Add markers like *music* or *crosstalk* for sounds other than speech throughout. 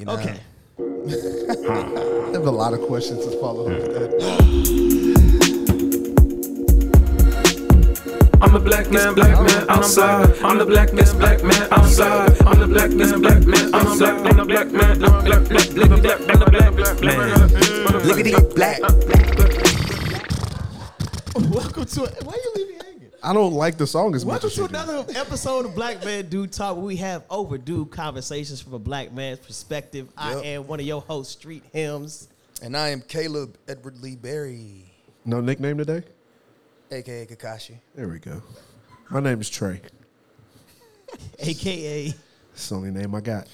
You know? Okay. *laughs* I have a lot of questions to follow up with that. I'm the black man, black man outside. I'm the blackest black man outside. I'm the blackest black man outside. I'm the black man, black, black, black, black, black, I'm the black, man, black man. Blickety black. Welcome to it. Why you leave me hanging? I don't like the song as much Welcome as to you do. another episode of Black Man Do Talk where we have overdue conversations from a black man's perspective. I am one of your hosts, Street Hymns. And I am Caleb Edward Lee Berry, No nickname today? aka Kakashi. There we go. My name is Trey. AKA It's the only name I got.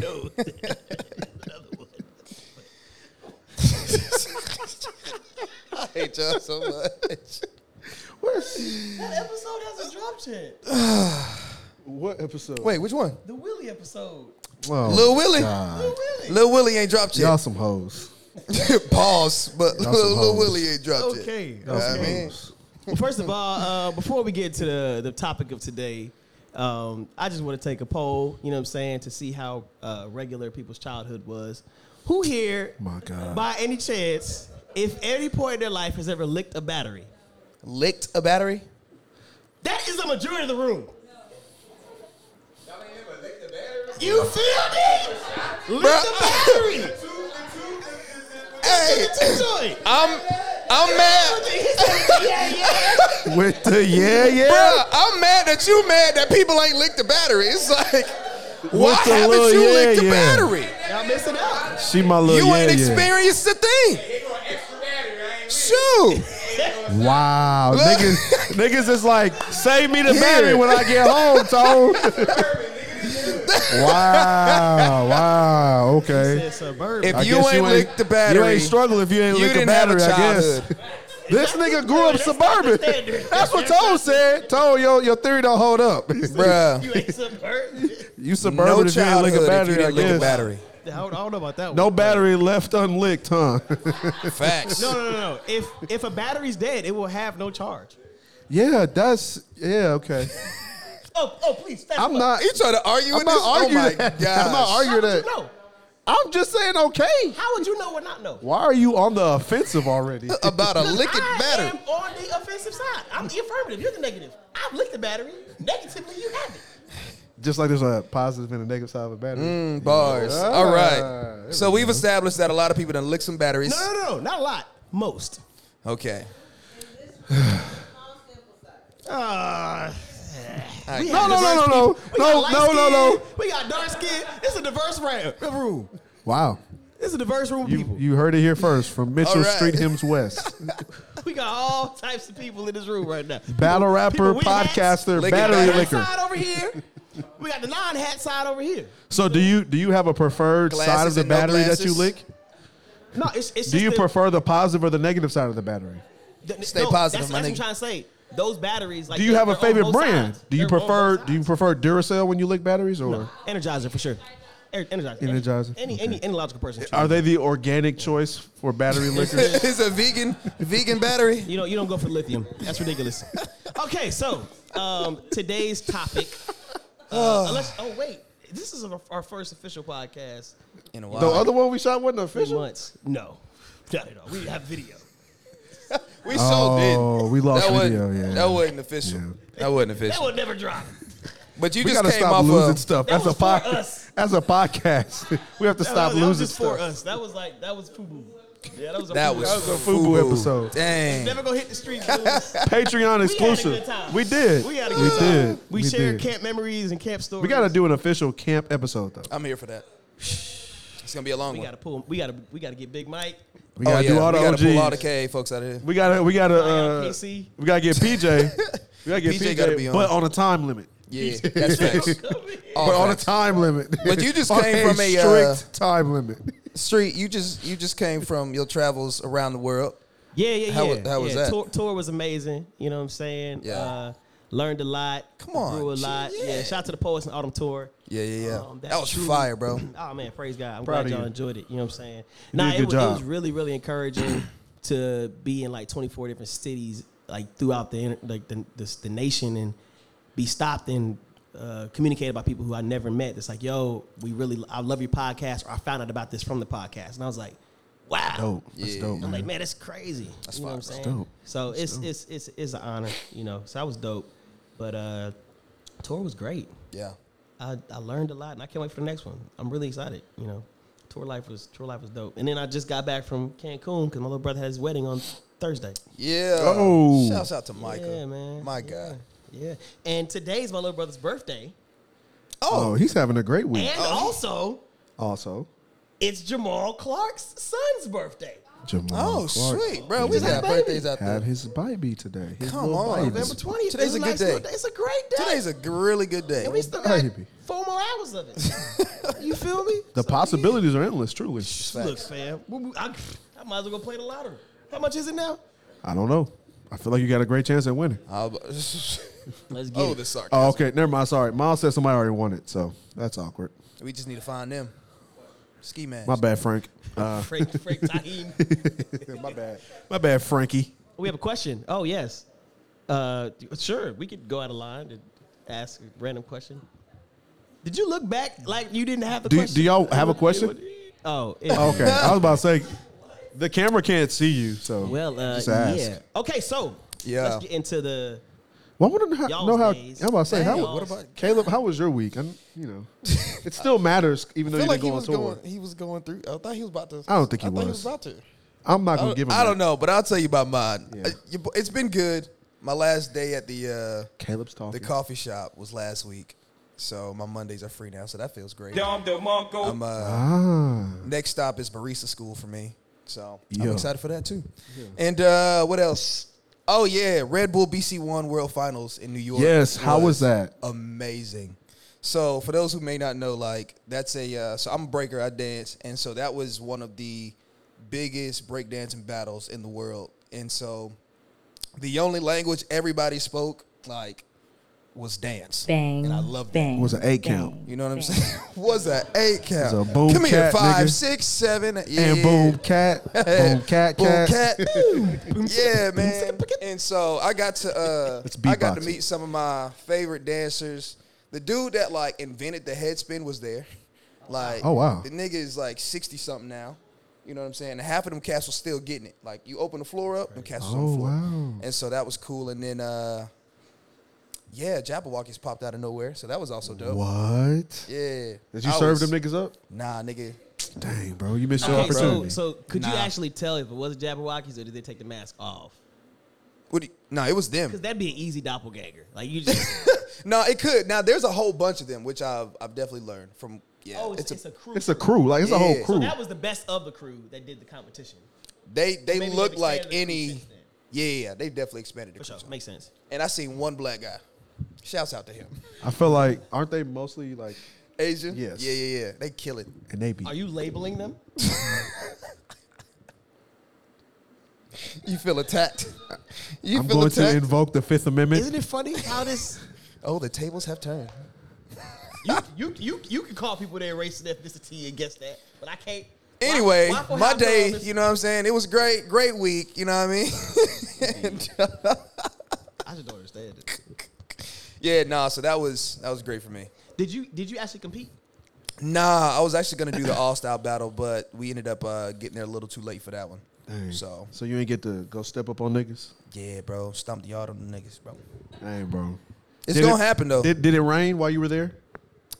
No. another one. I hate y'all so much. That episode has a drop yet. *sighs* What episode? Wait, which one? The Willie episode. oh, Lil Willie? Lil Willie. Lil Willie ain't dropped Y'all yet. some hoes. *laughs* Pause, but Lil, Lil. Willie ain't dropped yet. Okay. You know what I mean? hoes. Well, first of all, uh, before we get to the, the topic of today, um, I just want to take a poll, you know what I'm saying, to see how uh, regular people's childhood was. Who here, My God. by any chance, if any point in their life has ever licked a battery? Licked a battery? That is the majority of the room. You feel me? Lick the battery. *laughs* Hey, I'm I'm mad. yeah, yeah. With the yeah, yeah. Bruh, I'm mad that you mad that people ain't licked the battery. It's like, why With the haven't little you yeah, licked the yeah. battery? Y'all missing out. She my little You yeah, ain't yeah. experienced the thing. Shoot. Wow, Look. niggas, niggas is like, save me the battery when I get home, Tone. *laughs* wow, wow, okay. Said suburban. If I you guess ain't licked the battery, You ain't struggle if you ain't you licked a didn't have a battery, I guess. childhood. This nigga grew up suburban. That's what Tone said. Tone, your, your theory don't hold up. Bruh. You ain't suburban. you suburban No if you ain't lick childhood a if battery, you I didn't lick a guess. battery. I don't, I don't know about that one. No battery left unlicked, huh? *laughs* Facts. No, no, no, no. If if a battery's dead, it will have no charge. yeah, that's yeah, okay. *laughs* Oh, oh, please. Fast I'm forward. not. You trying to argue I'm with not this? Oh arguing oh my that. gosh. *laughs* I'm not How arguing would you that. know? I'm just saying okay. How would you know or not know? Why are you on the offensive already? about a licking battery. I am on the offensive side. I'm the affirmative. You're the negative. I've licked the battery. Negatively, you haven't. Just like there's a positive and a negative side of a battery. Mm, bars. Ah, All there. So we've established that a lot of people done lick some batteries. No, no, no, no. Not a lot. Most. Okay. *sighs* Uh, we No, have no, no, diverse no, no. people. We got No, light no, no, skin. no. We got dark skin. It's a diverse ra- room. Wow. It's a diverse room of You people. you heard it here first from Mitchell All right. Street Hymns West. *laughs* we got all types of people in this room right now. Battle rapper, people with hats. podcaster, Licking battery battery. licker. Side over here. *laughs* We got the non-hat side over here. So do you do you have a preferred side of the and no battery that you glasses? lick? No, it's it's. Do just you the- prefer the positive or the negative side of the battery? the- Stay no, positive, That's, my that's what I'm nigga. trying to say. Those batteries, like Do you they're- have a they're on favorite both brand? sides. Do you They're on prefer sides. do you prefer Duracell when you lick batteries or No, Energizer for sure. Er- Energizer. Energizer? Any any any logical person. are they the organic choice for battery *laughs* lickers? It's a vegan vegan battery. You don't you don't go for lithium. That's ridiculous. *laughs* okay, so um, today's topic. Uh, unless oh wait, this is our, our first official podcast. In a while. the other one we shot wasn't Three official. months. No, not at all. We have video. *laughs* we so Oh, did. we lost that video, Wasn't, yeah. That wasn't official. That wasn't official. That official. will never drop. But you We just gotta came stop off losing of. stuff. That As a was for podcast, us. *laughs* as a podcast, *laughs* we have to That stop was, that was losing just for stuff. us. That was like that was FUBU. Yeah, that was a That FUBU. was, That was a FUBU episode. Dang. Never gonna hit the streets. *laughs* Patreon exclusive. had a good time. We did. We had a We good time. did. We, We shared did. camp memories and camp stories. We got to do an official camp episode though. I'm here for that. It's gonna be a long We one. We gotta pull. We gotta. We gotta get Big Mike. We oh gotta yeah, do all the we gotta pull all the KA folks out of here. We gotta. We gotta. Uh, KC. we gotta get PJ. *laughs* We gotta get PJ PJ, gotta be on. but on a time limit. Yeah, that's facts. All *laughs* but on a time limit. But you just came from a, strict uh, time limit. Street, you just you just came from your travels around the world. Yeah, yeah, How yeah. how was yeah. that? Tour, tour was amazing. You know what I'm saying? Yeah. Uh, learned a lot. Come on, Grew a lot. Yeah. yeah. Shout out to the Poets in Autumn Tour. Yeah, yeah, yeah. Um, that was truly- fire, bro. *clears throat* Oh man, praise God! I'm Proud glad y'all you. enjoyed it. You know what I'm saying? You nah, did a it, good it job. was really, really encouraging *clears throat* to be in like 24 different cities, like throughout the inter- like the, the the nation, and be stopped in uh, communicated by people who I never met. It's like, yo, we really, I love your podcast, or I found out about this from the podcast, and I was like, wow, Dope. That's Yeah. dope, I'm man. like, man, that's crazy. you know what I'm saying? bro. dope. So it's, it's it's it's an honor, you know. So that was dope, but uh, tour was great. Yeah. I, I learned a lot, and I can't wait for the next one. I'm really excited. You know, tour life was tour life was dope. And then I just got back from Cancun because my little brother had his wedding on Thursday. Yeah. Oh. Shouts out to Michael. Yeah, man. My Yeah. God. Yeah, and today's my little brother's birthday, Oh, oh he's having a great week. and oh, also Also, it's Jamal Clark's son's birthday. Jamal. Clark. Oh, Clark sweet, bro. We He's got baby. birthdays out Had there. his baby today. His Come little on. baby. November 20th. Today's It's a good nice day. little It's a great day. Today's a g- really good day. and we still got Baby. four more hours of it. *laughs* you feel me? The So, possibilities are endless, truly. yeah. Look, fam, we- we- I, I might as well go play the lottery. How much is it now? I don't know. I feel like you got a great chance at winning. I'll- *laughs* Let's get oh, it. the sarcasm. Oh, okay. Never mind. Sorry. Miles said somebody already won it, so that's awkward. We just need to find them. Ski mask. My bad, Frank. Uh, *laughs* Frank, Frank Tahim. *laughs* my bad. My bad, Frankie. We have a question. Oh yes, uh, sure. We could go out of line and ask a random question. Did you look back like you didn't have the Do- question? do y'all have a question? Oh, it- Okay. I was about to say, the camera can't see you, so well, uh, just ask. yeah. Okay, so Yeah. let's get into the. Well, I want to know, how- know how. days. I'm about to say, how, what about Caleb? How was your week? I'm, you know, it still matters, even though you feel didn't like he go on tour. going. He was going through. I thought he was about to. I don't think he I thought he was. was about to. I'm not gonna don't, give him. I don't know, but I'll tell you about mine. Yeah. Uh, it's been good. My last day at the uh, Caleb's the coffee shop was last week, so my Mondays are free now. So that feels great. Dom DeMarco. I'm uh, ah, next stop is barista school for me, so I'm excited for that too. And uh, what else? Oh yeah, Red Bull BC One World Finals in New York. Yes, how was that? Amazing. So for those who may not know, like that's a uh, so I'm a breaker. I dance, and so that was one of the biggest breakdancing battles in the world. And so the only language everybody spoke like was dance. Bang. And I love that. bang, Was an eight bang, count. You know what I'm saying? *laughs* was an eight count? Was a boom Come here, cat, five, nigga. six, seven, yeah. and boom, cat, *laughs* boom, cat, Boom cat. cat. *laughs* yeah, man. And so I got to uh It's I got to beatboxing. meet some of my favorite dancers. The dude that like invented the head spin was there. Like Oh, wow. The nigga is like 60 something now. You know what I'm saying? And half of them cats was still getting it. Like you open the floor up, them cats was on Oh, the floor. wow. And so that was cool. And then uh yeah, Jabbawockeez popped out of nowhere. So that was also dope. What? Yeah. Did you I serve was- them niggas up? Nah, nigga. Dang, bro, you missed your Okay, opportunity. so could you actually tell if it was Jabbawockeez or did they take the mask off? What you, nah, it was them. Because that'd be an easy doppelganger. Like you *laughs* just No, it could. Now there's a whole bunch of them, which I've I've definitely learned from. Yeah, oh, it's, it's, a, crew. it's a crew, like it's a whole crew. So that was the best of the crew that did the competition. they they Maybe look like expanded the any. Yeah, yeah, they definitely expanded the For crew. sure, makes sense. And I seen one black guy. Shouts out to him. I feel like aren't they mostly like Asian. Yes. Yeah, yeah, yeah. They kill it. and they be Are you labeling them? You feel attacked. You I'm feel going to invoke the Fifth Amendment. Isn't it funny how this? oh, the tables have turned. You you you you can call people their race and ethnicity and guess that, but I can't. Anyway, why for my how day, come is- you know what I'm saying? It was great, great week, you know what I mean? *laughs* *laughs* And, uh, I just don't understand it. Yeah, nah, so that was that was great for me. Did you did you actually compete? Nah, I was actually gonna do the all style battle, but we ended up uh, getting there a little too late for that one. Dang. So So you ain't get to go step up on niggas. yeah, bro, stomp the yard on the niggas, bro. Dang, bro. It's Did gonna it- happen though. Did, did it rain while you were there?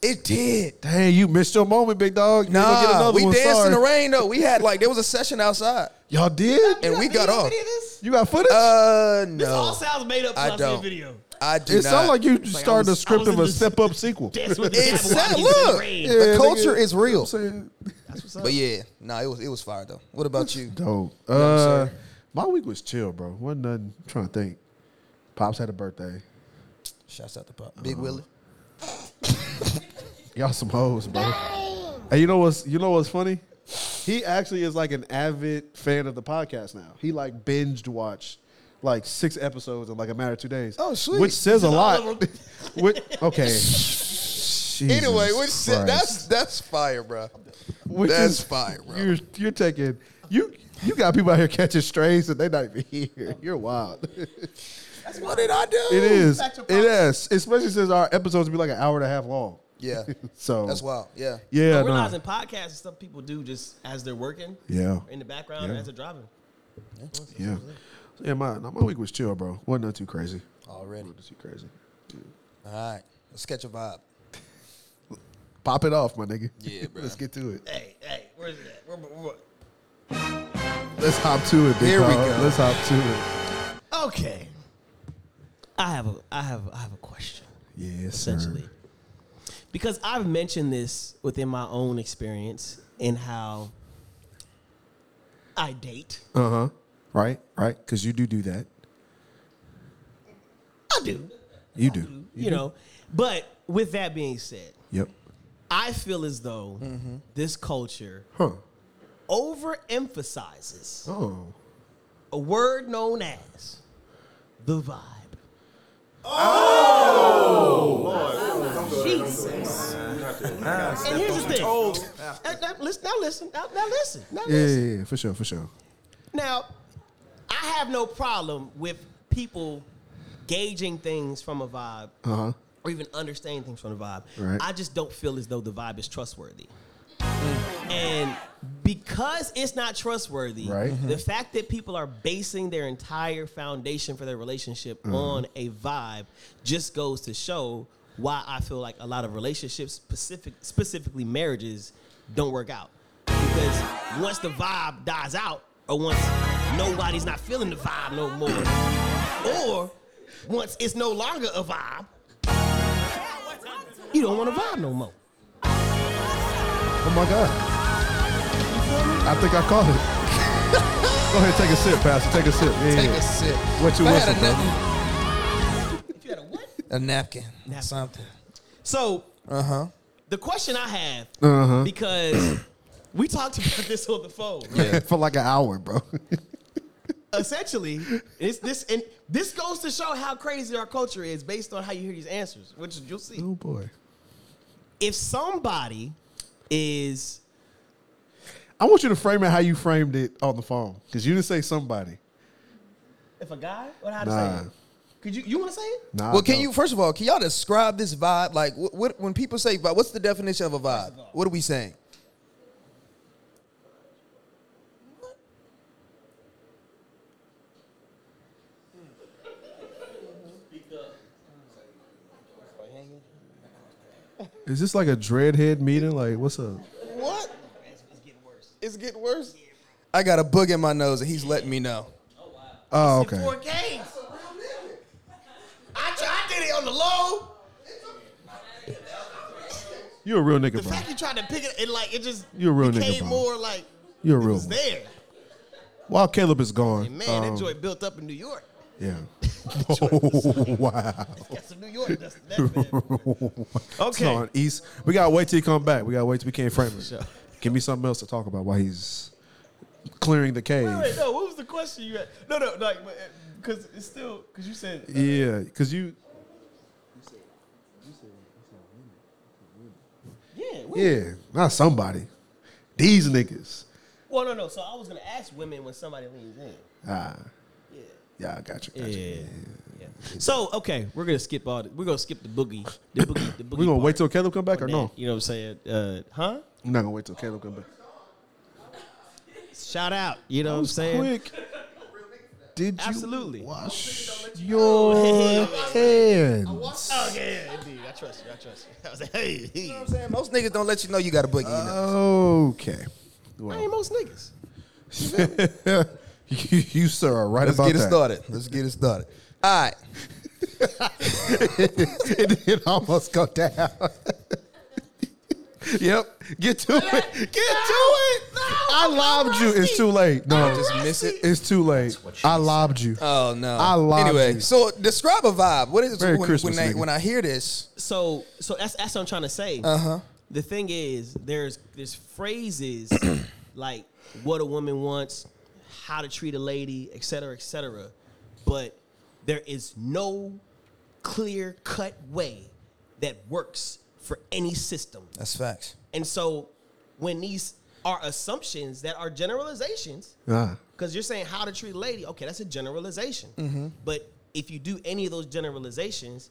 it did. Dang, you missed your moment, big dog. You gonna get Nah, another we one, danced sorry. in the rain though. We had like there was a session outside, Y'all did? and we got off. Any of this? You got footage? Uh, no. This all sounds made up. I I don't. don't. Video. I do it sounds like you Like started was- a script of a step up *laughs* sequel. Dance with the It Jabbawockeez the look, rain. the culture nigga. is real. I'm saying? That's what's up. But yeah, nah, it was it was fire though. What about you? Dope. I'm Uh, saying? my week was chill, bro. Wasn't nothing. I'm trying to think. Pops had a birthday. Shouts out to Pop, Big Willie. *laughs* Y'all some hoes, bro. Hey, you know what's you know what's funny? He actually is like an avid fan of the podcast now. He like binged watched like six episodes in like a matter of two days. Oh, sweet. Which says a lot. *laughs* Which- okay. *laughs* Jesus Anyway, which Christ. that's that's fire, bro. Which that's is- fire, bro. You're you're taking you you got people out here catching strays and they not even here. *laughs* You're wild. That's what did I do? It is. It is. Especially since our episodes be like an hour and a half long. Yeah. So That's wild. Yeah. Yeah, I'm no. realizing podcasts and stuff people do just as they're working Yeah. in the background Yeah. as they're driving. Yeah. Yeah, my no, my week was chill, bro. Wasn't nothing too crazy. Already. Wasn't too crazy. All right. Let's catch a vibe. Pop it off, my nigga. Yeah, *laughs* bro. Let's get to it. Hey, hey, where's that? Where, where, Let's hop to it, big Here we dog. go. Let's hop to it. Okay. I have a I have I have a question. Yes, essentially. sir. Because I've mentioned this within my own experience in how I date. Uh huh. Right, right. Because you do do that. I do. You do. You, know. But with that being said, Yep. I feel as though Mm-hmm. this culture Huh. overemphasizes Oh. a word known as the vibe. Oh, Jesus! And here's the thing. Now, now, listen, now listen. Now, now listen. Now Yeah, yeah, yeah, for sure, for sure. Now, I have no problem with people gauging things from a vibe Uh huh. or even understanding things from the vibe. Right. I just don't feel as though the vibe is trustworthy. And because it's not trustworthy, Right. the fact that people are basing their entire foundation for their relationship on a vibe just goes to show why I feel like a lot of relationships, specific, specifically marriages, don't work out. Because once the vibe dies out, or once nobody's not feeling the vibe no more, or once it's no longer a vibe, you don't want to vibe no more. Oh my God. I think I caught it. *laughs* Go ahead, take a sip, Pastor. Take a sip. Yeah, Take yeah. a sip. What you want? I had a, If you had a what? a napkin. Napkin. Something. So Uh huh. the question I have, Uh-huh. because we talked about this on the phone. For like an hour, bro. *laughs* Essentially, it's this and this goes to show how crazy our culture is based on how you hear these answers, which you'll see. oh boy. If somebody is I want you to frame it how you framed it on the phone, because you didn't say somebody. if a guy, what how to Nah. say it? Could you you want to say it? Nah. Well, can you first of all, can y'all describe this vibe? Like, what, what when people say vibe, what's the definition of a vibe? What are we saying? Is this like a dreadhead meeting? Like, what's up? What? It's getting worse. It's getting worse? I got a bug in my nose, and he's letting me know. Oh, In okay. four games. I, tried, I did it on the low. You're a real nigga, The bro. fact you tried to pick it, it like it just You a real nigga, became bro. more like You're a it real was one. there. While Caleb is gone. And man, um, that joint built up in New York. Yeah. *laughs* *laughs* oh, wow. Got some New York dust in that bad. *laughs* It's Okay. on East. We gotta wait till he come back. We gotta wait till we can't frame it. Sure. Give me something else to talk about while he's clearing the cave. Wait, wait, no. What was the question you had? No, no, like because it's still because you said uh, Yeah, because you. You said. You said. Yeah. we- Yeah, not somebody. These niggas. Well, no, no. So I was gonna ask women when somebody leans in. Ah, Yeah. yeah, I got you. Got you. Yeah. Yeah. So okay, we're gonna skip all. The, we're gonna skip the boogie. The boogie. The boogie. We gonna part wait till Caleb come back or on no? You know what I'm saying? Uh, huh? I'm not gonna wait till Caleb come back. Shout out. You know what I'm saying? Quick. Did you Absolutely. wash your hands? Okay, yeah, indeed. I trust you. I trust you. *laughs* I was like, hey, hey. You know what I'm saying? Most niggas don't let you know you got a boogie. in your nose. Okay. I ain't most niggas. *laughs* you, *laughs* you sir are right Let's about get it that. started. Let's get it started. All right. *laughs* *laughs* it did almost go down. yep. Get to it. Get to it. I lobbed you. It's too late. No, Just miss it. It's too late. I lobbed you. Oh no. I lobbed Anyway, you. so describe a vibe. What is Merry when, Christmas, when, I, nigga. when I hear this? So, so that's that's what I'm trying to say. Uh huh. the thing is there's there's phrases *clears throat* like what a woman wants how to treat a lady et cetera et cetera but there is no clear cut way that works for any system That's facts. and so when these are assumptions that are generalizations Ah. because you're saying how to treat a lady okay that's a generalization but if you do any of those generalizations,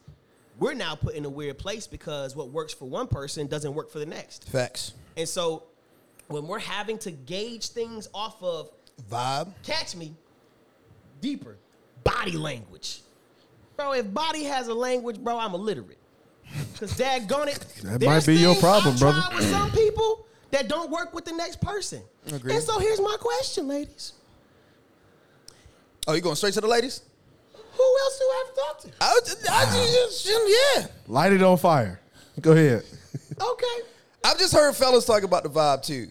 we're now put in a weird place because what works for one person doesn't work for the next. Facts. And so when we're having to gauge things off of Vibe. catch me deeper body language bro if body has a language bro i'm illiterate because daggone it *laughs* That might be your problem, I've brother. tried with some people that don't work with the next person Agreed. and so here's my question ladies Oh, you going straight to the ladies? who else do i have to talk to I, was- I just, yeah. Light it on fire. Go ahead. okay I've just heard fellas talk about the vibe too.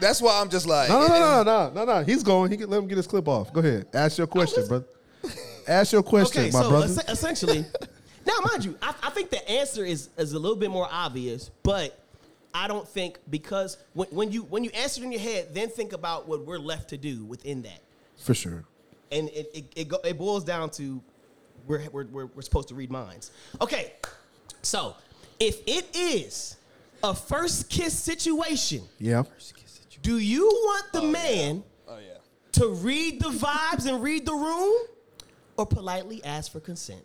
That's why I'm just like, No, no, no, *laughs* no, no, no, no. He's going. He can let him get his clip off. Go ahead. Ask your question, oh, brother. *laughs* Ask your question, okay my so brother. es- essentially *laughs* now mind you I, I think the answer is is a little bit more obvious but I don't think because when, when you when you answer it in your head, then think about what we're left to do within that. For sure. and it it, it, go, it boils down to we're, we're, we're, we're supposed to read minds. Okay, so if it is a first kiss situation, Yeah. Do you want the oh, man oh yeah. to read the vibes and read the room, or politely ask for consent?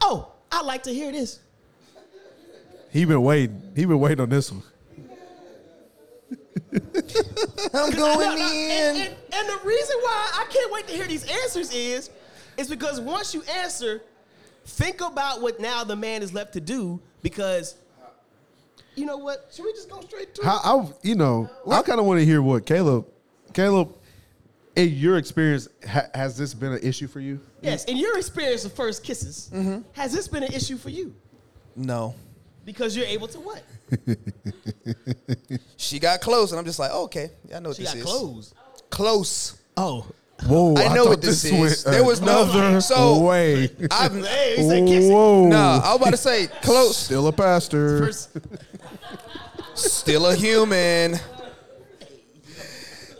Oh, I'd like to hear this. He been waiting. He been waiting on this one. *laughs* I'm No, going no, in. And, and, and the reason why I can't wait to hear these answers is, is because once you answer, think about what now the man is left to do. Because, you know what? Should we just go straight to it? How I, you know, I kind of want to hear what Caleb, Caleb, in your experience, ha, has this been an issue for you? Yes, in your experience of first kisses, mm-hmm. has this been an issue for you? No. Because you're able to what? *laughs* She got close, and I'm just like, oh, okay, yeah, I know what She this got is. close. Close. Oh, Whoa! I know thought what this is. There was no- another so- way. I've *laughs* hey, he said. Whoa! nah. I was about to say close. Still a pastor. Still a human.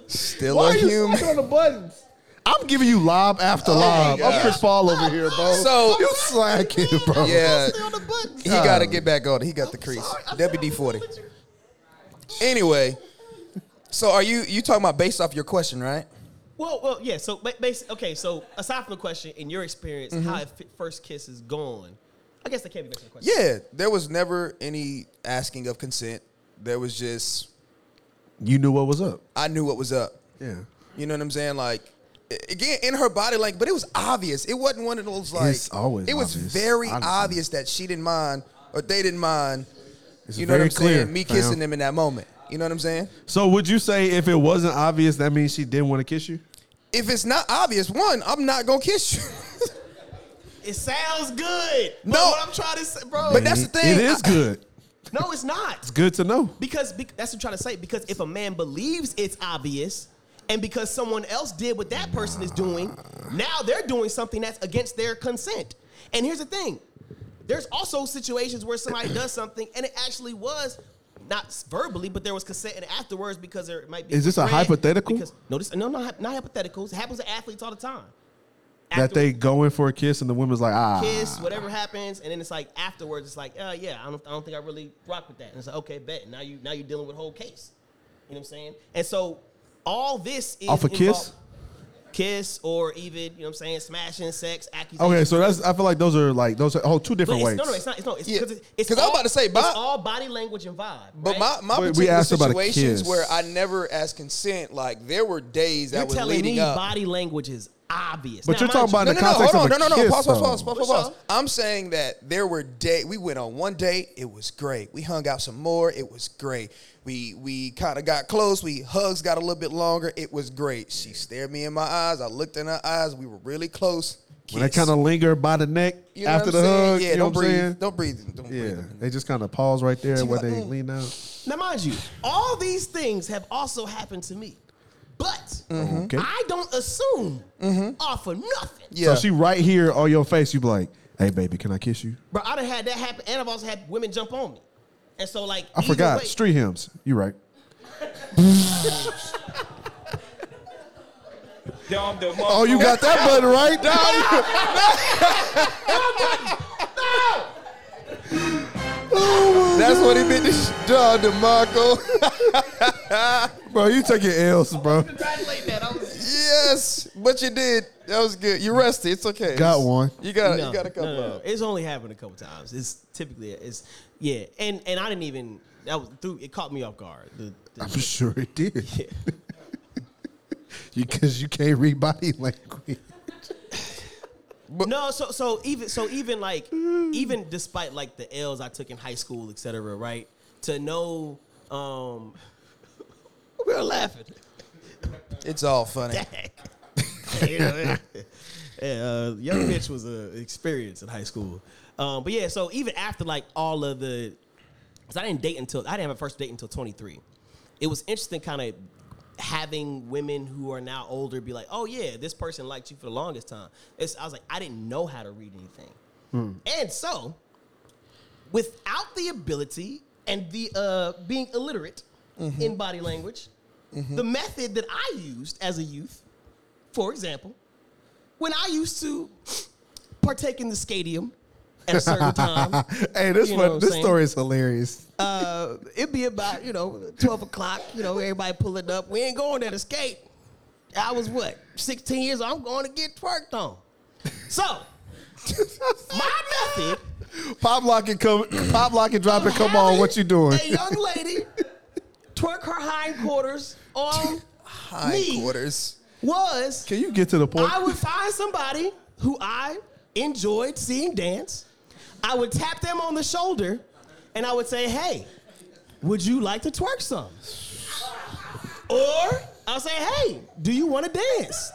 Still Why a are you human. on the buttons? I'm giving you lob after oh, lob. I'm God. Chris Paul over here, bro. So- *laughs* you slacking, bro. Yeah. stay on the buttons. He got to get back on it. He got the crease. WD forty. Anyway, so are you you talking about based off your question, right? Well, well, yeah. So, ba- basi- okay. So, aside from the question, in your experience, Mm-hmm. how a fi- first kiss is gone, I guess that can't be based on the question. Yeah, there was never any asking of consent. There was just You knew what was up. I knew what was up. Yeah. You know what I'm saying? Like again, in her body language, but it was obvious. It wasn't one of those like. It's always It was obvious, very honestly. obvious that she didn't mind or they didn't mind. It's you know what very I'm saying? clear, Me fam. kissing them in that moment. You know what I'm saying? So would you say if it wasn't obvious, that means she didn't want to kiss you? If it's not obvious, one, I'm not gonna kiss you. *laughs* It sounds good. But No. what I'm trying to say, bro. But that's the thing. It is I- good. no, it's not. It's good to know. Because bec- that's what I'm trying to say. Because if a man believes it's obvious, and because someone else did what that person is doing, now they're doing something that's against their consent. And here's the thing: there's also situations where somebody does something and it actually was not verbally, but there was consent and afterwards because there might be. Is this a hypothetical? Because, no, this, no, not, not hypotheticals. It happens to athletes all the time. That they go in for a kiss and the woman's like, ah. kiss, whatever happens, and then it's like afterwards, it's like, uh, yeah, I don't, I don't think I really rock with that. And it's like, okay, bet. Now you, now you're dealing with a whole case. You know what I'm saying? And so all this is Off a involved- kiss, or even you know what I'm saying, smashing, sex, accusations. Okay, so that's I feel like those are like those are oh two But different ways. no, no, it's not. It's no. It's Yeah. because it's, it's 'Cause I'm about to say, it's all body language and vibe. But right? my my But we particular asked situations kiss. where I never asked consent, like there were days that you're was telling leading me up. body language is obvious. But Now, you're talking about you- in no, the no, no, context hold of on, a no, no, no, kiss, pause, pause, pause, pause, pause, pause. I'm saying that there were day we went on one date, it was great. We hung out some more, it was great. We we kind of got close. We hugs got a little bit longer. It was great. She stared me in my eyes. I looked in her eyes. We were really close. When they kind of linger by the neck You know after what the I'm saying? hug, Yeah, you know don't what breathe. saying? Don't breathe. Don't Yeah, breathe. they just kind of pause right there She where like, they mm. lean out. Now, mind you, all these things have also happened to me, but mm-hmm. Okay. I don't assume mm-hmm. off of nothing. Yeah. So she right here on your face, you be like, "Hey, baby, can I kiss you?" Bro, I done had that happen, and I've also had women jump on me. And so, like, I forgot way- street hymns. You right? *laughs* Oh, you got that button right? *laughs* *laughs* That's what he meant to Don DeMarco. *laughs* bro, you taking L's, bro. Congratulate that. Yes, but you did. That was good. You rested. It's okay. Got one. You got. No, you got a couple. no, no. of. It's only happened a couple times. It's typically it's yeah, and and I didn't even that was through. It caught me off guard. The, the- I'm sure it did. *laughs* yeah. *laughs* Because you, can't read body language. No, so so even so even like even despite like the L's I took in high school, et cetera, right? To know, um, *laughs* we're laughing. It's all funny. You *laughs* know, yeah, uh, young bitch was an experience in high school. Um, but yeah, so even after like all of the, because I didn't date until I didn't have a first date until 23. It was interesting, kind of having women who are now older be like, "Oh yeah, this person liked you for the longest time." It's, I was like, I didn't know how to read anything, hmm. and so without the ability and the uh, being illiterate mm-hmm. in body language, mm-hmm. the method that I used as a youth, for example, when I used to partake in the stadium at a certain time, *laughs* hey, this You know one, this saying? story is hilarious. uh, it'd be about you know twelve o'clock. You know, everybody pulling up. We ain't going there to skate. I was what sixteen years. old. I'm going to get twerked on. So *laughs* my method. Pop lock and come, pop lock and drop it. Come on, what you doing? A young lady twerk her hindquarters on *laughs* Hindquarters. was Can you get to the point? I would find somebody who I enjoyed seeing dance. I would tap them on the shoulder and I would say, hey, would you like to twerk some? Or I'll say, hey, do you want to dance?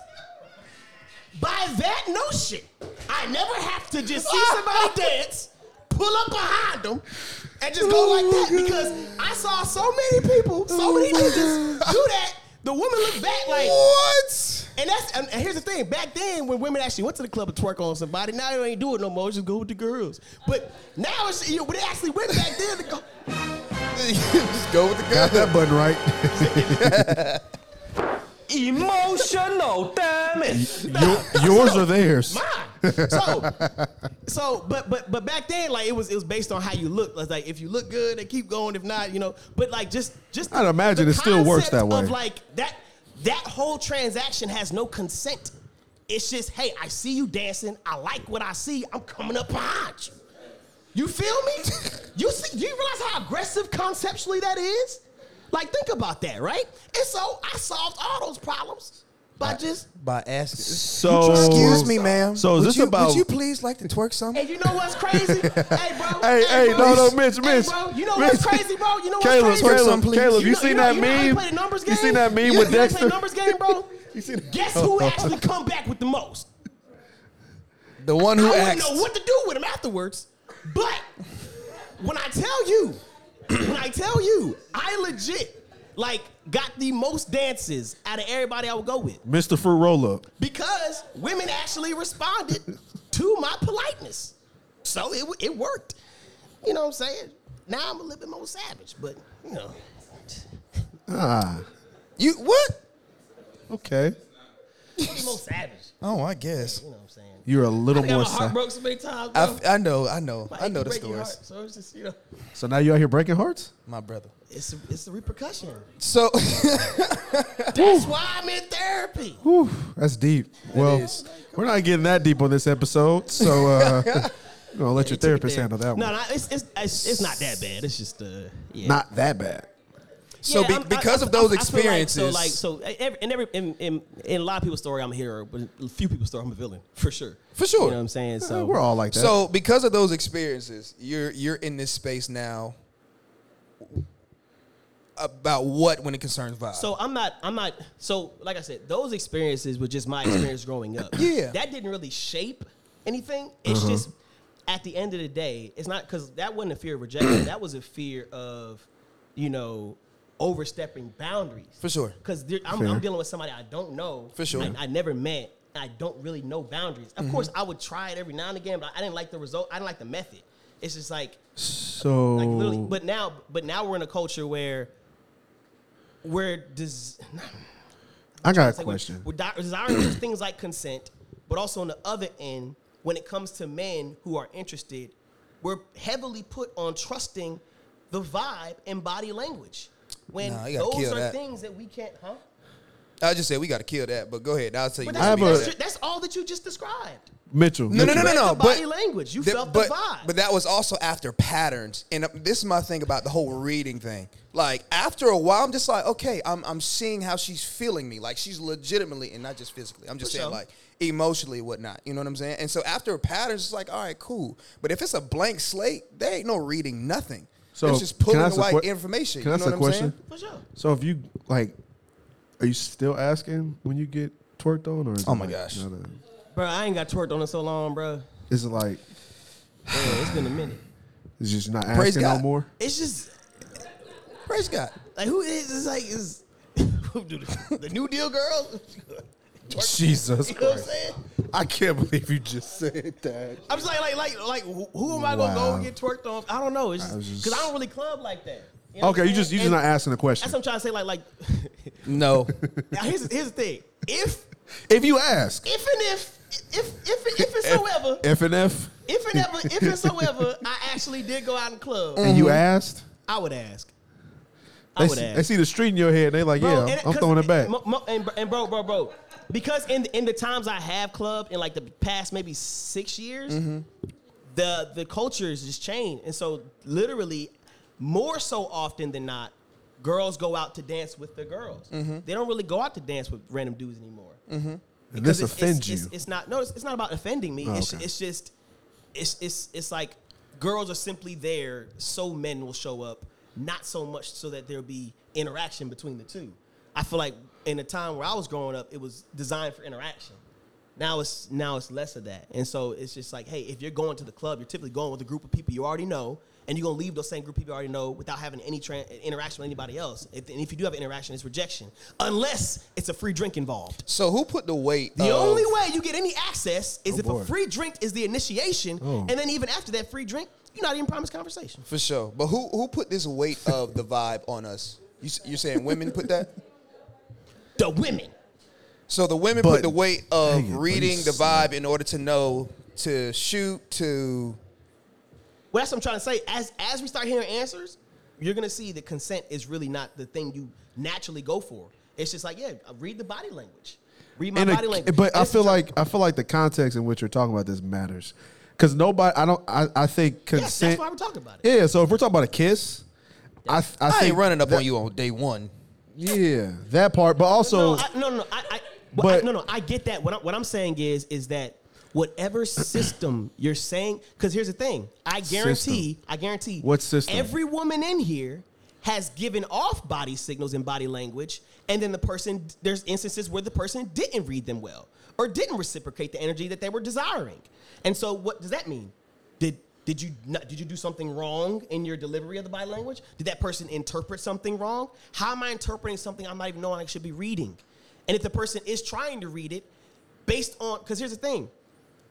By that notion, I never have to just see somebody *laughs* dance, pull up behind them, and just go like that because I saw so many people, so many niggas do that. The woman looked back like, What? and that's and here's the thing. Back then, when women actually went to the club to twerk on somebody, now they ain't do it no more. Just go with the girls. But now it's you know, when they actually went back then to go. *laughs* Just go with the girls. Got that button right. *laughs* Emotional damage. Your- yours or theirs? Mine. So, so, but but but back then, like it was it was based on how you look. Like if you look good, they keep going. If not, you know. But like just just I'd imagine it still works that way. Of like that that whole transaction has no consent. It's just hey, I see you dancing. I like what I see. I'm coming up behind you. You feel me? *laughs* you see? Do you realize how aggressive conceptually that is? Like think about that, right? And so I solved all those problems by just By asking. So Excuse me, ma'am. So is would this you, about- Would you please like to twerk some? And you know what's crazy? *laughs* hey, bro. Hey, hey, bro. no, no, Mitch, Hey, Mitch. bro, you know what's Mitch. crazy, bro? You know what's Caleb, crazy? Twerk Caleb, some, please. Caleb, you, know- seen know- that you know how you meme? play the numbers You seen that meme you, with you ever Dexter? Play numbers game, bro. *laughs* You seen- Guess who actually come back with the most? The one who I wouldn't know what to do with him afterwards. But when I tell you, *clears throat* when I tell you, I legit like got the most dances out of everybody I would go with Mr. Fruit Roll Up. because women actually responded *laughs* to my politeness. So it, it worked. You know what I'm saying? Now I'm a little bit more savage, but you know, Ah, You what? okay. a little more savage. Oh, I guess. You know what I'm saying? You're a little I got more. my heart Sa- broke so many times. Bro. I, f- I know. I know. I know the stories. so it's just you know, so now you out here breaking hearts? My brother. It's a, it's a repercussion. So *laughs* That's why I'm in therapy. Whew, that's deep. well, is. we're not getting that deep on this episode, so uh, *laughs* you know, let your It took it therapist there. handle that No, one. no, it's, it's it's it's not that bad. It's just uh, yeah. Not that bad. so Yeah, be, I'm- I- because I- of those I- I feel experiences, Like, so, like, so every, in every in, in, in a lot of people's story, I'm a hero, but a few people's story, I'm a villain for sure. For sure. You know what I'm saying? So we're all like that. So because of those experiences, you're you're in this space now. About what when it concerns vibe? So I'm not. I'm not. So like I said, those experiences were just my experience growing up. *coughs* Yeah. that didn't really shape anything. It's Uh-huh. just at the end of the day, it's not because that wasn't a fear of rejection. that was a fear of, you know, overstepping boundaries. For sure. Because I'm, I'm dealing with somebody I don't know. For sure. I, I never met. I don't really know boundaries. Of course, I would try it every now and again, but I didn't like the result. I didn't like the method. It's just like So like literally. But now, but now we're in a culture where we're des- I got a like we're- question. We're, desiring things like consent, but also on the other end, when it comes to men who are interested, we're heavily put on trusting the vibe and body language. When Nah, those are that. things that we can't, huh? I just said we got to kill that. But go ahead. I'll tell you. But what I have mean. a- that's, that's all that you just described. Mitchell. No, no, no, no, no. The body but language. You that- felt the but, vibe. But that was also after patterns, and uh, this is my thing about the whole reading thing. Like after a while, I'm just like, okay, I'm I'm seeing how she's feeling me. Like she's legitimately, and not just physically. I'm just For saying, sure. like emotionally, whatnot. You know what I'm saying? And so after a pattern, it's like, all right, cool. But if it's a blank slate, there ain't no reading nothing. So, it's just pulling ask away que- information. Can I you know ask a what I'm question? saying? For sure. So if you like, are you still asking when you get twerked on, or Oh my like gosh. Not a- Bro, I ain't got twerked on in so long, bro. is it like Yeah, it's been a minute. it's just not Praise asking no God. more? It's just Praise God. like who is it's like is *laughs* who do the, the New Deal girl? *laughs* Jesus You know what I'm Christ! saying? I can't believe you just said that. I'm just like like like like who, who am I gonna go Wow. and get twerked on? I don't know. It's I just was just- because I don't really club like that. You know what Okay, I'm you just you saying? just And not asking a question. That's what I'm trying to say. Like like No. *laughs* now here's here's the thing. If If you ask, if and if if if if *laughs* and so ever if and if, if and ever if and so ever I actually did go out in the club, and you asked, I would ask. I they would see, ask. they see the street in your head, they like, Bro, yeah, and I'm 'cause- throwing it back. mo- mo- and, and bro, bro, bro, because in the, in the times I have clubbed in like the past maybe six years, Mm-hmm. the the culture is just changed, and so literally, more so often than not, girls go out to dance with their girls. Mm-hmm. They don't really go out to dance with random dudes anymore. And this it's- offends it's, you. It's, it's not. No, it's, it's not about offending me. Oh, it's, okay. it's just, it's it's it's like girls are simply there so men will show up, not so much so that there'll be interaction between the two. I feel like in the time where I was growing up, it was designed for interaction. Now it's now it's less of that, and so it's just like, hey, if you're going to the club, you're typically going with a group of people you already know, and you're gonna leave those same group people you already know without having any tran interaction with anybody else. If, and if you do have interaction, it's rejection, unless it's a free drink involved. So who put the weight? The of- only way you get any access is Oh, if boy. a free drink is the initiation, Oh. and then even after that free drink, you're not even promised conversation. For sure. But who who put this weight of the vibe on us? You, you're saying women put that? The women. So the women But- put the weight of Dang it, but reading the vibe in order to know to shoot to. Well, that's what I'm trying to say. As as we start hearing answers, you're gonna see that consent is really not the thing you naturally go for. It's just like, yeah, read the body language. Read my And a- body language. but I feel like I feel like the context in which you're talking about this matters, because nobody. I don't. I, I think yes, consent. that's why we're talking about it. yeah. So if we're talking about a kiss, I I, I, think ain't running up that- on you on day one. Yeah, that part. But also, no, I, no, no, I, I, well, I- But- no, no. I get that. What, I, what I'm saying is, is that whatever system you're saying, because here's the thing. I guarantee, System. I guarantee. What system? Every woman in here has given off body signals and body language, and then the person, there's instances where the person didn't read them well or didn't reciprocate the energy that they were desiring. And so, what does that mean? Did did you not, did you do something wrong in your delivery of the body language? Did that person interpret something wrong? How am I interpreting something I'm not even knowing I should be reading? And if the person is trying to read it, based on because here's the thing,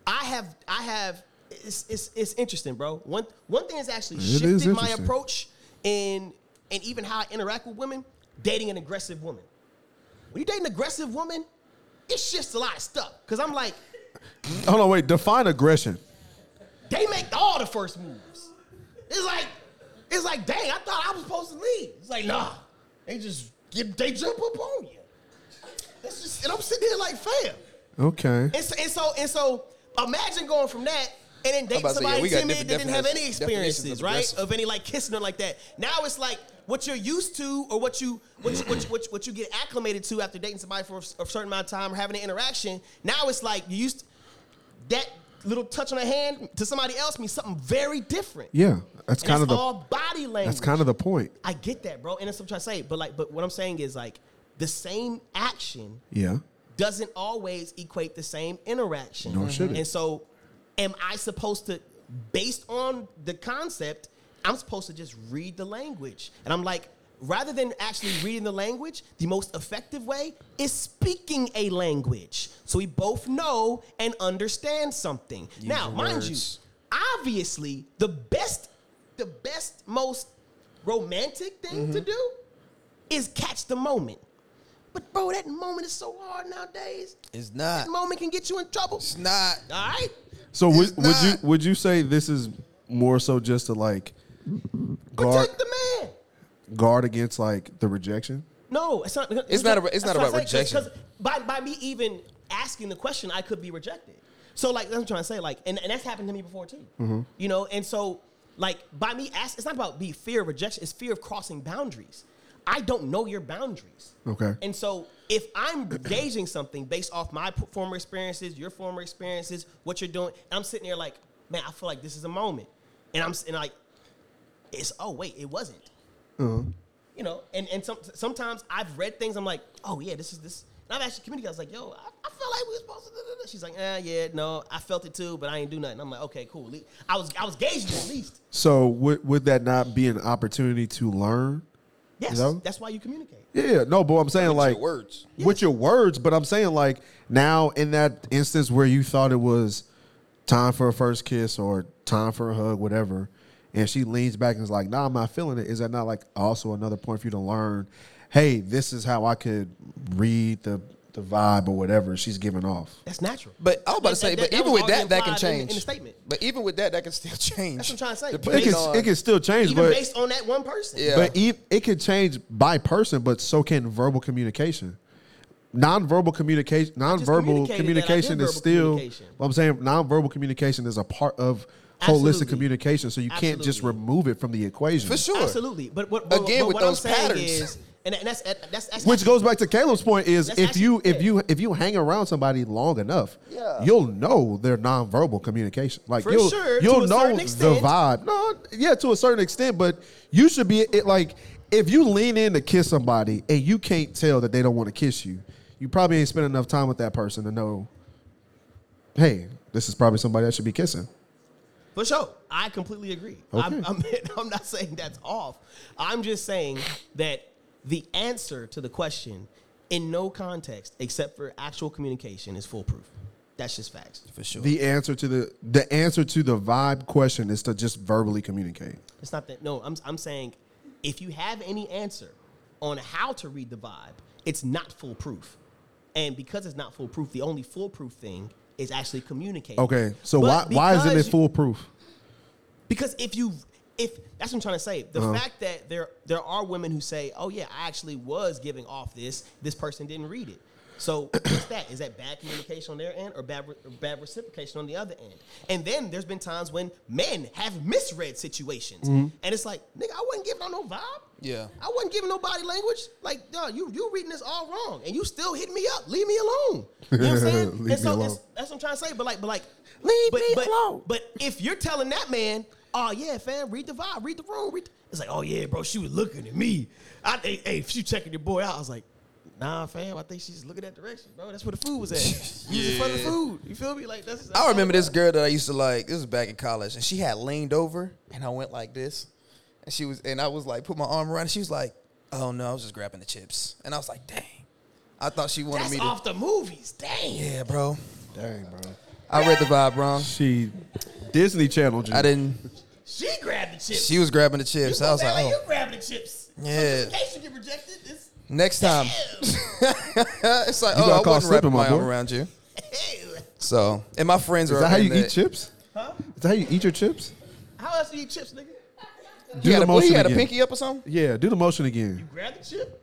I have I have it's, it's it's interesting, bro. One one thing has actually It shifted my approach in and even how I interact with women. Dating an aggressive woman. When you date an aggressive woman, it shifts a lot of stuff. Cause I'm like, hold on, wait. Define aggression. they make all the first moves. It's like, it's like, dang, I thought I was supposed to lead. It's like, nah, they just get, they jump up on you. That's just, and I'm sitting here like, fam. Okay. And so, and so, and so, imagine going from that and then dating to say, yeah, somebody we got timid that didn't have any experiences, of right? Of any like kissing or like that. Now it's like what you're used to or what you what you, what, you, what, you, what you get acclimated to after dating somebody for a, a certain amount of time or having an interaction. Now it's like you used that little touch on the hand to somebody else means something very different. Yeah, that's And kind of the all body language. that's kind of the point. I get that, bro, and that's what I'm trying to say. But like, but what I'm saying is like the same action Yeah. Doesn't always equate the same interaction. Nor should it. And so, am I supposed to, based on the concept, I'm supposed to just read the language? And I'm like, rather than actually reading the language, the most effective way is speaking a language. So we both know and understand something. now, mind you, obviously, the best, the best, most romantic thing to mm-hmm. do is catch the moment. But bro, that moment is so hard nowadays. It's not. That moment can get you in trouble. It's not. All right. So would, It's would you would you say this is more so just to like guard Protect the man. guard against like the rejection? No, it's not. It's not a- it's not about what I'm saying, 'cause- rejection. 'cause by by me even asking the question, I could be rejected. So like that's what I'm trying to say. Like, and, and that's happened to me before too. Mm-hmm. You know, and so like by me ask, it's not about be fear of rejection. It's fear of crossing boundaries. I don't know your boundaries. Okay. And so if I'm gauging something based off my former experiences, your former experiences, what you're doing, and I'm sitting there like, man, I feel like this is a moment, and I'm s- and like, it's oh wait, it wasn't. You know, and and some, sometimes I've read things. I'm like, oh yeah, this is this. And I've actually communicated. I was like, yo, I, I feel like we were supposed to. Do da. She's like, eh, yeah, no, I felt it too, but I ain't do nothing. I'm like, okay, cool. I was I was gauging at least. So would would that not be an opportunity to learn? Yes, know? that's why you communicate. Yeah, no, but I'm saying With like your words. with your words, but I'm saying like now in that instance where you thought it was time for a first kiss or time for a hug, whatever, and she leans back and is like, "Nah, I'm not feeling it." Is that not like also another point for you to learn? Hey, this is how I could read the the vibe or whatever she's giving off. That's natural. But I was about to say, that- but that even with that, that can implied in- change. in the statement. But even with that, that can still change. *laughs* That's what I'm trying to say. It can, on- it can still change, Even but based on that one person. Yeah. But e- it can change by person, but so can verbal communication. Non-verbal communication, non-verbal communication that I did is verbal still. communication. What I'm saying non-verbal communication is a part of holistic Absolutely. communication, so you can't just remove it from the equation. For sure. Absolutely. But, but, but Again, but with what those I'm saying patterns. is, and, and that's that's that's Which goes back to Caleb's point: is if you if you if you hang around somebody long enough, Yeah. you'll know their nonverbal communication. Like For you'll sure, you'll know the vibe. No, yeah, to a certain extent, but you should be it like if you lean in to kiss somebody and you can't tell that they don't want to kiss you, you probably ain't spent enough time with that person to know. Hey, this is probably somebody I should be kissing. For sure. I completely agree. Okay. I'm, I'm, *laughs* I'm not saying that's off. I'm just saying that the answer to the question in no context except for actual communication is foolproof. That's just facts. For sure. The answer to the the answer to the vibe question is to just verbally communicate. It's not that. No, I'm, I'm saying if you have any answer on how to read the vibe, it's not foolproof. And because it's not foolproof, the only foolproof thing is actually communicating. Okay, so But why why isn't because it you- foolproof? Because if you if that's what I'm trying to say, the Uh-huh. fact that there there are women who say, "Oh yeah, I actually was giving off this. This person didn't read it." So *coughs* what's that? Is that bad communication on their end or bad or bad reciprocation on the other end? And then there's been times when men have misread situations, Mm-hmm. and it's like, nigga, I wasn't giving on no vibe. Yeah. I wasn't giving no body language. Like, no, you you reading this all wrong, and you still hitting me up. Leave me alone. You know what I'm *laughs* saying? And so it's- that's what I'm trying to say. But like, but like, Leave but, me but, alone. But if you're telling that man, oh yeah, fam, read the vibe, read the room, read. The, it's like, oh yeah, bro, she was looking at me. I, hey, hey, if she checking your boy out, I was like, nah, fam, I think she's looking that direction, bro. That's where the food was at. You was in front of the food. You feel me? Like that's. that's I remember this girl that I used to like. This was back in college, and she had leaned over, and I went like this, and she was, and I was like, put my arm around. her. She was like, "Oh no, I was just grabbing the chips," and I was like, "Dang." I thought she wanted That's me to. off the movies. Dang. Yeah, bro. Dang, bro. I read the vibe wrong. She Disney Channel. I didn't. She grabbed the chips. She was grabbing the chips. go I was like, way, oh. you grab the chips. Yeah. In case you get rejected, this. Next time, *laughs* it's like, You oh, I wasn't wrapping my my arm around you. So, and my friends are. Is that how in you eat chips? Huh? Is that how you eat your chips? How else do you eat chips, nigga? He had, the a, what, he motion had a pinky up or something. Yeah, do the motion again. You grab the chip.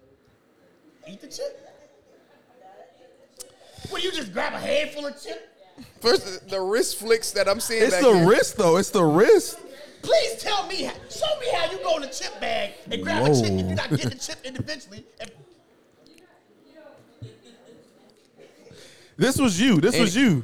Eat the chip. What, you just grab a handful of chip? First, the wrist flicks that I'm seeing. It's back the here. wrist though. It's the wrist. Please tell me, show me how you go in the chip bag and grab a chip if you're not getting the chip individually. And This was you. This was you.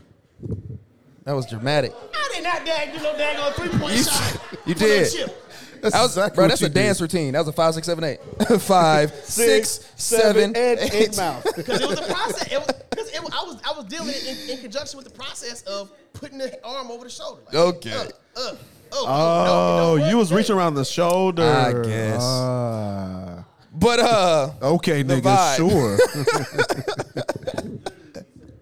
That was dramatic. I did not dag do no daggone three point You- shot. you did. Chip. That's That was, exactly bro, what that's you a dance routine. That was a five, six, seven, eight. *laughs* five, six, seven, and eight. eight mouth. *laughs* Because it was a process. It was, cause it, was- I was I was dealing in, in conjunction with the process of putting the arm over the shoulder. Like, Okay. Uh, uh, oh, Oh, no, no, you was reaching around the shoulder. I guess. Ah. But uh, okay, nigga, vibe. sure. *laughs*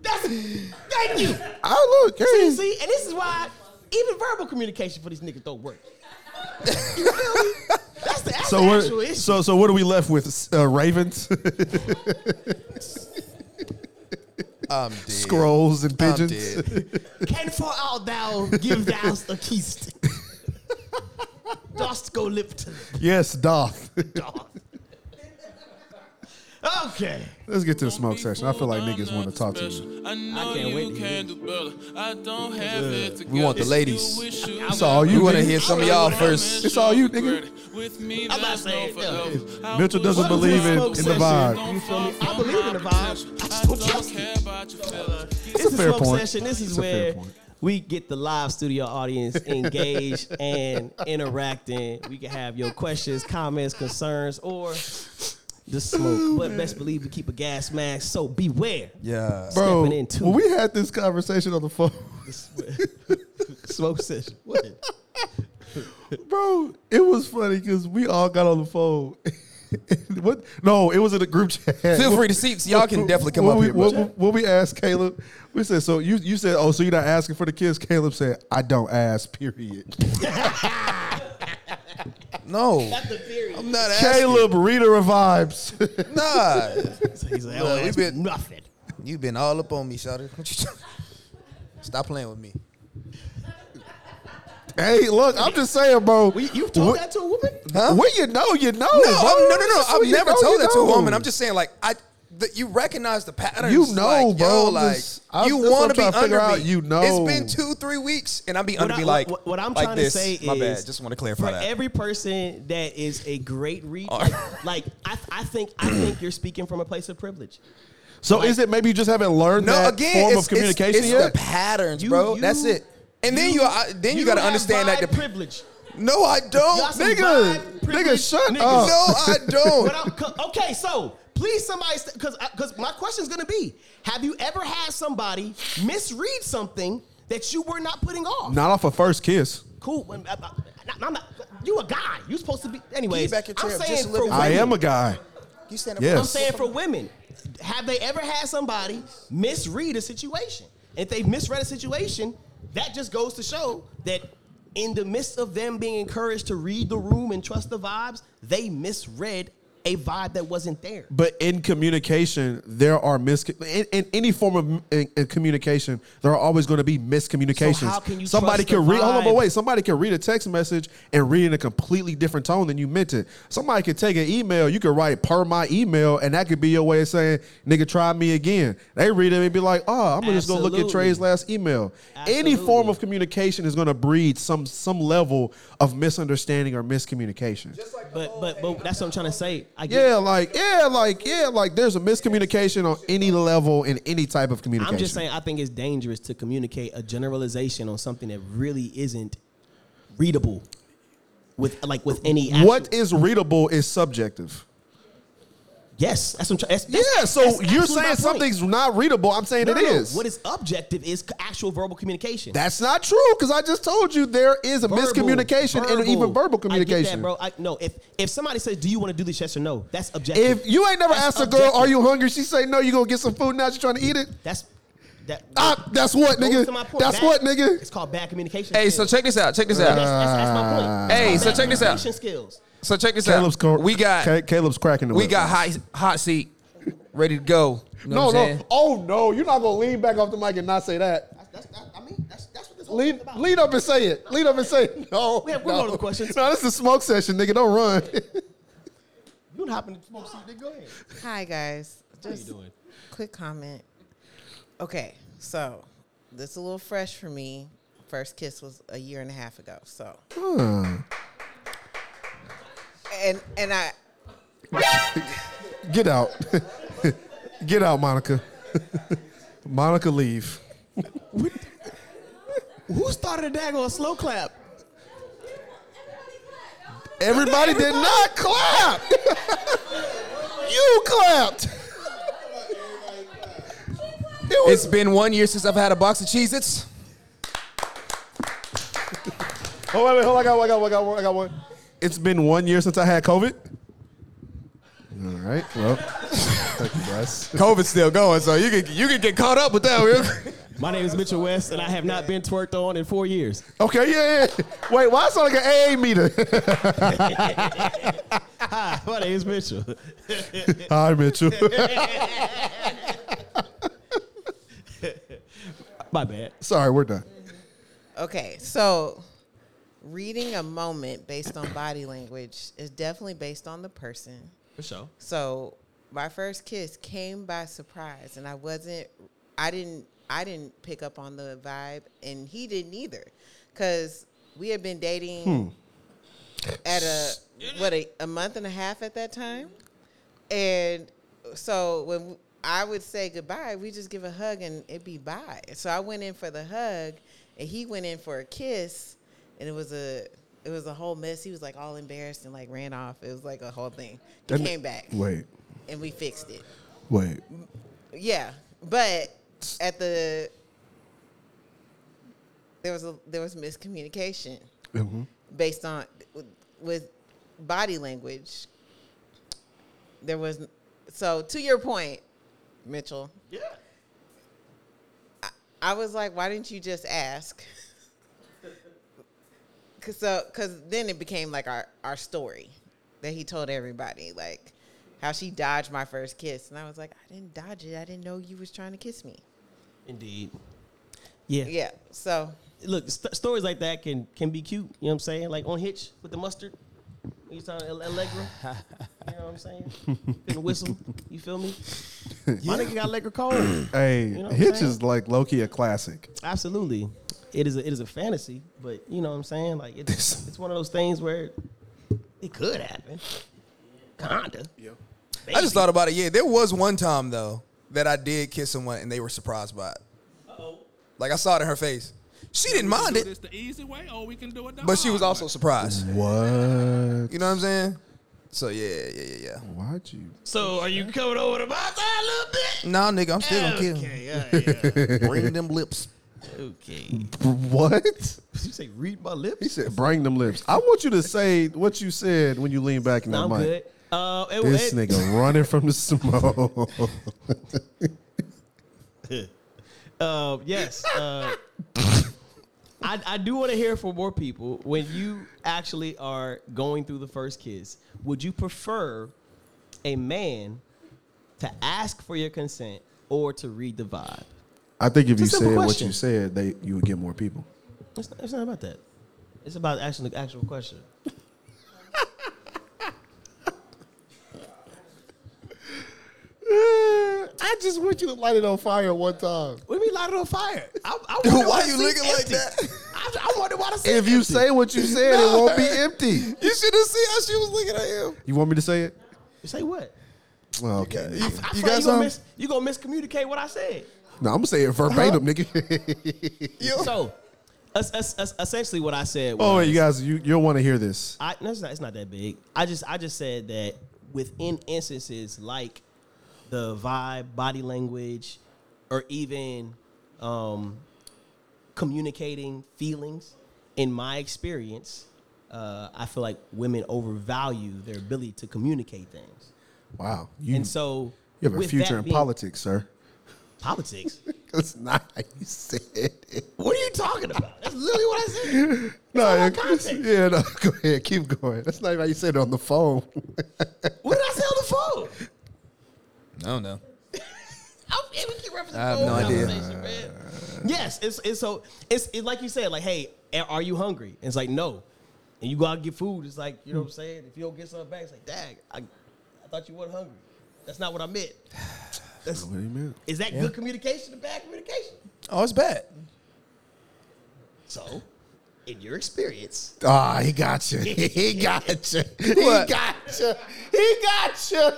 That's, thank you. I look. See, Hey. see, and this is why even verbal communication for these niggas don't work. you feel me? That's the, that's So the what? actual issue. So so what are we left with? Uh, ravens, *laughs* *laughs* I'm dead. scrolls, and I'm pigeons. dead. *laughs* Can for out thou give thou a kist. Dost go lip to lip. Yes, doth. dog. Okay. Let's get to the smoke session. I feel like niggas want to talk to you. I know can't wait to hear can. I don't have it We want the ladies. Still wish you It's all you. We want to hear some of y'all first. It's all you, nigga. With me, I'm not there's no saying, Mitchell doesn't was believe in, in the session. vibe. You feel me? I believe in the vibe. I just don't trust care about your feelings. This a is fair smoke point. session. This is It's where we get the live studio audience engaged and interacting. We can have your questions, comments, concerns, or just smoke. But best believe we keep a gas mask. So beware. Yeah. Bro, Stepping into when we had this conversation on the phone, *laughs* Smoke session. What? *laughs* bro, it was funny because we all got on the phone. *laughs* what? No, it was in a group chat. Feel free to see. Y'all can definitely come when up we, here. When, bro. when we asked Caleb, we said, "So you you said, oh, so you're not asking for the kids?" Caleb said, "I don't ask." Period. No, The period. I'm not asking. Caleb, reader of vibes. *laughs* Nah, He's like, Look, oh, we that's been- nothing. You've been all up on me, Shawty. What you talking- Stop playing with me. hey, look, I'm just saying, bro. You, you told What- that to a woman? Huh? When you know, you know. No, bro. I'm, no, no, no. Just I've you never know, told you that to a know. woman. I'm just saying, like, I, the, you recognize the patterns. You know, like, bro. Yo, like, just- I'm- you want to be trying to under out. me. You know. It's been two, three weeks, and I'm be under What me like, what- what I'm like trying to say My is, bad. Just want to clarify for that. every person that is a great reader, like, like I, I think I *clears throat* think you're speaking from a place of privilege. So Like- is it maybe you just haven't learned no, that again, form it's, of communication it's, it's yet? the patterns, bro. you- That's it. And then you, I, then you, got to understand that. The, privilege. no, I don't. some Nigga, vibe nigga, shut niggas. up. No, I *laughs* don't. But I'm, 'cause- okay, so please somebody, because because uh, my question is gonna be: Have you ever had somebody misread something that you were not putting off? Not off a first kiss. Cool. when- I- I- I'm not. You a guy. You supposed to be. Anyway, I'm saying a for women. I am a guy. You stand up. Yes. I'm saying for women, have they ever had somebody misread a situation? If they misread a situation, that just goes to show that in the midst of them being encouraged to read the room and trust the vibes, they misread a vibe that wasn't there. But in communication, there are mis in, in any form of in, in communication, there are always going to be miscommunications. So how can you somebody trust the can read? Hold on, but wait. Somebody can read a text message and read in a completely different tone than you meant it. Somebody could take an email. You could write per my email, and that could be your way of saying, "Nigga, try me again." They read it and be like, "Oh, I'm just gonna look at Trey's last email." Any form of communication is going to breed some some level of misunderstanding or miscommunication. But but but that's what I'm trying to say. I get, Yeah, like yeah, like yeah, like there's a miscommunication on any level in any type of communication. I'm just saying I think it's dangerous to communicate a generalization on something that really isn't readable with like with any actual, what is readable is subjective. Yes, that's what I'm trying. That's, that's, Yeah, so that's you're saying something's not readable. I'm saying No, it no, no. is. What is objective is actual verbal communication. That's not true because I just told you there is a Verbal, miscommunication and even verbal I communication. get that, bro. I, no, if if somebody says, "Do you want to do this?" Yes or no. That's objective. If you ain't never That's asked a girl, "Are you hungry?" She say, "No." You gonna get some food now? She trying to eat it? that's that. Ah, that's what, goes nigga. to my point. That's Bad- what, nigga. It's called bad communication. Hey, so check this out. Check this That's, out. that's, that's my point. Hey, so check this out. communication Skills. So check this Caleb's out. cor- we got Ca- Caleb's cracking the we whip. got hot hot seat ready to go. You know No, no. saying? Oh no, you're not gonna lean back off the mic and not say that. That's, that's, that, I mean, that's that's what this whole Lead, thing's about. lead up and say it. Lead up and say it. *laughs* No. We have- we'll no. go to questions. No, this is a smoke session, nigga. Don't run. *laughs* You don't happen to smoke seat, nigga. Go ahead. Hi guys. How you doing? quick comment. Okay, so this is a little fresh for me. First kiss was a year and a half ago. So hmm. And and I Get out. Get out, Monica. Monica, leave. Who started a daggone slow clap? Everybody did not clap. you clapped. It was- It's been one year since I've had a box of Cheez-Its. oh, wait, wait, hold on. I got one. I got one. I got one. I got one. It's been one year since I had COVID. All right. Well, I guess. COVID's still going, so you can you can get caught up with that real quick. My name is Mitchell West, and I have not been twerked on in four years. Okay, yeah, yeah. Wait, why it sound like an AA meter? Hi, *laughs* my name is Mitchell. Hi, Mitchell. *laughs* My bad. Sorry, we're done. okay, so reading a moment based on body language is definitely based on the person. For sure. So my first kiss came by surprise, and I wasn't. I didn't. I didn't pick up on the vibe, and he didn't either, because we had been dating hmm. at a what a, a month and a half at that time, and so when I would say goodbye, we just give a hug and it'd be bye. So I went in for the hug, and he went in for a kiss, and it was a it was a whole mess. He was like all embarrassed and like ran off. It was like a whole thing. He That- came back Wait, and we fixed it. wait. Yeah, but at the there was a there was miscommunication Mhm. based on with, with body language. There was so to your point, Mitchell. Yeah. I, I was like, why didn't you just ask? Cause so, cause then it became like our our story that he told everybody, like how she dodged my first kiss, and I was like, I didn't dodge it. I didn't know you was trying to kiss me. Indeed. Yeah. Yeah. So Look, st- stories like that can can be cute. You know what I'm saying? Like on Hitch with the mustard. You talking Alle- Allegra? *laughs* you know what I'm saying? Finna whistle. You feel me? *laughs* My nigga got Allegra Cole. Hey, know what Hitch saying? is like low key a classic. Absolutely. It is a, it is a fantasy, but you know what I'm saying? Like it's *laughs* it's one of those things where it could happen. Kinda. Yeah. I just thought about it. Yeah, there was one time though that I did kiss someone and they were surprised by it. Uh-oh. Like I saw it in her face. She didn't mind it, this the easy way, or we can do it the but she was also surprised. What? You know what I'm saying? So yeah, yeah, yeah, yeah. Why'd you? So are you coming over to my side a little bit? Nah, nigga, I'm still gonna kill him. Okay, yeah, yeah. *laughs* Bring them lips. Okay. What? *laughs* You say read my lips? He said, "Bring them lips." I want you to say what you said when you lean back in that I'm mic. good. Uh, it, This it- nigga running from the smoke. *laughs* Uh, yes. Uh, I, I do want to hear from more people. When you actually are going through the first kiss, would you prefer a man to ask for your consent or to read the vibe? I think if It's you simple said what you said, they you would get more people. It's not, it's not about that. It's about asking the actual question. I just want you to light it on fire one time. What do you mean light it on fire? I, I *laughs* why the you seat's looking like that? I, I wonder why the seat's If you empty. say what you said, it *laughs* won't be empty. You should have seen how she was looking at him. You want me to say it? Say what? Well, okay. You, I you got like you gonna, some? mis- you gonna miscommunicate what I said. No, I'm gonna say it verbatim, nigga. *laughs* You- So, es- es- es- essentially, what I said. Was, oh, wait, you guys, you you'll want to hear this. I, no, it's not. It's not that big. I just, I just said that within instances like the vibe, body language, or even um, communicating feelings. In my experience, uh, I feel like women overvalue their ability to communicate things, Wow, you, and so you have a with future that in being- politics, sir. Politics. That's not how you said it. what are you talking about? That's literally what I said. *laughs* No, all yeah, in context. yeah, no, *laughs* go ahead, keep going. That's not even how you said it on the phone. *laughs* What did I say on the phone? I don't know. I'm, we keep referencing I have no idea. conversation, man. Yes, it's it's so it's it's like you said, like, hey, are you hungry? And it's like no, and you go out and get food. It's like you know what I'm saying. If you don't get something back, it's like, dang, I, I thought you weren't hungry. That's not what I meant. That's, what do you mean? is that good communication or bad communication? Oh, it's bad. So, in your experience, Ah, he got you. *laughs* He *laughs* got you. He got you. He got you.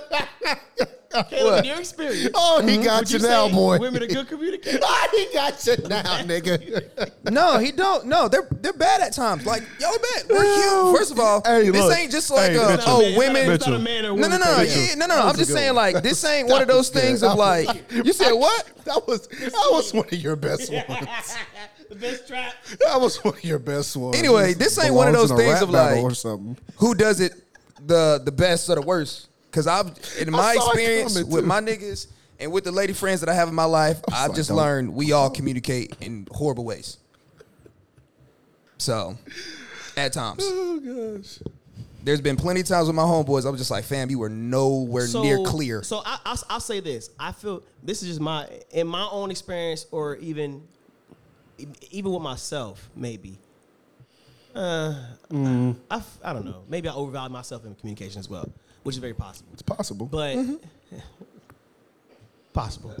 Caleb, in your experience, Oh, he got would you, you now, say boy. women are good communicators? *laughs* Ah, he got you now, nigga. No, he don't. No, they're they're bad at times. Like y'all are bad. We're No. cute. First of all, Hey, this look. ain't just like Hey, uh, Mitchell. oh It's a- women. It's not a Mitchell. man or No, woman no, no, thing. Yeah, no, no, no. I'm just saying, one. like, this ain't one of those things of like, you said what? That was that was one of your best ones. The best trap. That was one of your best ones. Anyway, this ain't one of those in things of battle like- or something. Who does it the the best or the worst? Because I've in my experience with too. my niggas and with the lady friends that I have in my life, I've like, just don't- learned we all communicate in horrible ways. So, at times, Oh gosh. there's been plenty of times with my homeboys. I was just like, fam, you were nowhere near clear. So I, I'll, I'll say this. I feel this is just my in my own experience, or even even with myself, maybe. Uh, I, f- I don't know. Maybe I overvalue myself in communication as well, which is very possible. It's possible. But *laughs* Possible.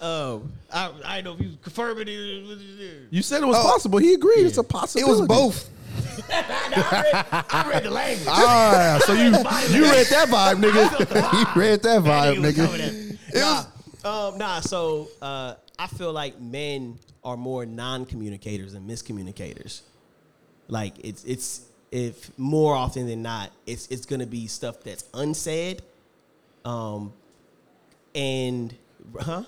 Um, I I know if you confirm it. You said it was Oh. possible. He agreed. It's a possible It was both. *laughs* I, read, I read the language. Ah, so you you read that vibe, nigga. *laughs* you read that vibe, nigga. Nah, um, nah. So uh, I feel like men are more non-communicators and miscommunicators. Like it's it's if more often than not, it's it's gonna be stuff that's unsaid, um, and huh.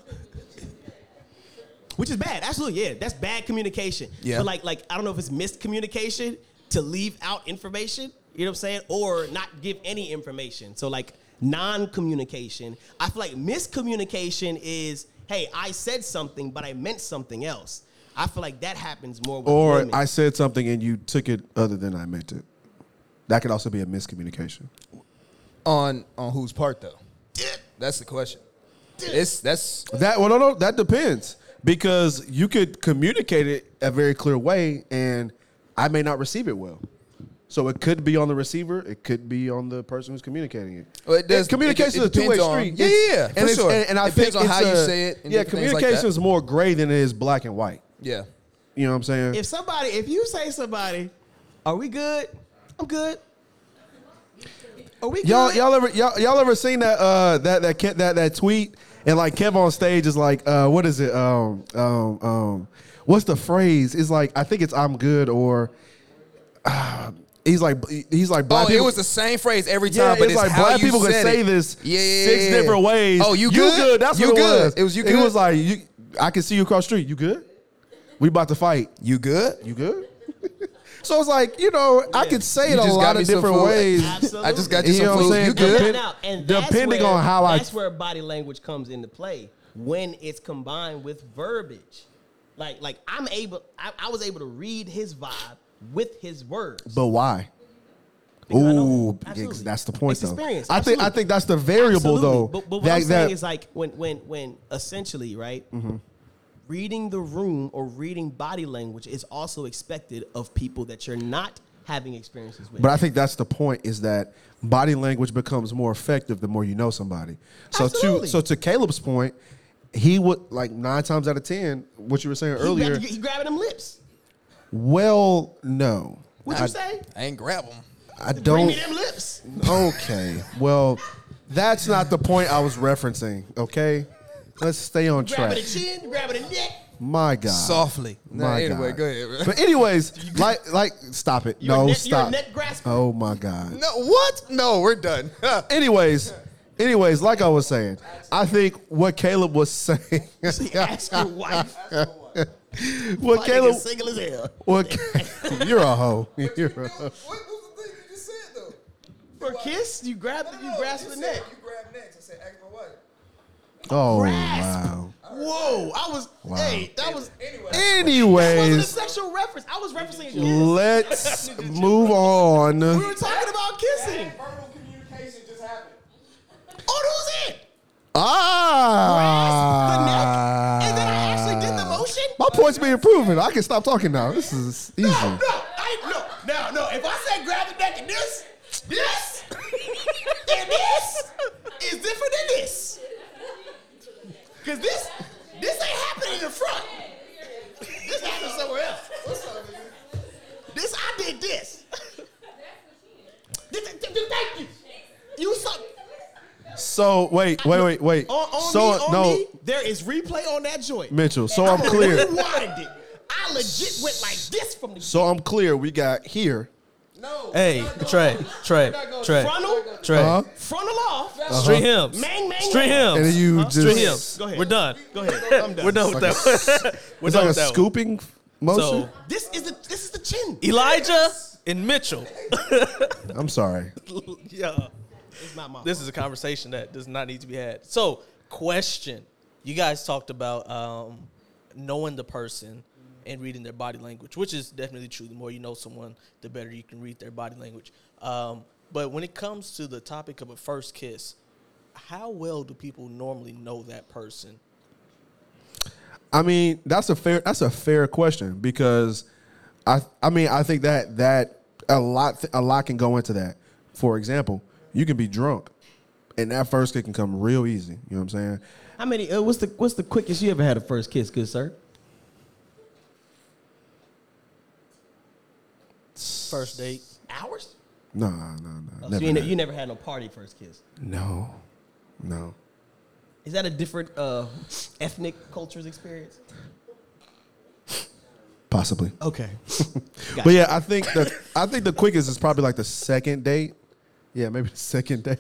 Which is bad. Absolutely, yeah. That's bad communication. Yeah. But like, like I don't know if it's miscommunication to leave out information. You know what I'm saying? Or not give any information. So like non-communication. I feel like miscommunication is, hey, I said something, but I meant something else. I feel like that happens more with Or women. I said something and you took it other than I meant it. That could also be a miscommunication. On on whose part though? That's the question. It's that's That well, no, no, that depends because you could communicate it a very clear way, and I may not receive it well. So it could be on the receiver. It could be on the person who's communicating it. Well, it does- communication it- it is a two way depends on- street. yeah, yeah, yeah, for and sure. And, and I It depends think on how it's you say it and Yeah, different things like communication that. is more gray than it is black and white. yeah. You know what I'm saying? if somebody, if you say somebody, are we good? I'm good. Are we Y'all, good? y'all ever y'all, y'all ever seen that uh that that Ke- that that tweet and like Kev on stage is like uh what is it um um um what's the phrase? It's like I think it's I'm good or uh, he's like he's like black Oh, it was the same phrase every yeah, time, but it's it's, like how black you people can say it. this yeah, yeah, six different ways. Oh, you You good? good? That's you what it good. was. It was you It was like you. I can see you across the street. You good? We about to fight. you good? You good? *laughs* so it's like you know I could say it a lot of different ways. *laughs* Absolutely. I just got you You some know what I'm food. saying? You good? And that's depending where- on how I- that's where body language comes into play when it's combined with verbiage. Like, like I'm able, I, I was able to read his vibe with his words. But why? Ooh, that's the point It's though. experience, I think I think that's the variable Absolutely. though. But, but what that, I'm saying that- is like when, when, when essentially, right? Mm-hmm. Reading the room or reading body language is also expected of people that you're not having experiences with. but I think that's the point is that body language becomes more effective the more you know somebody. So Absolutely. to so to Caleb's point, he would like nine times out of ten, what you were saying he, earlier. grabbed- he grabbing them lips. Well, no. What'd I, you say? I ain't grab them. I don't. me them lips. Okay. Well, that's not the point I was referencing. Okay. Let's stay on track. Grabbing the chin, grabbing the neck. My God. Softly. Nah, My anyway, God. go ahead. bro. But anyways, like like stop it. You're no, net- stop. net grasper. Oh my God. No, what? No, we're done. *laughs* Anyways, anyways, like I was saying, I think what Caleb was *laughs* saying. See, ask your wife. *laughs* what My Caleb? nigga single as hell. What? *laughs* you're a hoe. You're a hoe. what was the thing you just said though? For a kiss, you grab the, you grasp the neck. You grab next. I said, ask my wife. Oh Grasp. wow. Whoa, I was. Hey, that was. Anyway, That wasn't a sexual reference. I was referencing kiss. let's move on. We were talking about kissing. verbal communication just happened. On who's end? Ah. Grasp the neck, and then I actually did the motion. My point's being proven. I can stop talking now. This is easy. No, no, I no. Now, no. If I said grab the neck and this, this, and this is different than this. Cause this, this ain't happening in the front. This happened somewhere else. What's up, man? This I did this. *laughs* This- this- this- Thank you. You saw. So wait, wait, wait, wait. On, on so me, on no, me, there is replay on that joint. Mitchell. So I I'm don't clear. who. I legit went like this from the So I'm clear. We got here. No. Hey, Trey, Trey, Trey, frontal, Trey. Uh-huh. frontal off, Street Hymns. Mang, mang, Street mang. hymns. And then you Street just hymns. Go ahead. We're done. Go ahead. I'm *laughs* done. We're done with that one. *laughs* We're it's done like a with that one. scooping motion. So This is the this is the chin. Elijah and Mitchell. *laughs* I'm sorry. yeah. It's not my This is a conversation that does not need to be had. So, question. You guys talked about um, knowing the person and reading their body language, which is definitely true. The more you know someone, the better you can read their body language. Um, but when it comes to the topic of a first kiss, how well do people normally know that person? I mean, that's a fair that's a fair question because I I mean, I think that that a lot a lot can go into that. For example, you can be drunk and that first kiss can come real easy. You know what I'm saying? How many? Uh, what's the What's the quickest you ever had a first kiss, good sir? First date. Hours. No, no, no, Oh, so you, ain't- had. you never had no party first kiss. no, no. Is that a different uh, ethnic cultures experience? Possibly. Okay. *laughs* But yeah, I think the I think the quickest is probably like the second date. Yeah, maybe the second date.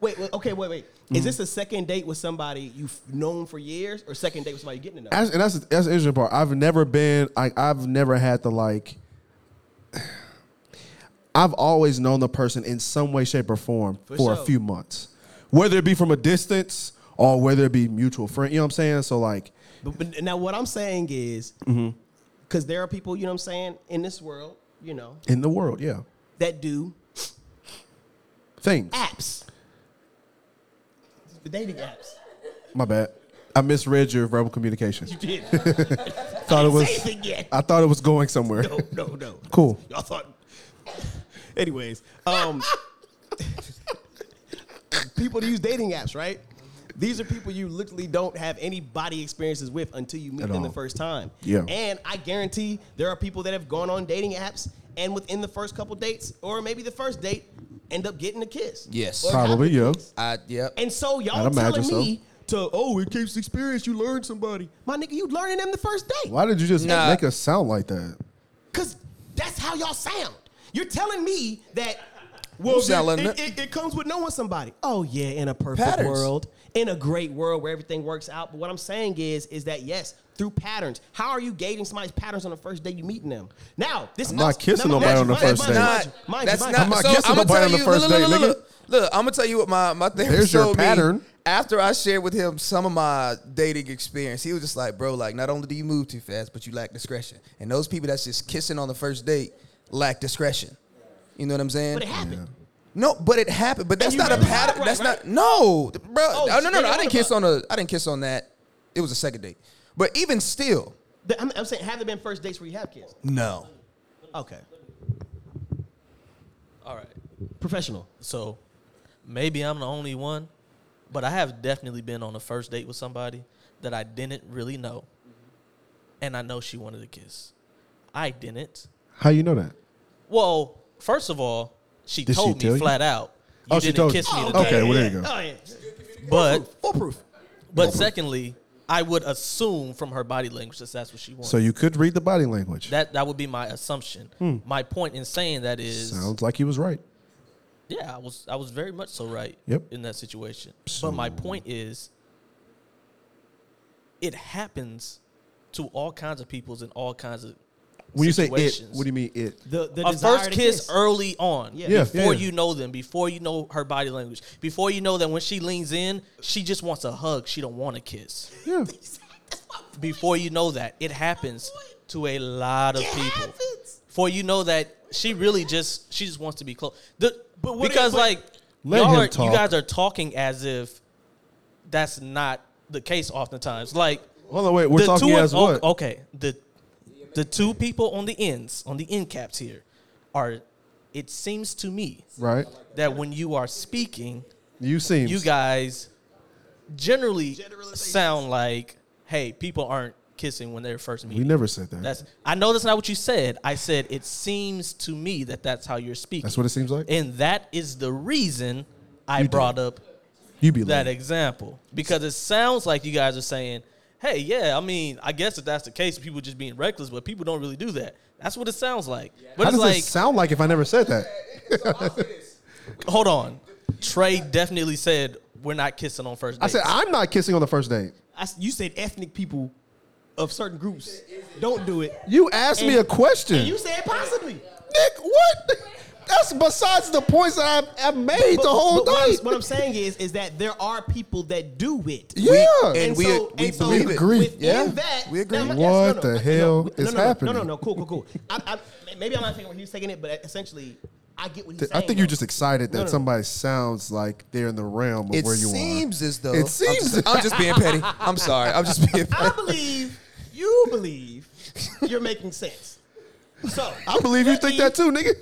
Wait, wait, okay, wait, wait. Mm-hmm. Is this a second date with somebody you've known for years, or second date with somebody you're getting to know? That's- and that's that's the interesting part. I've never been. I, I've never had to like. I've always known the person in some way, shape, or form for, For a few months, whether it be from a distance or whether it be mutual friend. You know what I'm saying? So like, But, but now what I'm saying is, Mm-hmm. because there are people, you know what I'm saying, in this world, you know, in the world, yeah, that do things. apps, the dating apps. My bad. I misread your verbal communication. You did. *laughs* thought it was. Say anything yet. I thought it was going somewhere. No, no, no. Cool. Y'all thought. *laughs* Anyways, um, *laughs* people use dating apps, right? These are people you literally don't have any body experiences with until you meet At them the first time. Yeah. And I guarantee there are people that have gone on dating apps and within the first couple dates, or maybe the first date, end up getting a kiss. Yes. Or have Probably, a yeah. kiss. I yep. And so y'all I'd imagine telling so. me to, oh, it keeps experience. You learn somebody. My nigga, you learning them the first date. Why did you just Nah. make us sound like that? Cause that's how y'all sound. You're telling me that well, You sound it, like it, it, it comes with knowing somebody. Oh yeah, in a perfect Patterns. world, in a great world where everything works out. But what I'm saying is, is that yes, through patterns. How are you gauging somebody's patterns on the first day you meeting them? Now, this I'm not kissing now, nobody mind on the you, first mind you, date. mind you, Not, mind you, that's not. I'm not so kissing nobody on the first look, look, nigga. Look, look, I'm gonna tell you what my my therapist There's your told me. After I shared with him some of my dating experience, he was just like, "Bro, like not only do you move too fast, but you lack discretion. And those people that's just kissing on the first date lack discretion. You know what I'm saying? But it happened. No, but it happened. But that's not a pattern. right, that's right? not no, bro. Oh, no, no, no, no. I didn't kiss up. on a. I didn't kiss on that. It was a second date. But even still, The- I'm, I'm saying, have there been first dates where you have kissed? no. Okay, All right. professional. So maybe I'm the only one, but I have definitely been on a first date with somebody that I didn't really know. And I know she wanted a kiss. I didn't. How you know that? Well, first of all, she Did told tell me you? flat out. You Oh, she didn't told you. kiss me Oh, today. okay, well, there you go. Oh yeah, But foolproof. but secondly, I would assume from her body language that that's what she wanted. So you could read the body language. that that would be my assumption. Hmm. My point in saying that is Sounds like he was right. Yeah, I was I was very much so right Yep. in that situation. But my point is it happens to all kinds of peoples in all kinds of When you say it, situations. what do you mean it? The, the a desire first to kiss, early on, Yeah. Yeah, before yeah. you know them, before you know her body language, before you know that when she leans in, she just wants a hug. She don't want a kiss. Yeah. *laughs* Before you know that, it happens to a lot of people. Before you know that she really just she just wants to be close. The, But what because but- like Let y'all him are, talk. you guys are talking as if that's not the case oftentimes. Like Hold on, wait. We're the talking two as what? Okay, the the two people on the ends, on the end caps here, are. It seems to me Right. that when you are speaking, You seem. you guys generally sound like, "Hey, people aren't kissing when they're first meeting." We never said that. That's. I know that's not what you said. I said it seems to me that that's how you're speaking. That's what it seems like. and that is the reason I You did. brought up you be that like, example because it sounds like you guys are saying, "Hey, yeah, I mean, I guess if that's the case, people just being reckless, but people don't really do that." That's what it sounds like. But how it's does like, it sound like if I never said that? *laughs* hold on, Trey definitely said we're not kissing on first I said I'm not kissing on the first date. I s you said ethnic people of certain groups don't do it. You asked me a question. And you said possibly. Nick, what? That's besides the points that I've, I've made the whole but what. I'm, what I'm saying is, is that there are people that do it. yeah. and we- we and so believe it. agree. Yeah, that, we agree. now, yes, What the hell no, is no, no, happening? No, no, no, cool, cool, cool. I, I, maybe I'm not taking what he's taking it, but essentially, I get what he's saying. I think you're just excited that No, no, no. somebody sounds like they're in the realm of It where you are. It seems are. as though It I'm seems- just, I'm just being petty. I'm sorry. I'm just being petty. I believe you believe you're making sense. So I believe you think me- that too, nigga.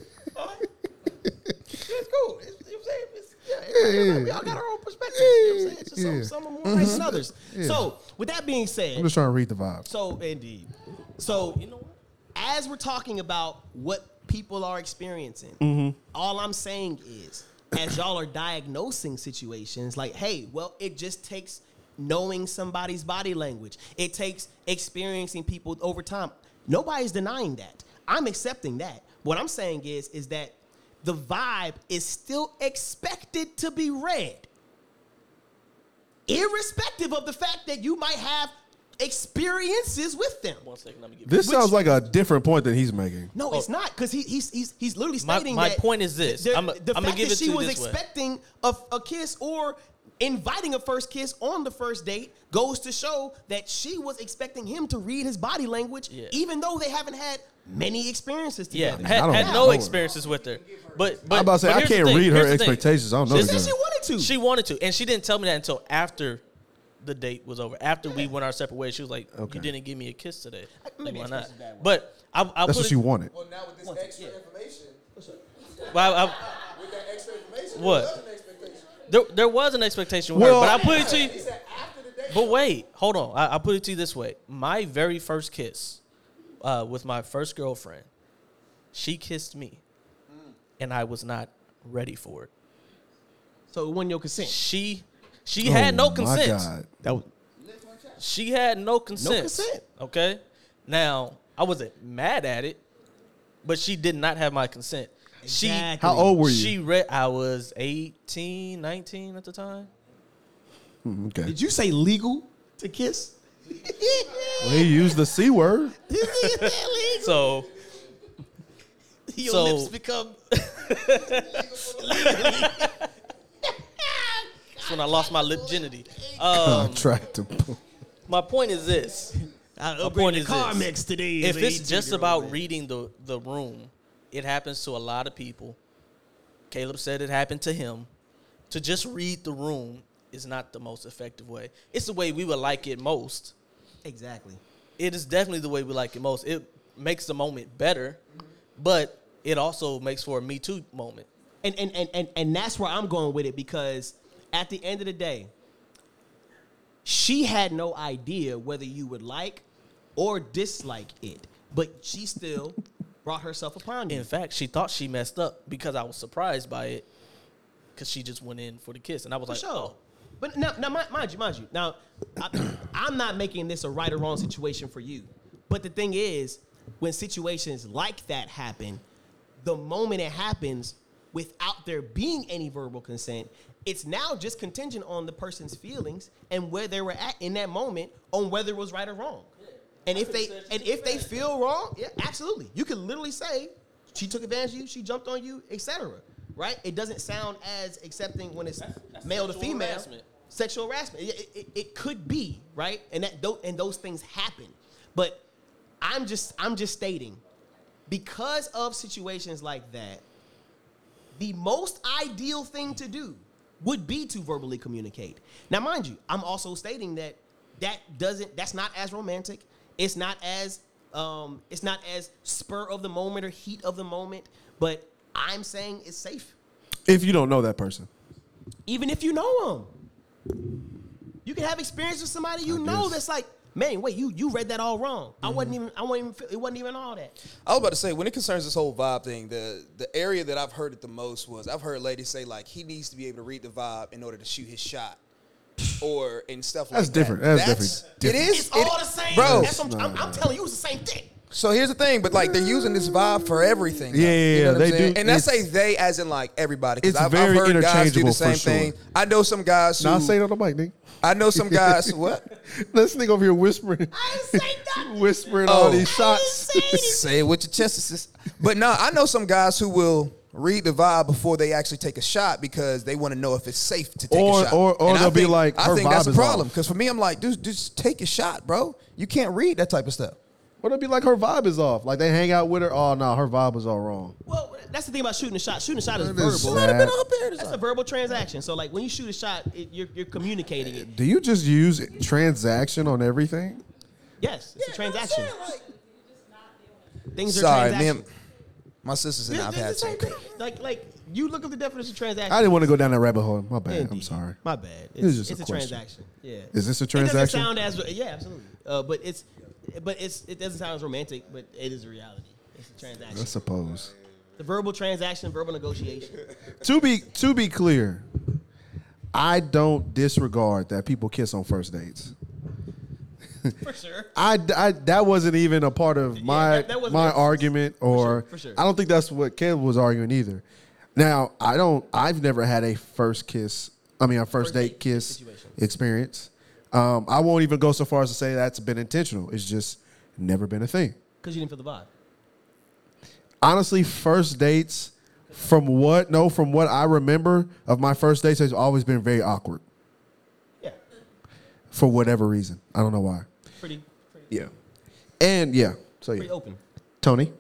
It's cool. It's, you know what I'm saying? It's, yeah, Yeah, yeah, We all got our own perspectives. You know what I'm saying? It's just some, some are more right than others. So, with that being said, I'm just trying to read the vibe. so indeed. So you know, what? as we're talking about what people are experiencing, Mm-hmm. all I'm saying is, as y'all are diagnosing situations, like, hey, well, it just takes knowing somebody's body language. It takes experiencing people over time. Nobody's denying that. I'm accepting that. What I'm saying is, is that the vibe is still expected to be read irrespective of the fact that you might have experiences with them. One second, let me get This Which- sounds like a different point that he's making. No, it's oh. not because he, he's he's he's literally My- stating my that point is this. The, I'ma- the I'ma fact give that it she you was this way. expecting a, a kiss or inviting a first kiss on the first date goes to show that she was expecting him to read his body language, Yeah. even though they haven't had many experiences Yeah, together. had, I don't had know no experiences with her. But, but I'm about to say I can't read her here's the thing. expectations. I don't know. She this said she wanted to. She wanted to, and she didn't tell me that until after the date was over. After we went our separate ways, she was like, Okay. "You didn't give me a kiss today. Maybe Why not?" just a bad word. But I, I That's put what she wanted. Well, now with this extra information, well, I- with that extra information, What? there was an expectation. there, there was an expectation with Well- her, but I put it to you. He said after the date. But wait, hold on. I, I put it to you this way: my very first kiss uh, with my first girlfriend, she kissed me, and I was not ready for it. so it wasn't your consent. She she had no Oh, My consent. God. That was She had no consent. consent. Okay. Now I wasn't mad at it, but she did not have my consent. Exactly. How old were you? She she read. I was 18, 19 at the time. Hmm, okay. Did you say legal to kiss? Well, he used the c word. *laughs* So Your So- lips become. that's when I lost my lip virginity. *laughs* Um, Contractor. my point is this: I My point the is car this. mix today. if it's just about man. reading the the room, it happens to a lot of people. Caleb said it happened to him. To just read the room is not the most effective way. It's the way we would like it most. Exactly. It is definitely the way we like it most. It makes the moment better, but it also makes for a Me Too moment. and and, and and and that's where I'm going with it because at the end of the day, she had no idea whether you would like or dislike it, but she still *laughs* brought herself upon you. In fact, she thought she messed up because I was surprised by it because she just went in for the kiss. And I was For like, sure. oh. But now, now, mind mind you, mind you. Now, I, *clears throat* I'm not making this a right or wrong situation for you. But the thing is, when situations like that happen, the moment it happens without there being any verbal consent, it's now just contingent on the person's feelings and where they were at in that moment on whether it was right or wrong. And if they and if they feel wrong, yeah, absolutely. You can literally say she took advantage of you, she jumped on you, etc. Right? It doesn't sound as accepting when it's that's male to female. harassment. Sexual harassment. It, it, it could be right, and that and those things happen. But I'm just I'm just stating because of situations like that, the most ideal thing to do would be to verbally communicate. Now, mind you, I'm also stating that that doesn't that's not as romantic. It's not as um, it's not as spur of the moment or heat of the moment. But I'm saying it's safe, If you don't know that person. even if you know them. You can have experience with somebody you know guess. that's like, man, wait, you you read that all wrong. I wasn't mm-hmm. even I wasn't even it wasn't even all that. I was about to say when it concerns this whole vibe thing, the the area that I've heard it the most was I've heard ladies say like he needs to be able to read the vibe in order to shoot his shot, or and stuff like that. That's that. different. That's different. It is It's all the same, bro. That's what I'm, I'm, I'm telling you, it's the same thing. So here's the thing, but like they're using this vibe for everything. Yeah, though. yeah, You yeah, know what I'm they saying? do. And I say they as in like everybody. 'cause It's I've, very I've heard guys do the interchangeable same for sure. thing. I know some guys who. Now say it on the mic, nigga. I know some guys. *laughs* what? This nigga over here whispering, I didn't say nothing. *laughs* whispering Oh. all these shots. say anything. *laughs* Say it with your chest. sis. But no, I know some guys who will read the vibe before they actually take a shot because they want to know if it's safe to take Or- a shot. or- or And they'll be like, I her think that's vibe a problem because for me, I'm like, dude, just take a shot, bro. You can't read that type of stuff. What it be like her vibe is off? Like they hang out with her. Oh no, her vibe was all wrong. Well, that's the thing about shooting a shot. Shooting a shot is That is verbal. sad. That's a verbal transaction. So, like when you shoot a shot, it, you're, you're communicating it. Do you just use transaction on everything? Yes, it's a transaction. Things are Sorry, transactions. man. My sister said It's- I've it's had the same some. thing. Like, like you look up the definition of transaction. I didn't want to go down that rabbit hole. My bad. I'm Indeed. sorry. My bad. It It's, just it's a a, question. transaction. Yeah. Is this a It doesn't transaction? sound as yeah, absolutely. Uh, but it's but it's it doesn't sound as romantic, but it is a reality. It's a transaction. I suppose. the verbal transaction, verbal negotiation. To be to be clear, I don't disregard that people kiss on first dates. For sure. *laughs* I, I that wasn't even a part of my that- that my argument, or sure, for sure. I don't think that's what Caleb was arguing either. Now I don't. I've never had a first kiss. I mean, a first, First date date kiss situation. experience. Um, I won't even go so far as to say that's been intentional. It's just never been a thing. Because you didn't feel the vibe. Honestly, first dates, from what no, from what I remember of my first dates, has always been very awkward Yeah. for whatever reason. I don't know why. Pretty pretty, Yeah, and yeah. So pretty yeah, open. Tony.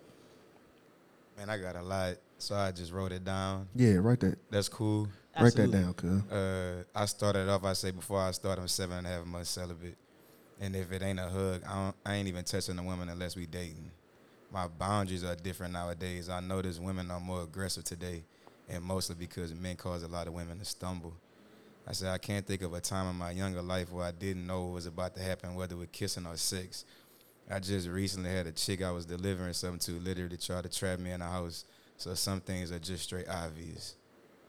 Man, I got a lot, so I just wrote it down. Yeah, write that. That's cool. Write that down, cuz. Uh, I started off. I say before I start, I'm seven and a half months celibate, and if it ain't a hug, I, don't, I ain't even touching a woman unless we dating. My boundaries are different nowadays. I notice women are more aggressive today, and mostly because men cause a lot of women to stumble. I said I can't think of a time in my younger life where I didn't know what was about to happen, whether with kissing or sex. I just recently had a chick I was delivering something to literally try to trap me in the house. So some things are just straight obvious.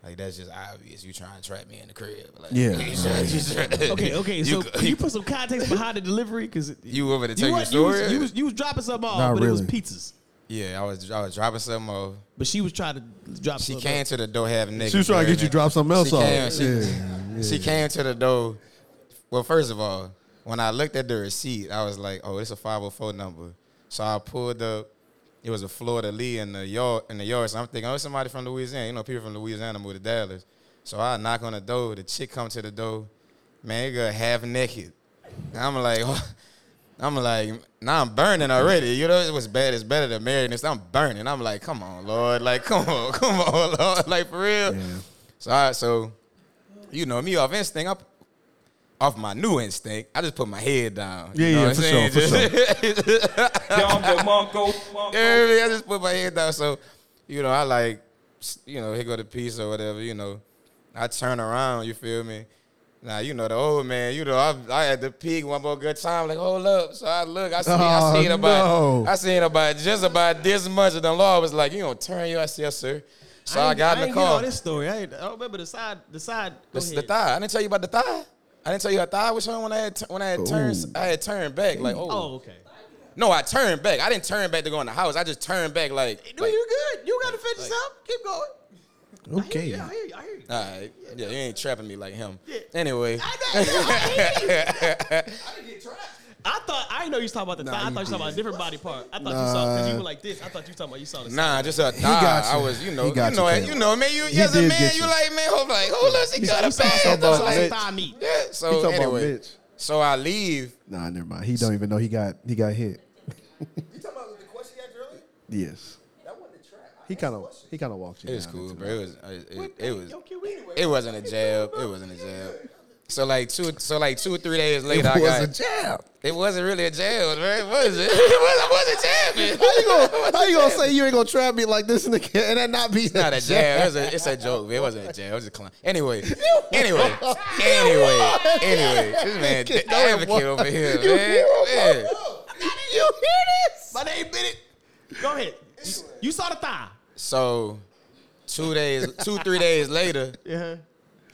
Like that's just obvious. You trying to trap me in the crib. Like, Yeah. *laughs* you trying- you trying- Okay, okay. So go- can you put some context behind the delivery? Because *laughs* You over to you, tell your was- you, was, story? you, was, you was dropping something off, Not but it was pizzas. Yeah, I was I was dropping something off. But she was trying to drop. She something came off. to the door half naked. She was trying to get you to drop something else She off. came, she, Yeah, *laughs* she came to the door. Well, first of all, when I looked at the receipt, I was like, "Oh, it's a 504 number." So I pulled up. It was a Florida Lee in the yard. In the yard, so I'm thinking, "Oh, somebody from Louisiana." You know, people from Louisiana moved to Dallas. So I knock on the door. The chick come to the door. Man, it got half naked. I'm like, *laughs* I'm like, now I'm burning already. You know, it was bad. It's better than marriedness. I'm burning. I'm like, come on, Lord. Like, *laughs* come on, come on, *laughs* Lord. Like for real. Yeah. So I, so, you know, me off instinct, I, off my new instinct, I just put my head down. You Yeah, know yeah, what for I'm sure, saying? for Just- sure. *laughs* You know I mean? I just put my head down. So, you know, I like, you know, here go the piece or whatever, you know. I turn around, you feel me? Now, you know, the old man, you know, I, I had to peek one more good time, like, hold up. So I look, I see, I Oh, seen about, no. I seen about just about this much. And the law was like, you gonna turn you? I said, yes, sir. So I, ain't- got in ain't the get all car. this story. I, ain't, I don't remember the side. The side. The, the thigh. I didn't tell you about the thigh. I didn't tell you how thigh was showing when I had t- when I had turned. I had turned back like oh. Oh, okay. no, I turned back. I didn't turn back to go in the house. I just turned back like. No, like you good. You got to finish up. Keep going. Okay. Yeah, I hear you. I hear you. all right, yeah, you ain't trapping me like him. Yeah. Anyway, I *laughs* *laughs* thought I didn't know you was talking about the thigh. I thought you was talking about a different body part. I thought you saw because you were like this. I thought you was talking about you saw the nah, just a thigh. got I was, you know, He you got know, you, it. Caleb. you know, man. You He as a did man, get you you. like man. Hold like, hold up, he got a side. bad. about Some Mitch. thigh meat. Yeah. He So talking about anyway, Mitch. so I leave. Nah, never mind. He don't even know he got he got hit. You talking about the question you asked earlier? Yes. That wasn't a trap. He kind of he kind of walked you. It was down cool, into bro. It was, it, it, it was, Don't kill me. it wasn't a jab. It wasn't a jab. So like two, so like two or three days It later, I was got. a jab. It wasn't really a jab, right? *laughs* It wasn't. It wasn't, wasn't jabbing. How you gonna *laughs* how you gonna say you ain't gonna trap me like this in the ca- and that not be It's not a *laughs* jab. It was a, it's a joke. man. It wasn't a jab. It was a clown. Anyway, anyway, anyway, anyway. This man, the advocate over here, man. man. You hear this? My name Bennett. Go ahead. You, you saw the thigh. So, two days, two three days later, Yeah. Uh-huh.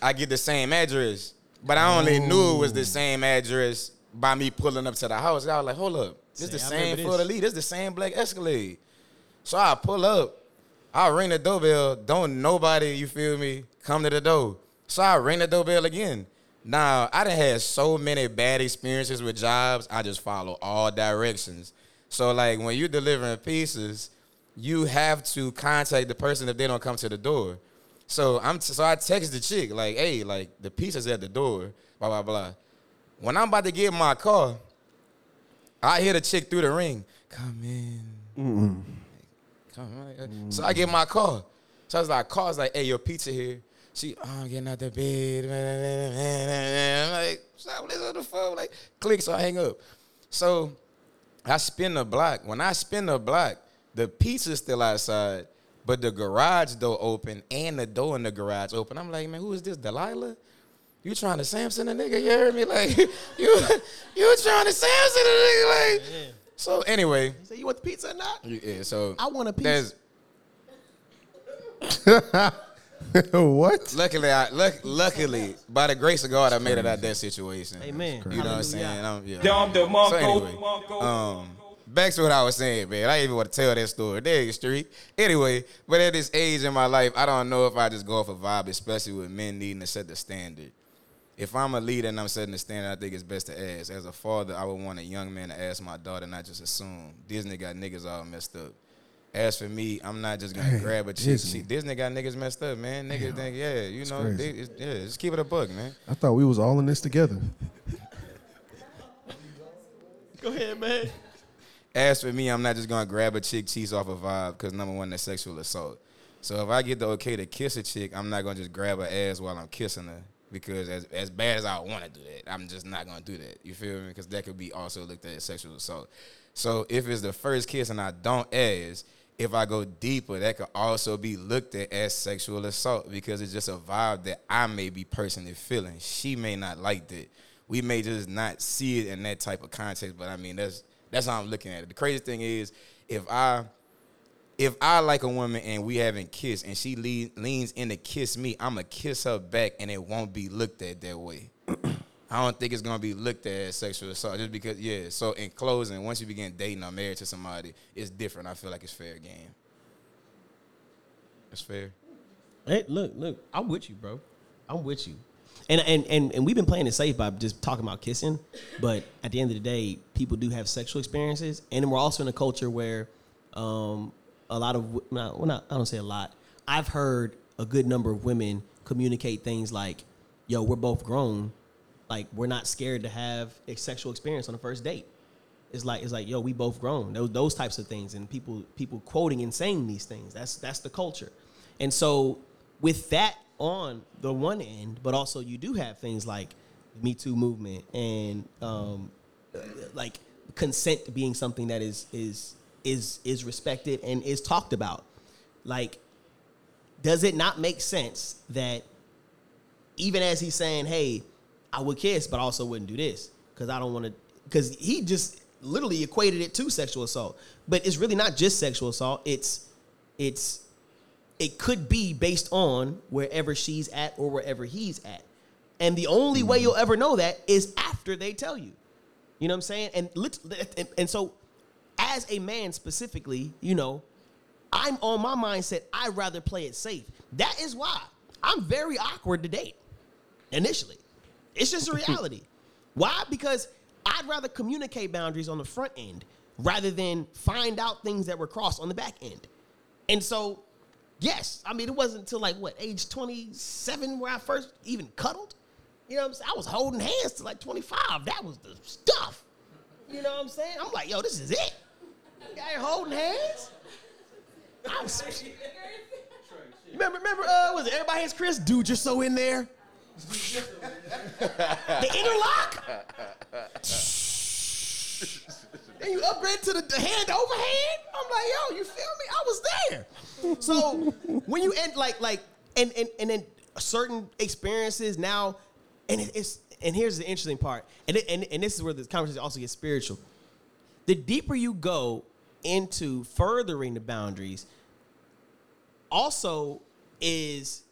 I get the same address, but I only knew it was the same address by me pulling up to the house. I was like, hold up, this Say, the same for the lead. This the same black Escalade. So I pull up, I ring the doorbell. Don't nobody, you feel me, come to the door. So I ring the doorbell again. Now I done had so many bad experiences with jobs. I just follow all directions. So like when you're delivering pieces, you have to contact the person if they don't come to the door. So I'm so I text the chick like, hey, like the pieces at the door, blah blah blah. When I'm about to get in my car, I hear the chick through the ring. Come in. Come in. So I get in my car. So I was like, car's like, hey, your pizza here. She, oh, I'm getting out the bed. I'm like, stop listening on the phone. Like, click, so I hang up. So I spin the block. When I spin the block, the pizza's still outside, but the garage door open and the door in the garage open. I'm like, man, who is this, Delilah? You trying to Samson a nigga? You heard me? Like, *laughs* you you trying to Samson a nigga? Like, so anyway, Say you want the pizza or not? yeah. So I want a pizza. *laughs* What? luckily, I luck, luckily by the grace of God, I made it out of that situation. Amen. You know what I'm Hallelujah. saying? I'm, yeah. Dom DeMarco. So anyway, um, back to what I was saying, man. I didn't even want to tell that story. There you street. Anyway, but at this age in my life, I don't know if I just go off a vibe, especially with men needing to set the standard. If I'm a leader and I'm setting the standard, I think it's best to ask. As a father, I would want a young man to ask my daughter, not just assume. Disney got niggas all messed up. As for me, I'm not just gonna Damn, grab a chick. Disney. Disney. Disney got niggas messed up, man. Niggas think, yeah, you know, they, it's- yeah, just keep it a bug, man. I thought we was all in this together. Go ahead, man. As for me, I'm not just gonna grab a chick cheese off a vibe because number one, that's sexual assault. So if I get the okay to kiss a chick, I'm not gonna just grab her ass while I'm kissing her because as as bad as I want to do that, I'm just not gonna do that. You feel me? Because that could be also looked at as sexual assault. So if it's the first kiss and I don't ask, if I go deeper, that could also be looked at as sexual assault because it's just a vibe that I may be personally feeling. She may not like that. We may just not see it in that type of context, but I mean that's that's how I'm looking at it. The crazy thing is, if I if I like a woman and we haven't kissed and she lean, leans in to kiss me, I'ma kiss her back and it won't be looked at that way. *clears throat* I don't think it's gonna be looked at as sexual assault just because yeah. So in closing, once you begin dating or married to somebody, it's different. I feel like it's fair game. It's fair. Hey, look, look, I'm with you, bro. I'm with you. And and and, and we've been playing it safe by just talking about kissing, but at the end of the day, people do have sexual experiences, and we're also in a culture where um, a lot of well, not I don't say a lot. I've heard a good number of women communicate things like, "Yo, we're both grown, like we're not scared to have a sexual experience on the first date." It's like it's like, "Yo, we both grown." Those those types of things, and people people quoting and saying these things. That's that's the culture, and so with that on the one end, but also you do have things like the Me Too movement and um, like consent being something that is is is is respected and is talked about. Like, does it not make sense that even as he's saying, "Hey, I would kiss, but I also wouldn't do this because I don't want to," because he just literally equated it to sexual assault, but it's really not just sexual assault. It's it's it could be based on wherever she's at or wherever he's at. And the only way you'll ever know that is after they tell you. You know what I'm saying? And and, and so as a man specifically, you know, I'm on my mindset, I'd rather play it safe. That is why I'm very awkward to date initially. It's just a reality. why? Because I'd rather communicate boundaries on the front end rather than find out things that were crossed on the back end. And so, yes, I mean, it wasn't until like what, age 27 where I first even cuddled? You know what I'm saying? I was holding hands to like 25. That was the stuff. You know what I'm saying? I'm like, yo, this is it. You guys holding hands? I'm *laughs* Remember, remember, uh, was it everybody has Chris? Dude, you're so in there. *laughs* the interlock? *laughs* then you upgrade to the, the hand over hand. I'm like, yo, you feel me? I was there. So when you end like like and and and then certain experiences now, and it- it's and here's the interesting part, and it, and and this is where the conversation also gets spiritual. The deeper you go into furthering the boundaries, also is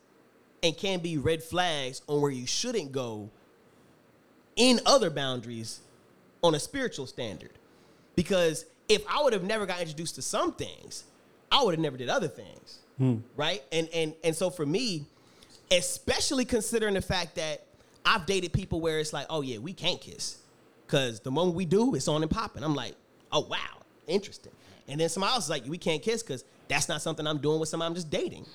and can be red flags on where you shouldn't go in other boundaries on a spiritual standard. Because if I would have never got introduced to some things, I would have never did other things. Right? And and and so for me, especially considering the fact that I've dated people where it's like, oh yeah, we can't kiss. Cause the moment we do, it's on and popping. I'm like, oh wow, interesting. And then somebody else is like, we can't kiss because that's not something I'm doing with somebody I'm just dating.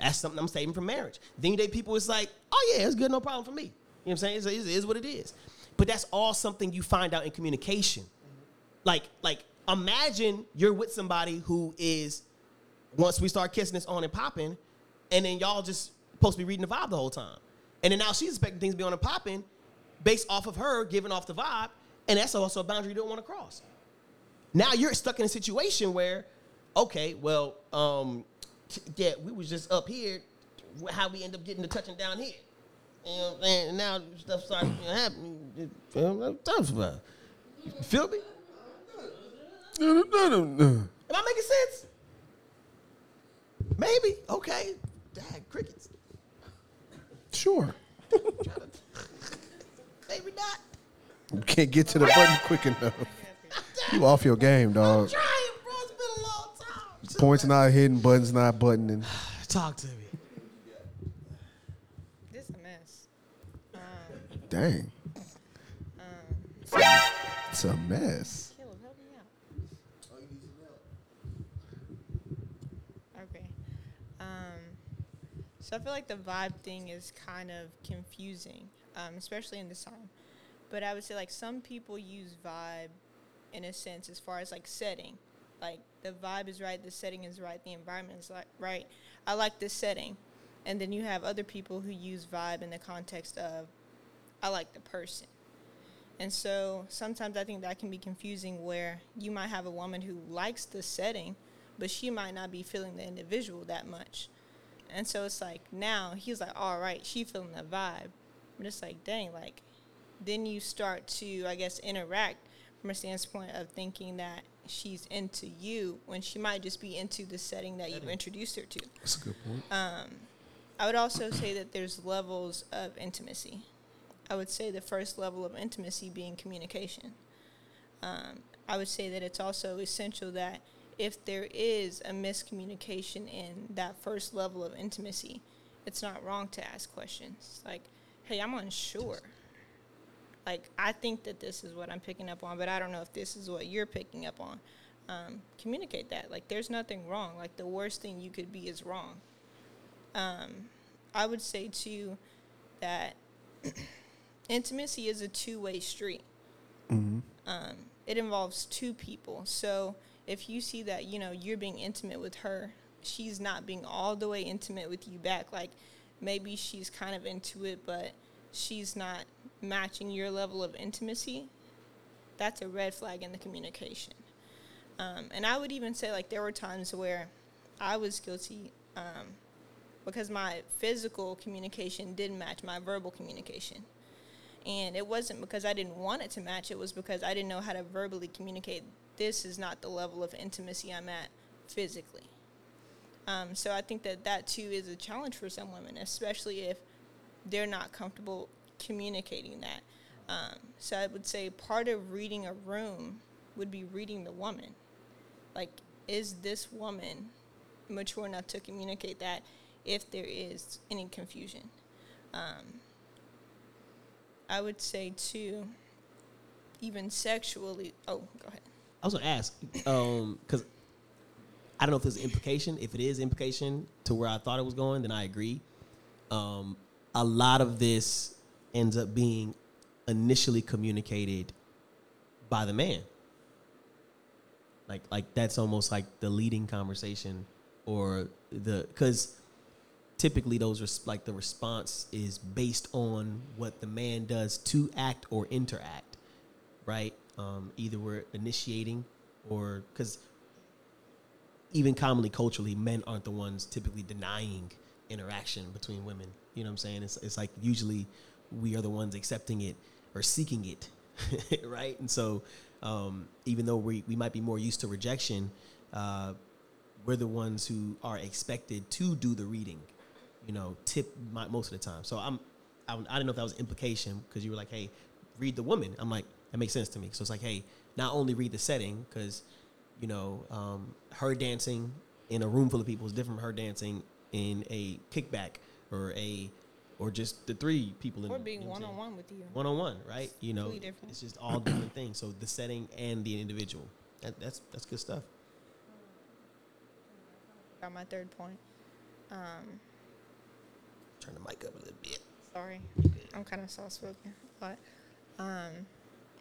That's something I'm saving for marriage. Then you date people, it's like, oh yeah, it's good, no problem for me. You know what I'm saying? It's- it is what it is. But that's all something you find out in communication. Like, like imagine you're with somebody who is, once we start kissing, it's on and popping, and then y'all just supposed to be reading the vibe the whole time. And then now she's expecting things to be on and popping based off of her giving off the vibe, and that's also a boundary you don't want to cross. Now you're stuck in a situation where okay, well, um, yeah, we was just up here. How we end up getting the touching down here? You know? And now stuff know, happening. Feel me? Am I making sense? Maybe. Okay. Dang, crickets. Sure. *laughs* Maybe not. You can't get to the button quick enough. You off your game, dog. Trying, bro. It's been a long time. Points not hitting, buttons not buttoning. *sighs* Talk to me. This a mess. Um, Dang. um, It's a mess. Caleb, help me out. Okay. Um, so I feel like the vibe thing is kind of confusing, um, especially in this time. But I would say like some people use vibe in a sense as far as like setting. Like the vibe is right, the setting is right, the environment is like right. I like this setting. And then you have other people who use vibe in the context of I like the person. And so sometimes I think that can be confusing where you might have a woman who likes the setting, but she might not be feeling the individual that much. And so it's like now he's like, all right, she feeling the vibe. But it's like, dang, like then you start to, I guess, interact from a standpoint of thinking that she's into you when she might just be into the setting that you've introduced her to. That's a good point. Um, I would also say that there's levels of intimacy. I would say the first level of intimacy being communication. Um, I would say that it's also essential that if there is a miscommunication in that first level of intimacy, it's not wrong to ask questions like, hey, I'm unsure. Like, I think that this is what I'm picking up on, but I don't know if this is what you're picking up on. Um, communicate that. Like, there's nothing wrong. Like, the worst thing you could be is wrong. Um, I would say, too, that *clears throat* intimacy is a two way street. Um, it involves two people. So if you see that, you know, you're being intimate with her, she's not being all the way intimate with you back. Like maybe she's kind of into it, but she's not matching your level of intimacy. That's a red flag in the communication. Um, and I would even say, like, there were times where I was guilty um, because my physical communication didn't match my verbal communication. And it wasn't because I didn't want it to match, it was because I didn't know how to verbally communicate. This is not the level of intimacy I'm at physically. Um, so I think that that too is a challenge for some women, especially if they're not comfortable communicating that. Um, so I would say part of reading a room would be reading the woman. Like, is this woman mature enough to communicate that if there is any confusion? Um, I would say too, even sexually. Oh, go ahead. I was gonna ask, um, because I don't know if there's implication. If it is implication to where I thought it was going, then I agree. Um, a lot of this ends up being initially communicated by the man. Like, like that's almost like the leading conversation, or the because typically those res- like the response is based on what the man does to act or interact right um, either we're initiating or because even commonly culturally men aren't the ones typically denying interaction between women you know what i'm saying it's, it's like usually we are the ones accepting it or seeking it *laughs* right and so um, even though we, we might be more used to rejection uh, we're the ones who are expected to do the reading you know, tip my, most of the time. So I'm, I, I didn't know if that was implication because you were like, hey, read the woman. I'm like, that makes sense to me. So it's like, hey, not only read the setting because, you know, um, her dancing in a room full of people is different from her dancing in a kickback or a, or just the three people in Or you being know one on one with you. one on one, right? You know, different. it's just all different things. So the setting and the individual, that, that's that's good stuff. Got my third point. Um, Turn the mic up a little bit. sorry, I'm kind of soft spoken, but um,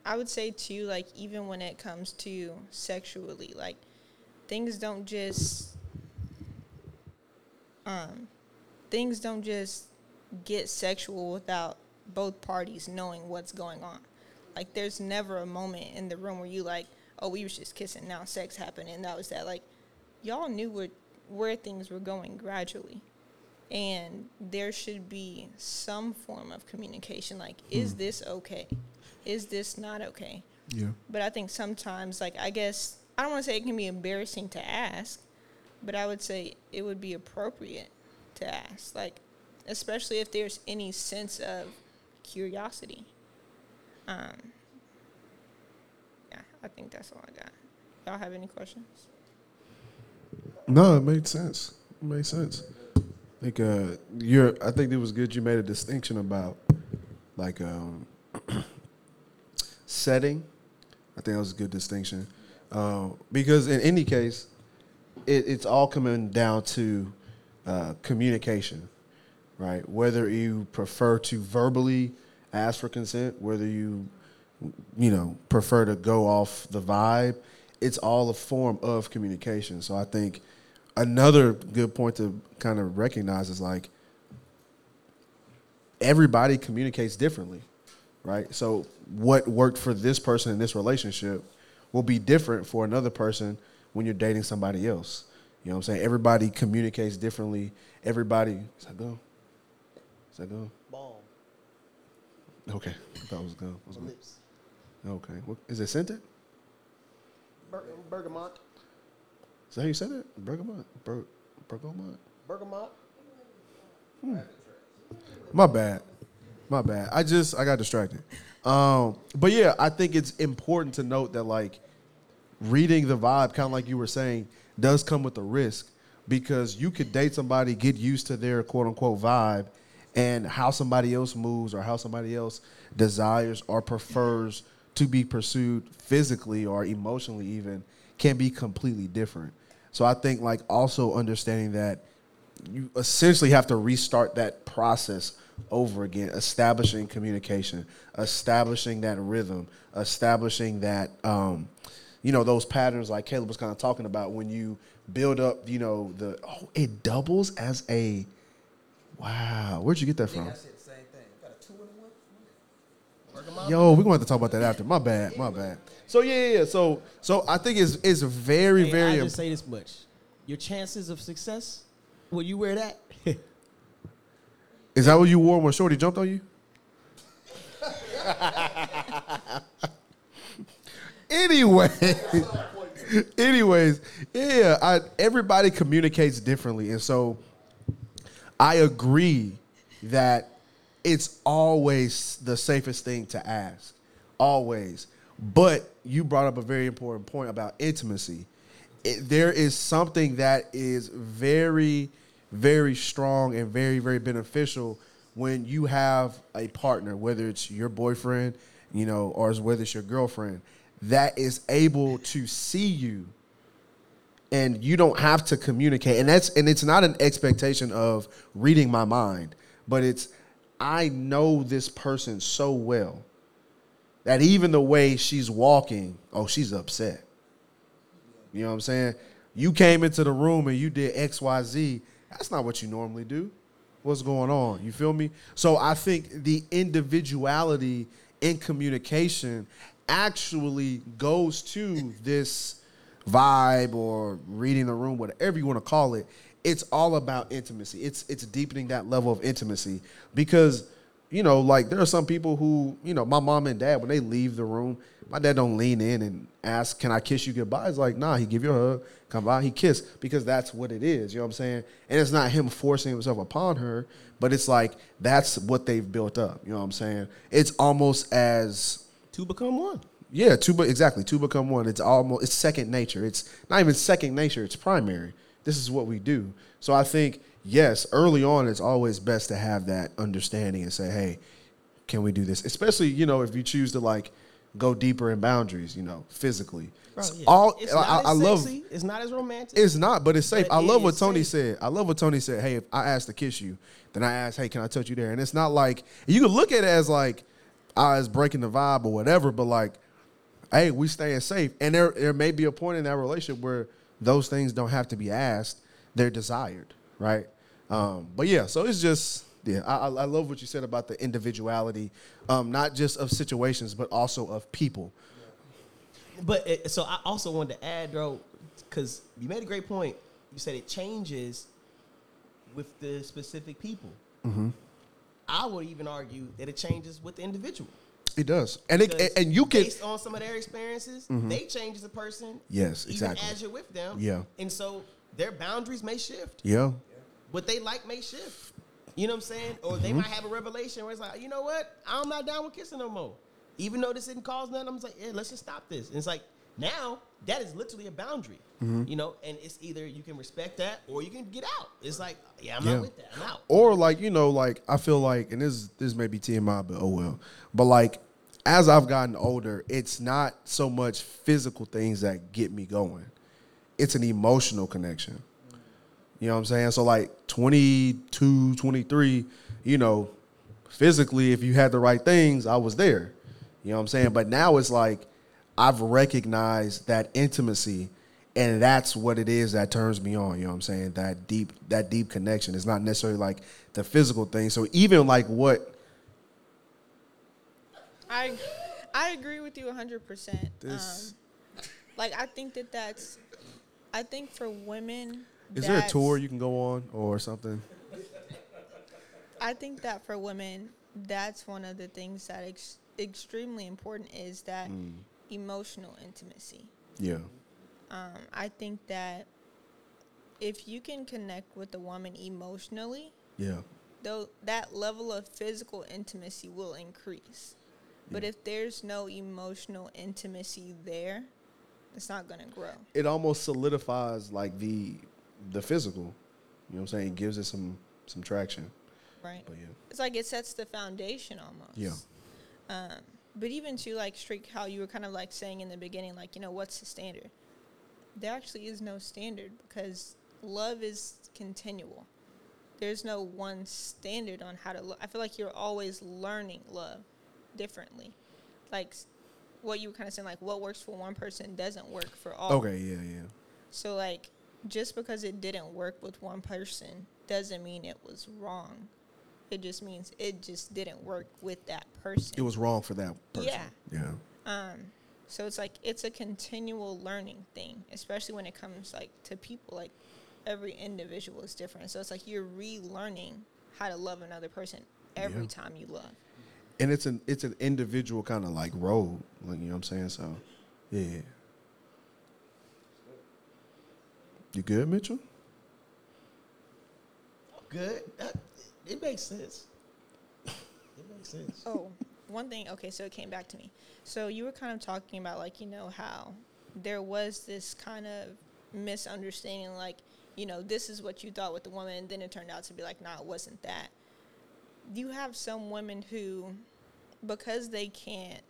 I would say too, like even when it comes to sexually, like things don't just um, things don't just get sexual without both parties knowing what's going on. Like there's never a moment in the room where you like, oh, we was just kissing, now sex happened, and that was that. Like y'all knew where where things were going gradually, and there should be some form of communication. Like, is Hmm. this okay? Is this not okay? Yeah. But I think sometimes, like, I guess, I don't want to say it can be embarrassing to ask, but I would say it would be appropriate to ask. Like, especially if there's any sense of curiosity. Um, yeah, I think that's all I got. Y'all have any questions? No, it made sense. It made sense. Like uh, you're. I think it was good. You made a distinction about like um, setting. I think that was a good distinction uh, because in any case, it, it's all coming down to uh, communication, right? Whether you prefer to verbally ask for consent, whether you you know prefer to go off the vibe, it's all a form of communication. So I think another good point to kind of recognize is like everybody communicates differently, right? So what worked for this person in this relationship will be different for another person when you're dating somebody else. You know what I'm saying? Everybody communicates differently. Everybody, is that go? Is that go? Bomb. Okay, I thought it was go. Was good. Lips. Okay, what, is it scented? Ber- Bergamot. Is that how you said it? Bergamot. Ber- Bergamot. Bergamot. Hmm. My bad. My bad. I just I got distracted. Um, but yeah, I think it's important to note that like reading the vibe, kind of like you were saying, does come with a risk because you could date somebody, get used to their quote unquote vibe, and how somebody else moves or how somebody else desires or prefers to be pursued physically or emotionally even can be completely different. So I think like also understanding that you essentially have to restart that process over again, establishing communication, establishing that rhythm, establishing that um, you know those patterns like Caleb was kind of talking about when you build up, you know, the oh, it doubles as a wow. Where'd you get that from? Yo, we're gonna have to talk about that after. My bad, my bad. So yeah, yeah, yeah. So so I think it's it's very Hey, very I imp- just say this much: your chances of success. Will you wear that? Is that what you wore when Shorty jumped on you? *laughs* anyway, anyways, yeah, I, everybody communicates differently, and so I agree that it's always the safest thing to ask, always. But you brought up a very important point about intimacy. It, there is something that is very, very strong and very, very beneficial when you have a partner, whether it's your boyfriend, you know, or whether it's your girlfriend, that is able to see you and you don't have to communicate. And that's and it's not an expectation of reading my mind but it's i know this person so well that even the way she's walking oh she's upset. You know what i'm saying? You came into the room and you did xyz that's not what you normally do. What's going on? You feel me? So i think the individuality in communication actually goes to this vibe or reading the room, whatever you want to call it, it's all about intimacy. It's it's deepening that level of intimacy because you know, like there are some people who, you know, my mom and dad when they leave the room, my dad don't lean in and ask, "Can I kiss you goodbye?" It's like, nah, he give you a hug, come by, he kiss because that's what it is. You know what I'm saying? And it's not him forcing himself upon her, but it's like that's what they've built up. You know what I'm saying? It's almost as Two become one. yeah, two be- exactly. Two become one. It's almost it's second nature. It's not even second nature. It's primary. This is what we do. So I think yes, early on, it's always best to have that understanding and say, hey, can we do this? Especially you know if you choose to like go deeper in boundaries, you know, physically. Bro, It's yeah. all I, not I love. It's not as romantic. It's not, but it's safe. But I love what Tony safe. said. I love what Tony said. Hey, if I asked to kiss you, then I asked, hey, can I touch you there? And it's not like you can look at it as like I was breaking the vibe or whatever, but like, hey, we staying safe. And there there may be a point in that relationship where those things don't have to be asked; they're desired, right? Um, but yeah, so it's just yeah. I, I I love what you said about the individuality, um, not just of situations, but also of people. But it, so I also wanted to add, bro, because you made a great point. You said it changes with the specific people. Mm-hmm. I would even argue that it changes with the individual. It does, and it, and you can based on some of their experiences, Mhm. they change as a person. Yes, even exactly. as you're with them. Yeah. and so their boundaries may shift. yeah. What they like may shift. You know what I'm saying? Or they Mhm. might have a revelation where it's like, you know what? I'm not down with kissing no more. Even though this didn't cause nothing, I'm just like, yeah, let's just stop this. And it's like now that is literally a boundary. Mhm. You know, and it's either you can respect that or you can get out. It's like, yeah, I'm Yeah. not with that. I'm out. Or like you know, like I feel like, and this this may be TMI, but oh well. But like as I've gotten older, it's not so much physical things that get me going. It's an emotional connection. You know what I'm saying? So like 22, 23, you know, physically, if you had the right things, I was there. You know what I'm saying? But now it's like I've recognized that intimacy and that's what it is that turns me on, you know what I'm saying? That deep that deep connection. It's not necessarily like the physical thing. So even like what I I agree with you 100%. This- Um, like I think that that's I think for women is there a tour you can go on or something? I think that for women that's one of the things that ex- extremely important is that Mm. emotional intimacy. Yeah. Um, I think that if you can connect with a woman emotionally, Yeah. though that level of physical intimacy will increase. But if there's no emotional intimacy there, it's not gonna grow. It almost solidifies like the the physical. You know what I'm saying? It gives it some some traction. Right. But yeah. It's like it sets the foundation almost. Yeah. Um, but even to like Street how you were kind of like saying in the beginning, like, you know, what's the standard? There actually is no standard because love is continual. There's no one standard on how to love. I feel like you're always learning love differently. Like what you were kind of saying, like what works for one person doesn't work for all. Okay, yeah, yeah. So like just because it didn't work with one person doesn't mean it was wrong. It just means it just didn't work with that person. It was wrong for that person. Yeah. Yeah. Um so it's like it's a continual learning thing, especially when it comes like to people like every individual is different. So it's like you're relearning how to love another person every Yeah. time you love. And it's an it's an individual kind of like road, like you know what I'm saying. So, yeah. You good, Mitchell? Good. That, it makes sense. It makes sense. Oh, one thing. Okay, so it came back to me. So you were kind of talking about like you know how there was this kind of misunderstanding, like you know this is what you thought with the woman, and then it turned out to be like, nah, it wasn't that. You have some women who, because they can't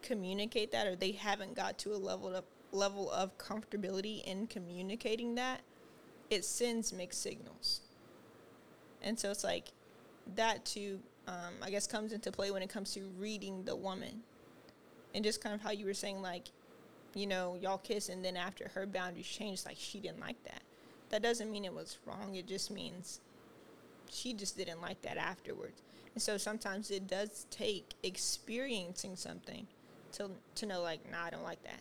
communicate that, or they haven't got to a level of level of comfortability in communicating that, it sends mixed signals. And so it's like that too, um, I guess, comes into play when it comes to reading the woman. And just kind of how you were saying, like, you know, y'all kiss, and then after her boundaries changed, like, she didn't like that. That doesn't mean it was wrong. It just means she just didn't like that afterwards. And so sometimes it does take experiencing something to, to know, like, nah, I don't like that.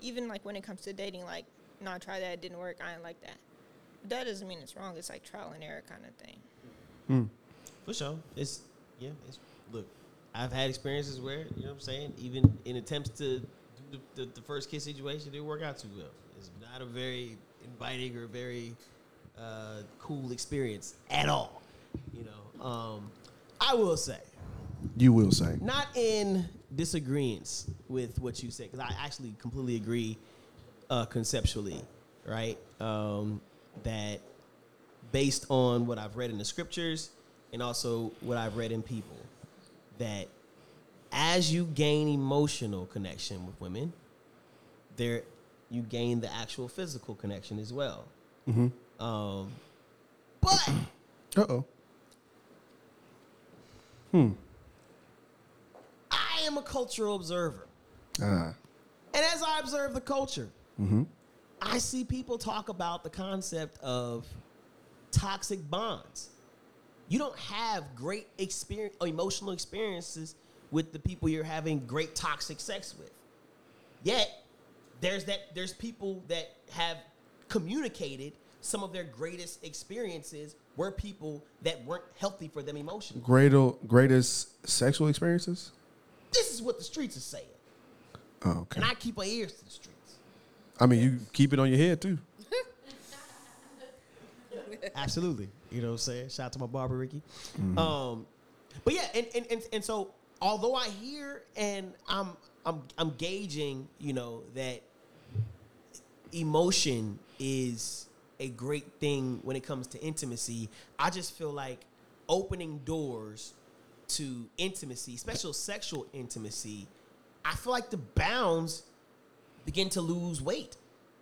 Even, like, when it comes to dating, like, nah, I tried that, it didn't work, I didn't like that. But that doesn't mean it's wrong. It's like trial and error kind of thing. For sure. It's yeah, it's look, I've had experiences where, you know what I'm saying, even in attempts to do the, the, the first kiss situation, it didn't work out too well. It's not a very inviting or very uh, cool experience at all. You know. Um, I will say, You will say. not in disagreement with what you said, because I actually completely agree uh, conceptually, right? Um, that based on what I've read in the scriptures and also what I've read in people, that as you gain emotional connection with women, there you gain the actual physical connection as well. Mm-hmm. Um, but Uh oh. Hmm. Am a cultural observer. Ah. And as I observe the culture, Mm-hmm. I see people talk about the concept of toxic bonds. You don't have great experience, emotional experiences with the people you're having great toxic sex with. Yet, there's that there's people that have communicated some of their greatest experiences were people that weren't healthy for them emotionally. Greater, greatest sexual experiences? This is what the streets are saying. Oh, okay. And I keep my ears to the streets. I mean, you keep it on your head too. *laughs* Absolutely. You know what I'm saying? Shout out to my barber, Ricky. Mm-hmm. Um, but yeah, and, and, and, and so although I hear and I'm I'm I'm gauging, you know, that emotion is a great thing when it comes to intimacy. I just feel like opening doors to intimacy, special sexual intimacy, I feel like the bounds begin to lose weight.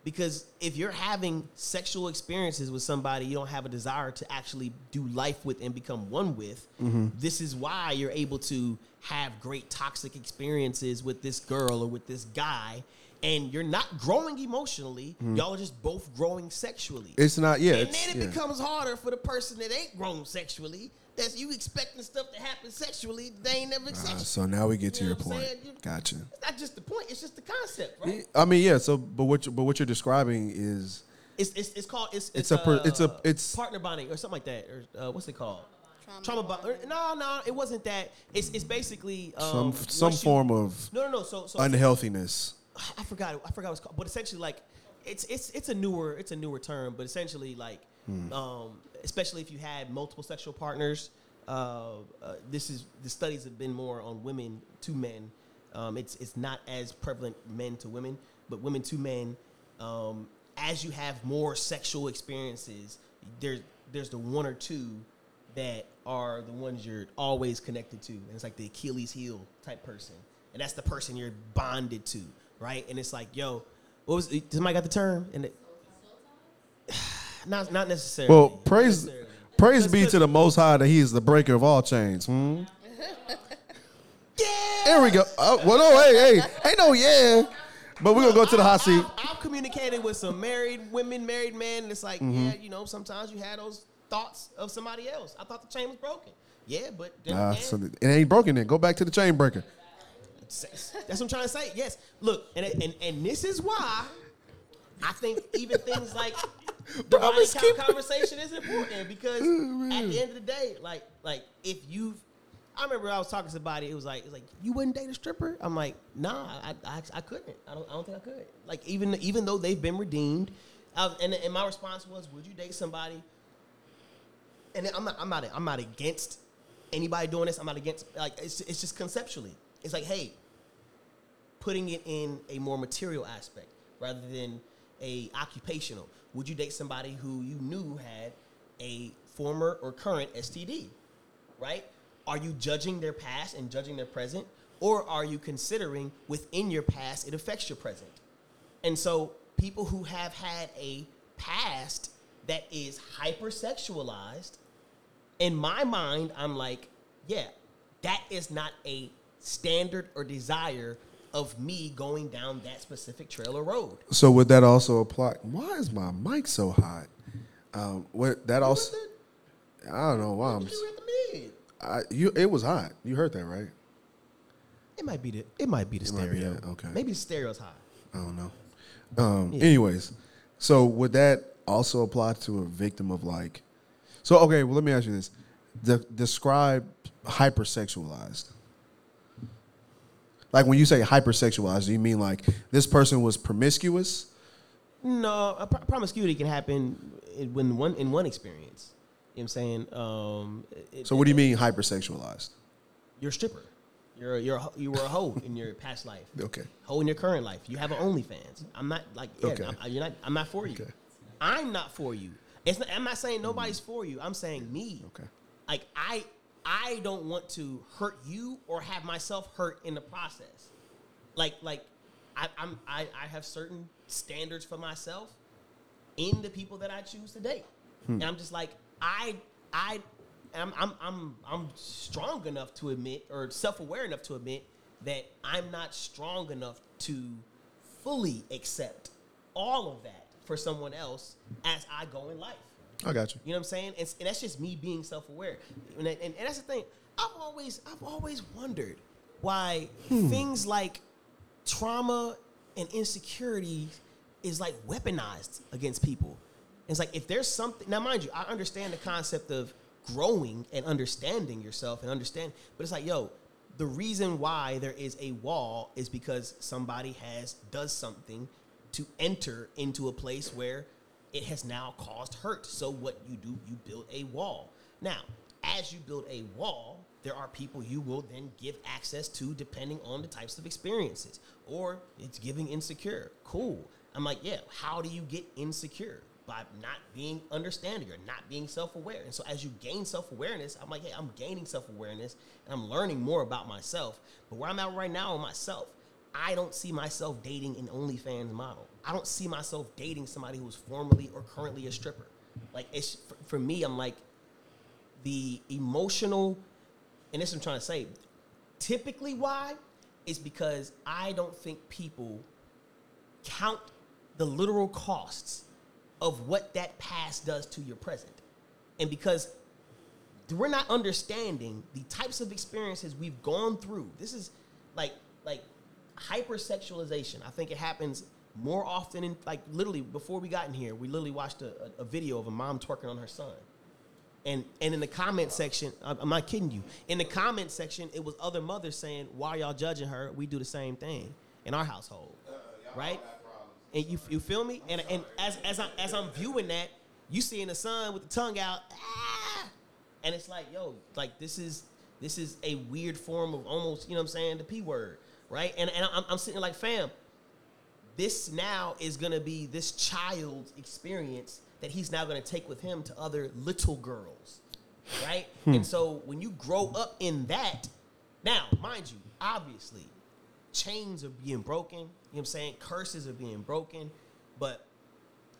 Because if you're having sexual experiences with somebody you don't have a desire to actually do life with and become one with, mm-hmm. this is why you're able to have great toxic experiences with this girl or with this guy. And you're not growing emotionally. Mm-hmm. Y'all are just both growing sexually. It's not. Yeah. and then it yeah. becomes harder for the person that ain't grown sexually. That's you expecting stuff to happen sexually. They ain't never sexual. so now we get to You know your point. saying? You- Gotcha. It's not just the point. It's just the concept, right? I mean, yeah. So, but what you, but what you're describing is It's it's, it's called it's It's a per- it's a- uh, it's- partner bonding or something like that or uh, what's it called? Trauma, bond. No, no, it wasn't that. It's it's basically um, some some you- form of No, no, no. So so unhealthiness. I forgot it- I forgot what it's called, but essentially like it's it's it's a newer it's a newer term, but essentially like um, especially if you had multiple sexual partners, uh, uh, this is the studies have been more on women to men. Um, it's it's not as prevalent men to women, but women to men. Um, as you have more sexual experiences, there's there's the one or two that are the ones you're always connected to, and it's like the Achilles heel type person, and that's the person you're bonded to, right? And it's like, yo, what was somebody got the term? And it, not not necessarily. Well, praise necessarily. praise be to the Most High that He is the breaker of all chains. Hmm? *laughs* Yeah. There we go. Oh, well, no, hey, hey, ain't no yeah. But we're gonna go to the hot seat. I've, I've communicated with some married women, married men, and it's like, Mm-hmm. yeah, you know, sometimes you had those thoughts of somebody else. I thought the chain was broken. Yeah, but Nah, again, so it ain't broken. Then go back to the chain breaker. That's what I'm trying to say. Yes. Look, and and and this is why I think even things like the body keep- conversation is important because *laughs* at the end of the day, like like if you've I remember I was talking to somebody. It was like it was like you wouldn't date a stripper. I'm like, nah, I I, I couldn't. I don't I don't think I could. Like even even though they've been redeemed, and and my response was, would you date somebody? And I'm not I'm not I'm not against anybody doing this. I'm not against like it's it's just conceptually. It's like hey, putting it in a more material aspect rather than a occupational. Would you date somebody who you knew had a former or current STD? Right? Are you judging their past and judging their present, or are you considering within your past it affects your present? And so people who have had a past that is hypersexualized, in my mind, I'm like, yeah, that is not a standard or desire of me going down that specific trail or road. So would that also apply? Why is my mic so hot? Um, what that also? I don't know why I'm. You at the mid. I, you it was hot. You heard that right? It might be the it might be the It be stereo. that, okay. Maybe the stereo's hot. I don't know. Um, Anyways, so would that also apply to a victim of like? So okay, well let me ask you this: De- describe hypersexualized. Like when you say hypersexualized, do you mean like this person was promiscuous? No, a pro- promiscuity can happen in when one in one experience. You know what I'm saying? Um, it- So what do you mean hypersexualized? You're a stripper. You're a, you're a, you were a hoe in your past life. *laughs* Okay. Hoe in your current life. You have an OnlyFans. I'm not like yeah, Okay. I'm, you're not. I'm not for you. Okay. I'm not for you. It's not, I'm not saying nobody's for you. I'm saying me. Okay. Like I I don't want to hurt you or have myself hurt in the process. Like like I, I'm I, I have certain standards for myself in the people that I choose to date. Hmm. And I'm just like I I I'm I'm I'm I'm strong enough to admit or self-aware enough to admit that I'm not strong enough to fully accept all of that for someone else as I go in life. I got you. You know what I'm saying? And, and that's just me being self-aware. And, and, and that's the thing. I've always I've always wondered why hmm. things like trauma and insecurity is like weaponized against people. It's like if there's something now, mind you, I understand the concept of growing and understanding yourself and understand, but it's like, yo, the reason why there is a wall is because somebody has does something to enter into a place where it has now caused hurt. So what you do, you build a wall. Now, as you build a wall, there are people you will then give access to depending on the types of experiences. Or it's giving insecure. Cool. I'm like, yeah, how do you get insecure? By not being understanding or not being self aware. And so as you gain self awareness, I'm like, hey, I'm gaining self awareness and I'm learning more about myself. But where I'm at right now on myself, I don't see myself dating an OnlyFans model. I don't see myself dating somebody who's formerly or currently a stripper. Like it's for, for me, I'm like the emotional, and this I'm trying to say. Typically, why is because I don't think people count the literal costs of what that past does to your present, and because we're not understanding the types of experiences we've gone through. This is like like hypersexualization. I think it happens more often in like literally before we got in here, we literally watched a, a, a video of a mom twerking on her son. And and in the comment section, I'm I'm not kidding you. In the comment section, it was other mothers saying, "Why y'all judging her? We do the same thing in our household, right?" And you you feel me? And and as as I as I'm viewing that, you seeing the son with the tongue out, ah, and it's like, yo, like this is this is a weird form of almost, you know what I'm saying, the p word, right? And and I'm, I'm sitting like, fam, this now is gonna be this child's experience that he's now gonna take with him to other little girls, right? Hmm. And so when you grow up in that, now, mind you, obviously, chains are being broken, you know what I'm saying? Curses are being broken, but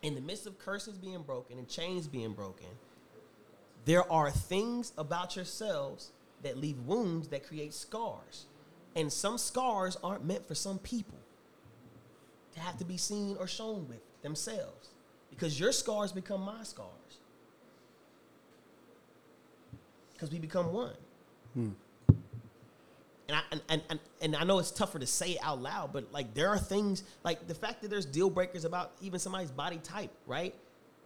in the midst of curses being broken and chains being broken, there are things about yourselves that leave wounds that create scars. And some scars aren't meant for some people to have to be seen or shown with themselves because your scars become my scars because we become one hmm. and I, and, and, and, and I know it's tougher to say it out loud, but like there are things like the fact that there's deal breakers about even somebody's body type, right?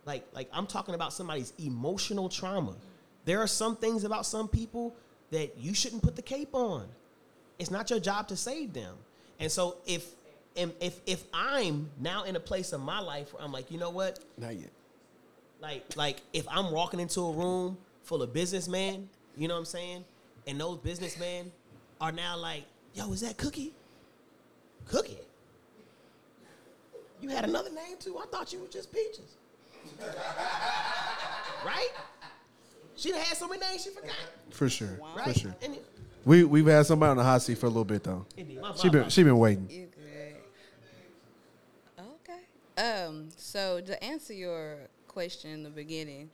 Like like I'm talking about somebody's emotional trauma. There are some things about some people that you shouldn't put the cape on. It's not your job to save them. And so if and if if I'm now in a place of my life where I'm like, you know what? Not yet. Like like if I'm walking into a room full of businessmen, you know what I'm saying? And those businessmen are now like, yo, is that Cookie? Cookie. You had another name too? I thought you were just Peaches. *laughs* right? She done had so many names she forgot. For sure. Right? For sure. And it- We we've had somebody on the hot seat for a little bit though. She been she been waiting. You good? Okay. Um. So to answer your question in the beginning,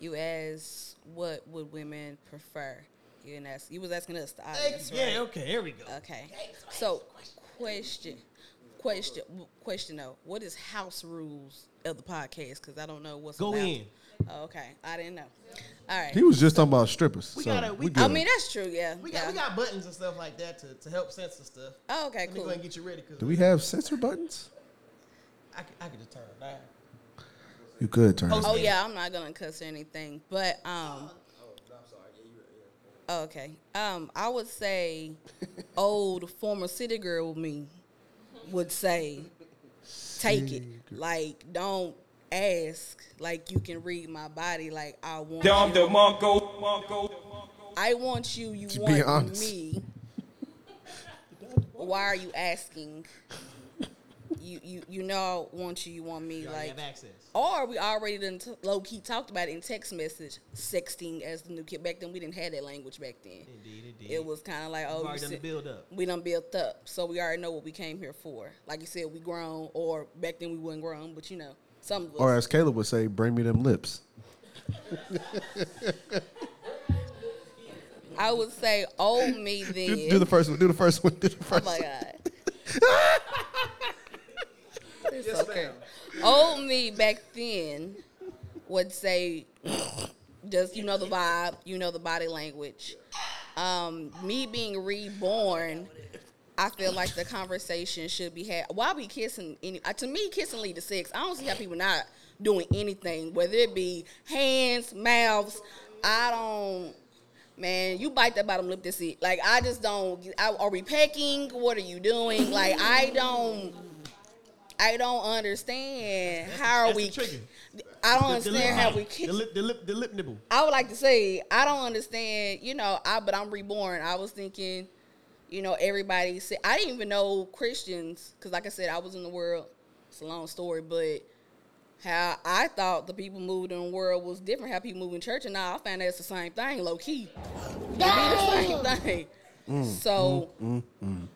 you asked what would women prefer. You didn't ask. You was asking us the audience, yeah, right? okay, here we go. Okay. So, question, question, question though. What is house rules of the podcast? Because I don't know what's Go about. in. Oh, okay, I didn't know. All right. He was just talking about strippers. We so gotta- we- we good. I mean, that's true. Yeah. We got yeah. we got buttons and stuff like that to, to help censor stuff. Oh, okay, Let me go ahead and get you ready because Do we have censor buttons? I could, I could just turn it down. You could turn. it. Oh yeah, I'm not gonna cuss or anything, but um. Oh, I'm sorry. Okay. Um, I would say, old former city girl me would say, take it. Like, don't ask. Like, you can read my body. Like, I want. Dom you. the Monko, Monko. I want you. You To be want honest. me. *laughs* Why are you asking? You you you know I want you. You want me. You Like have access. or we already done t- low key talked about it in text message, sexting as the new kid. Back then, we didn't have that language back then. Indeed, indeed. It was kind of like, oh, We've you already done build up. we done built up, so we already know what we came here for. Like you said, we grown, or back then we wasn't grown, but you know, some of us. Or as Caleb would say, bring me them lips. *laughs* I would say, old me then. Do, do the first one. Do the first one. Do the Oh first my one. god. *laughs* it's okay. Old me back then would say, just you know the vibe, you know the body language. Um, me being reborn I feel like the conversation should be had. Why be kissing? Any, uh, to me, kissing lead to sex. I don't see how people not doing anything, whether it be hands, mouths. I don't. Man, you bite that bottom lip to see. Like I just don't. I, are we pecking? What are you doing? Like I don't. I don't understand. How are That's we? the trigger. I don't The- the understand lip- how we The lip, the lip, the lip nibble. I would like to say I don't understand, you know, I but I'm reborn. I was thinking, you know, everybody said I didn't even know Christians because, like I said, I was in the world. It's a long story, but how I thought the people moved in the world was different. How people move in church, and now I find that it's the same thing, low key. It be the same thing. Mm, so mm, mm,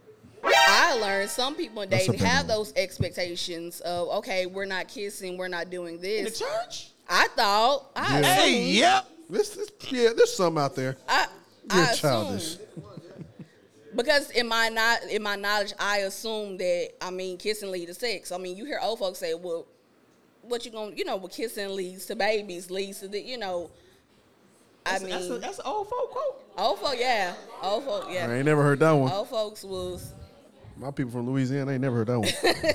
I learned some people in dating have those expectations of okay, we're not kissing, we're not doing this. In the church? I thought, I Yeah. assumed, yep. This, this, yeah, there's some out there. I, You're I childish. *laughs* because in my not in my knowledge, I assume that I mean kissing leads to sex. I mean, you hear old folks say, "Well, what you gonna, you know, well, kissing leads to babies, leads to the, you know." I That's, mean, that's, a, that's an old folk quote. old folk, yeah, old folk, yeah. I yeah. ain't never heard that one. Old folks was My people from Louisiana, I ain't never heard that one. *laughs*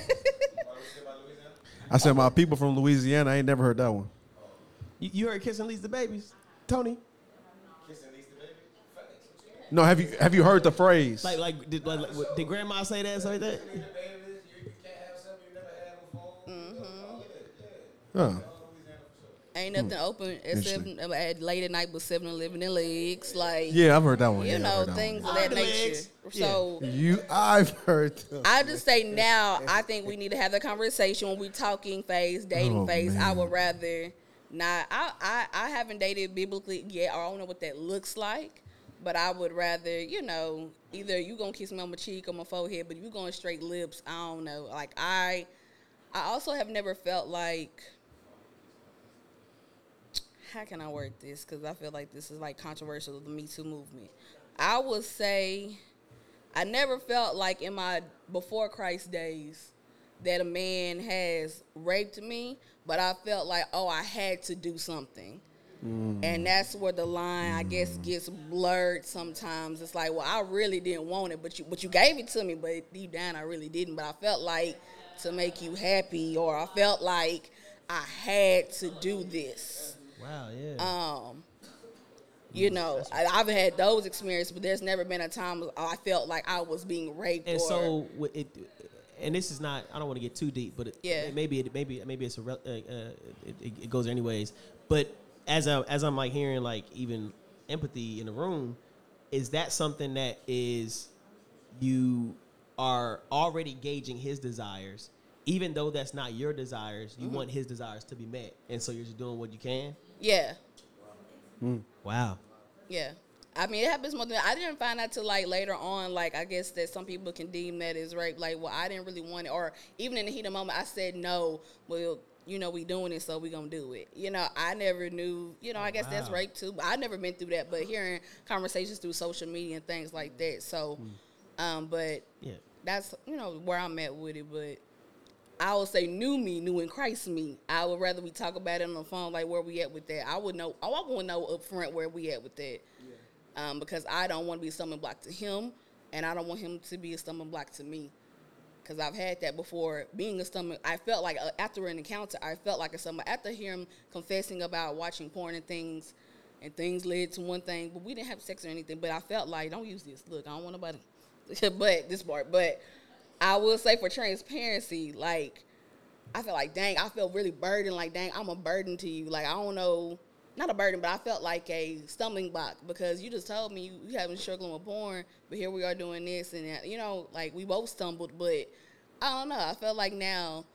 I said my people from Louisiana, I ain't never heard that one. You, you heard kissing leads to babies, Tony? No, have you have you heard the phrase? Like, like, did, like, like what- did grandma say that? Something like that? Huh. Ain't hmm. nothing open except Interesting. at late at night but 7-Eleven and legs, like Yeah, I've heard that one. you Yeah, know things one. of that The nature. legs. So. You, I've heard. Them. I just say now, I think we need to have the conversation when we talking phase, dating Oh, phase. I would rather not. I, I I haven't dated biblically yet, or I don't know what that looks like. But I would rather, you know, either you gonna kiss me on my cheek or my forehead, but you going straight lips. I don't know. Like I, I also have never felt like. How can I word this? Because I feel like this is like controversial. The Me Too movement. I would say. I never felt like in my before Christ days that a man has raped me, but I felt like, oh, I had to do something. Mm. And that's where the line, I guess, mm. gets blurred sometimes. It's like, well, I really didn't want it, but you but you gave it to me, but deep down I really didn't. But I felt like to make you happy, or I felt like I had to do this. Wow, yeah. Um, you know, I, I've had those experiences, but there's never been a time I felt like I was being raped. and or, so it, and this is not. I don't want to get too deep, but it, Yeah. maybe it, maybe maybe it's a uh, uh, it, it- it goes anyways. But as I as I'm like hearing like even empathy in the room, is that something that is you are already gauging his desires, even though that's not your desires. You Mm-hmm. want his desires to be met, and so you're just doing what you can. Yeah, Wow. yeah. I mean, it happens more than I didn't find out till like later on. Like, I guess that some people can deem that as rape. Like, well, I didn't really want it, or even in the heat of the moment, I said no. Well, you know, we doing it, so we gonna do it. You know, I never knew. You know, I guess that's rape too. But I never been through that. But hearing conversations through social media and things like that. So, um, but Yeah. that's you know where I'm at with it. But I would say new me, new in Christ me. I would rather we talk about it on the phone, like where we at with that. I would know. I want to know up front where we at with that, um, because I don't want to be a stumbling block to him, and I don't want him to be a stumbling block to me. Because I've had that before. Being a stumbling, I felt like uh, after an encounter, I felt like a stumbling. After hearing him confessing about watching porn and things, and things led to one thing, but we didn't have sex or anything. But I felt like, don't use this. Look, I don't want nobody. *laughs* but this part, but I will say for transparency, like I felt like, dang, I felt really burdened. Like, dang, I'm a burden to you. Like, I don't know, not a burden, but I felt like a stumbling block because you just told me you, you haven't struggling with porn, but here we are doing this and that. You know, like we both stumbled, but I don't know. I felt like now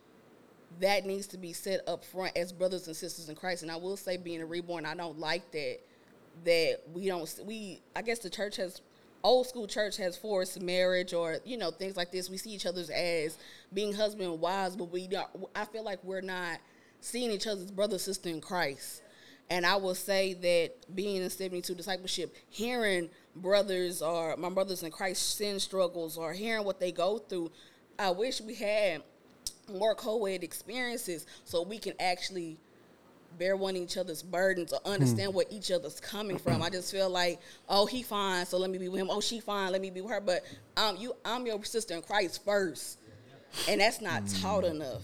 that needs to be set up front as brothers and sisters in Christ. And I will say, being a reborn, I don't like that. That we don't we. I guess the church has old school church has forced marriage or you know things like this. We see each other's as being husband and wives, but we don't. I feel like we're not seeing each other's brother sister in Christ. And I will say that being in 72 discipleship, hearing brothers or my brothers in Christ sin struggles or hearing what they go through, I wish we had more co-ed experiences so we can actually bear one each other's burdens or understand where each other's coming from. I just feel like, oh, he fine, so let me be with him. Oh, she fine, let me be with her. But um, you, I'm your sister in Christ first, and that's not taught enough.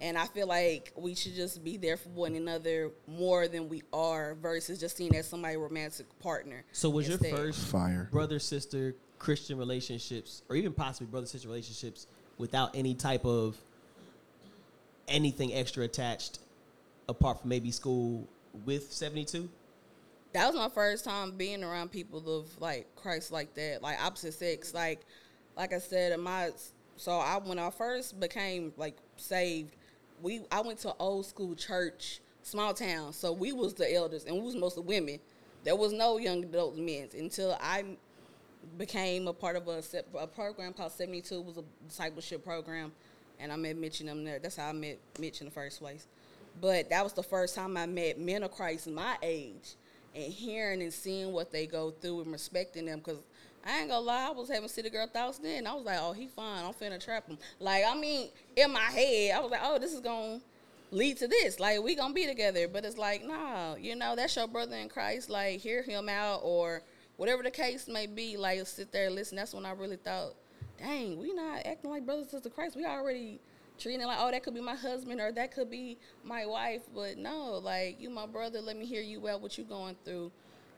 And I feel like we should just be there for one another more than we are, versus just seeing as somebody romantic partner. So was your instead. first Fire. brother sister Christian relationships, or even possibly brother sister relationships, without any type of anything extra attached, apart from maybe school with seventy two? that was my first time being around people of like Christ like that, like opposite sex. Like, like I said, my so I when I first became like saved, we I went to old school church, small town. So we was the elders, and we was mostly women. There was no young adult men until I became a part of a, a program called Seventy Two. Was a discipleship program, and I met Mitch and them there. That's how I met Mitch in the first place. But that was the first time I met men of Christ my age, and hearing and seeing what they go through and respecting them. Because I ain't gonna lie, I was having city girl thoughts then. I was like, oh, he fine. I'm finna trap him. Like I mean, in my head, I was like, oh, this is gonna lead to this. Like we gonna be together. But it's like, nah, you know, that's your brother in Christ. Like hear him out or whatever the case may be. Like sit there and listen. That's when I really thought, dang, we not acting like brothers and sisters Christ. We already treating it like, oh, that could be my husband or that could be my wife. But no, like you my brother. Let me hear you out what you going through,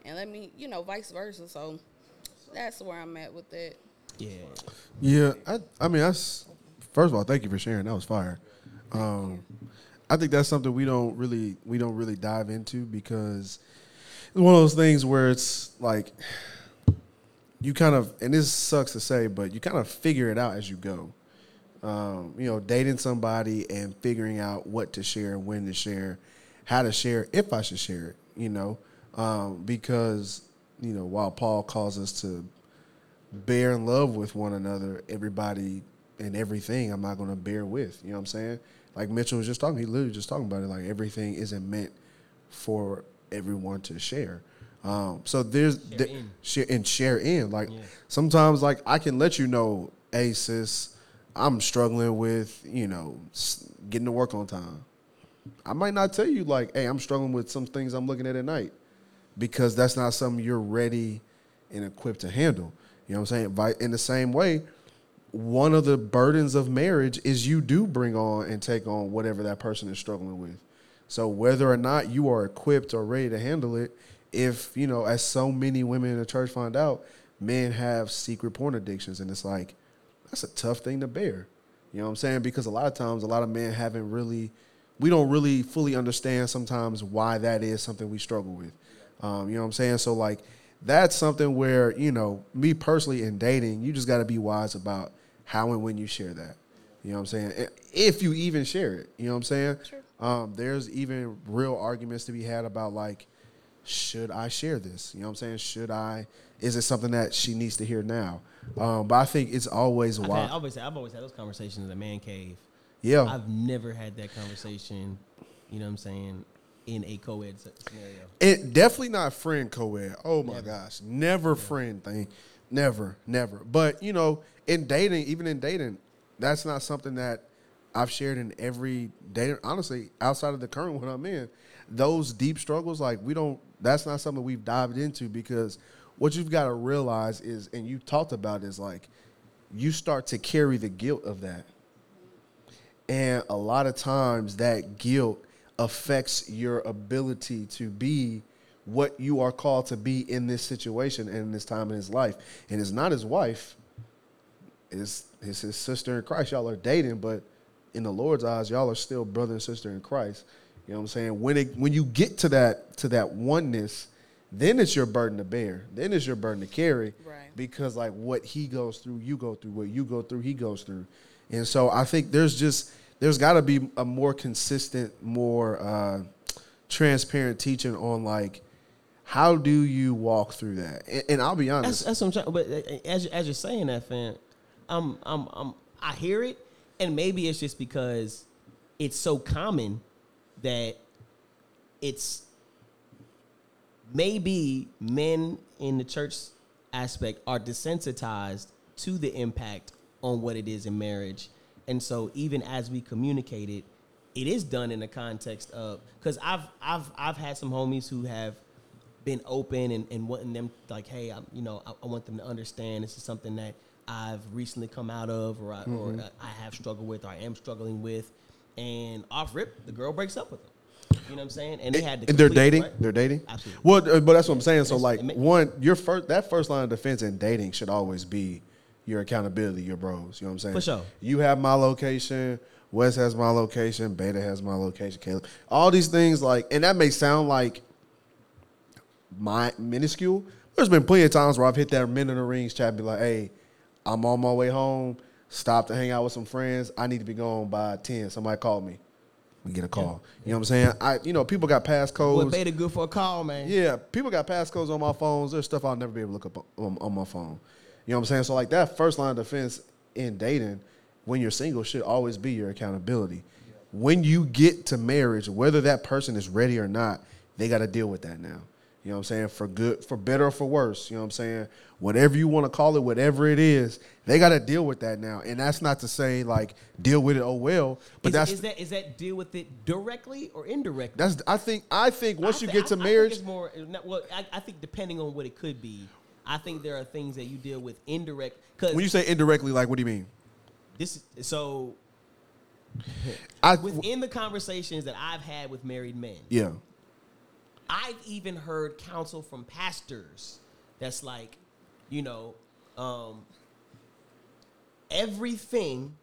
and let me, you know, vice versa. So that's where I'm at with that. Yeah. Yeah, I, I mean, that's first of all, thank you for sharing. That was fire. Um, I think that's something we don't really we don't really dive into because it's one of those things where it's like you kind of and this sucks to say, but you kind of figure it out as you go. Um, you know, dating somebody and figuring out what to share, and when to share, how to share, if I should share it. You know, um, because you know while Paul calls us to bear in love with one another, everybody and everything I'm not gonna bear with. You know what I'm saying? Like Mitchell was just talking, he literally just talking about it. Like everything isn't meant for everyone to share. Um, so there's Share share and share in. Like Yeah. sometimes, like I can let you know, hey sis, I'm struggling with you know getting to work on time. I might not tell you like, hey, I'm struggling with some things I'm looking at at night because that's not something you're ready and equipped to handle. You know what I'm saying? In the same way, one of the burdens of marriage is you do bring on and take on whatever that person is struggling with. So whether or not you are equipped or ready to handle it, if you know, as so many women in the church find out, men have secret porn addictions, and it's like that's a tough thing to bear. You know what I'm saying? Because a lot of times, a lot of men haven't really, we don't really fully understand sometimes why that is something we struggle with. Um, you know what I'm saying? So like that's something where you know me personally in dating, you just got to be wise about how and when you share that. You know what I'm saying? If you even share it, you know what I'm saying? Um, there's even real arguments to be had about like, should I share this? You know what I'm saying? Should I? Is it something that she needs to hear now? Um, but I think it's always I've, why. had, always, I've always had those conversations in the man cave. Yeah. I've never had that conversation, you know what I'm saying, in a co ed scenario. It definitely not friend co-ed. Oh my gosh, never friend thing, never, never. But you know, in dating, even in dating, that's not something that I've shared in every dating. Honestly, outside of the current *laughs* one I'm in, those deep struggles, like we don't. That's not something we've dived into because what you've got to realize is, and you talked about, is like you start to carry the guilt of that. And a lot of times that guilt affects your ability to be what you are called to be in this situation and in this time in his life. And it's not his wife, it's, it's his sister in Christ. Y'all are dating, but in the Lord's eyes, y'all are still brother and sister in Christ. You know what I'm saying? When it when you get to that to that oneness, then it's your burden to bear. Then it's your burden to carry. Right. Because like what he goes through, you go through. What you go through, he goes through. And so I think there's just there's got to be a more consistent, more uh, transparent teaching on like how do you walk through that. And, and I'll be honest. that's what I'm trying. But uh, as as you're saying that, fan, I'm I'm I'm I hear it, and maybe it's just because it's so common that it's maybe men in the church aspect are desensitized to the impact on what it is in marriage, and so even as we communicate it, it is done in the context of because I've I've I've had some homies who have been open and, and wanting them like, hey, I'm you know I, I want them to understand this is something that I've recently come out of or I, or mm-hmm. I have struggled with or I am struggling with, and off rip the girl breaks up with them. You know what I'm saying? And they had to and they're dating. right? They're dating. Absolutely. Well, uh, but that's what I'm saying. So like one, your first that first line of defense in dating should always be your accountability, your bros. You know what I'm saying? For sure. You have my location. Wes has my location. Beta has my location. Caleb. All these things like, and that may sound like my minuscule. There's been plenty of times where I've hit that men in the rings chat, and be like, "Hey, I'm on my way home. Stop to hang out with some friends. I need to be gone by ten. Somebody call me. We get a call. You know what I'm saying? I, you know, people got passcodes. Boy, beta good for a call, man. Yeah, people got passcodes on my phones. There's stuff I'll never be able to look up on, on my phone. You know what I'm saying? So like that first line of defense in dating, when you're single, should always be your accountability. When you get to marriage, whether that person is ready or not, they got to deal with that now. You know what I'm saying? For good, for better or for worse. You know what I'm saying? Whatever you want to call it, whatever it is, they got to deal with that now. And that's not to say like deal with it. Oh well, but is, that's is that is that deal with it directly or indirectly? that's. I think. I think once I you get to I- I think marriage, it's more. Uh, well, I, I think depending on what it could be, I think there are things that you deal with indirect. Because when you say indirectly, like what do you mean? this, is- so I within the conversations that I've had with married men, yeah. I've even heard counsel from pastors that's like, you know, um, everything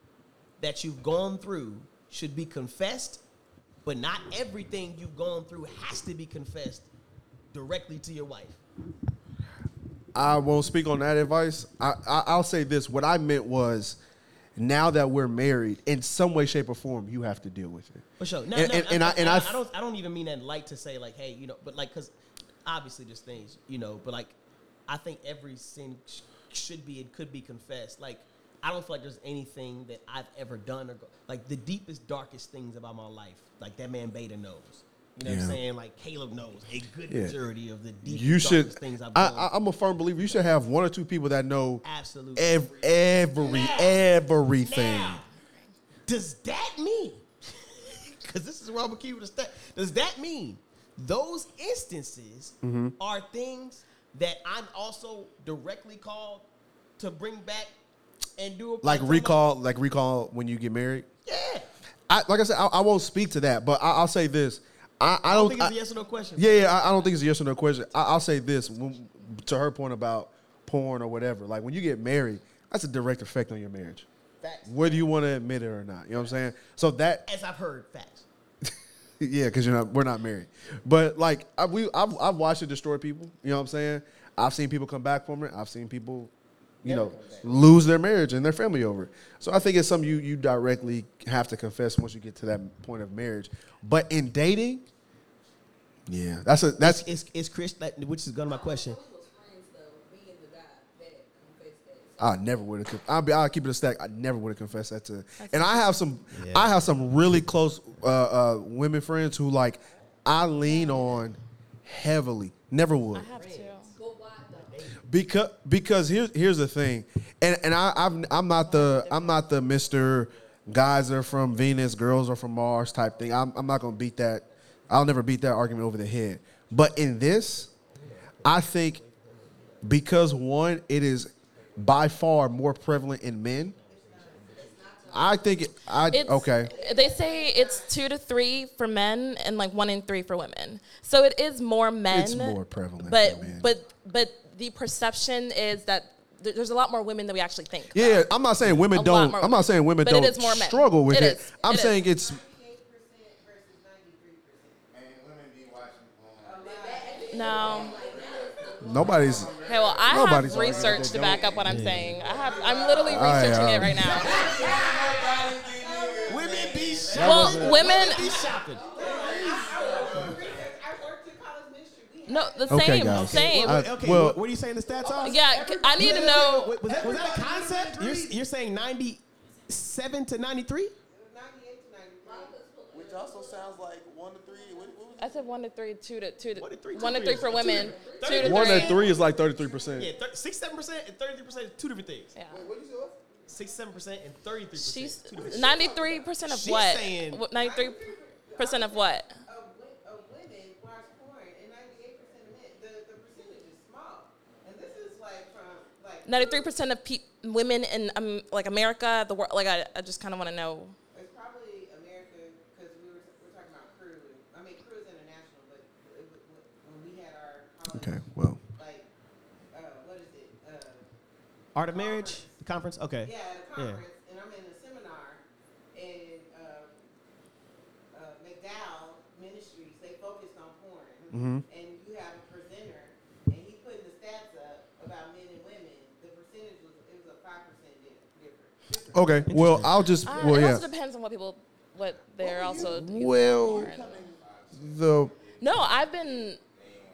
that you've gone through should be confessed, but not everything you've gone through has to be confessed directly to your wife. I won't speak on that advice. I, I I'll say this: what I meant was, now that we're married, in some way, shape, or form, you have to deal with it. For sure. No, And- no, and- and I- and I- don't I don't even mean that light to say like, hey, you know, but like, cause obviously there's things, you know, but like, I think every sin sh- should be and could be confessed. Like, I don't feel like there's anything that I've ever done or go, like the deepest, darkest things about my life. Like that man Beta knows. You know what I'm saying? Like Caleb knows a good Yeah. majority of the deepest, You should. things I've done. I, I'm a firm believer. You should have one or two people that know Absolutely. ev- every everything. Now, does that mean? *laughs* Because this is where I'm gonna keep it a. Does that mean those instances Mm-hmm. are things that I'm also directly called to bring back and do a Like recall, like recall when you get married. Yeah, I, like I said, I, I won't speak to that, but I, I'll say this: I, I I don't. think it's I- a yes or no question. Yeah, yeah. I, I don't think it's a yes or no question. I, I'll say this when, to her point about porn or whatever. Like when you get married, that's a direct effect on your marriage, Facts. whether you want to admit it or not. You know what I'm saying? So that, As I've heard, facts. *laughs* yeah, because you're not, we're not married. But like I, we, I've, I've watched it destroy people. You know what I'm saying? I've seen people come back from it. I've seen people, you know, lose their marriage and their family over it. So I think it's something you you directly have to confess once you get to that point of marriage. But in dating, yeah, that's a that's It's it's Chris, that, which is going to my question. I never would have. I'll be. I'll keep it a stack. I never would have confessed that to. And I have some. I have some really close uh, uh, women friends who like I lean on heavily. Never would. I have to. Because because here's here's the thing, and and I I'm, I'm not the I'm not the Mister guys are from Venus, girls are from Mars type thing. I'm I'm not gonna beat that. I'll never beat that argument over the head. But in this, I think because one, it is by far more prevalent in men. I think it, I It's, okay. They say it's two to three for men and like one in three for women. So it is more men. It's more prevalent But but but the perception is that th- there's a lot more women than we actually think. Yeah, I'm not saying women A lot don't. more I'm not saying women But it don't is more men. struggle with It it. is. I'm It is. saying it's No. nobody's. Okay, well, I Nobody's have arguing research that to back up what I'm saying. I have. I'm literally I, researching it right now. Women be shopping. Well, women. be shopping. No, the Okay, same, guys. same. I- Okay, well- what, what are you saying the stats are? yeah, I need to know. Wait, was, that, was that a concept? You're, you're saying 97 to 93? Which also sounds like one to three. What, what was I said one to three, two to two to One to three, two one to to three three. for women, two to One three. at three is like 33 percent. Yeah, thir- 6 7% and 33% is two different things. Yeah. what do you say? 67 percent and 33 percent. She's ninety three percent of She's what? Ninety three percent of what? Of, wo- of women watch porn, and 98% of men. The, the percentage is small. And this is like from, like, Ninety three percent of pe- women in um, like America, the world. Like I, I just kind of want to know. it's probably America, because we were, we're talking about Cru. I mean, Cru is international, but it, when we had our Okay, well, like, uh, what is it? Uh, Art of Marriage, the conference. Okay. Yeah, at a conference, and I'm in a seminar, and uh, uh, McDowell Ministries, they focused on porn, Mhm. and you have a presenter, and he putting the stats up about men and women. The percentage was it was a five percent difference. Okay. Well, I'll just. Uh, Well, it yeah. also depends on what people, what they're also. Doing. Well, the No, I've been.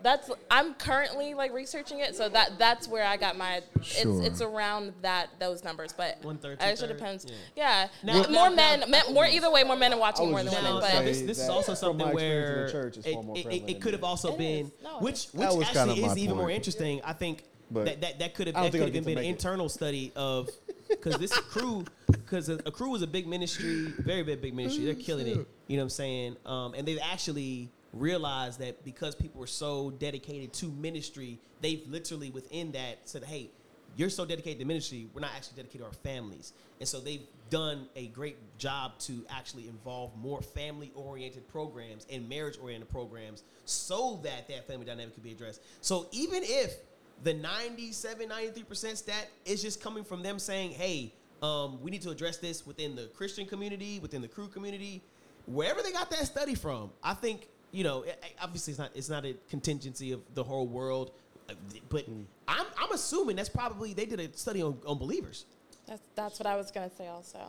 That's I'm currently like researching it, so that that's where I got my. Sure. It's it's around that those numbers, but One third, it actually two-thirds, depends. yeah. Yeah, Now- more now- men, now- men, more either way, more men are watching more than just women. Gonna But now this, this is that also from my something experience in the where church, it's it, far more it- it- prevalent it could have than- also It been, is. No, which That which was kind actually of is my even more point. interesting. I think But that, that that could have that could have been an it. internal study of *laughs* because this Cru because a, a Cru is a big ministry, very big big ministry. They're killing it. You know what I'm saying? Um, and they've actually realized that because people were so dedicated to ministry, they've literally within that said, "Hey, you're so dedicated to ministry. We're not actually dedicated to our families." And so they've done a great job to actually involve more family-oriented programs and marriage-oriented programs so that that family dynamic could be addressed. So even if the 97, 93% stat is just coming from them saying, hey, um, we need to address this within the Christian community, within the Cru community, wherever they got that study from. I think, you know, it- it- obviously it's not it's not a contingency of the whole world, uh, but I'm, I'm assuming that's probably, they did a study on, on believers. that's that's what I was gonna say also.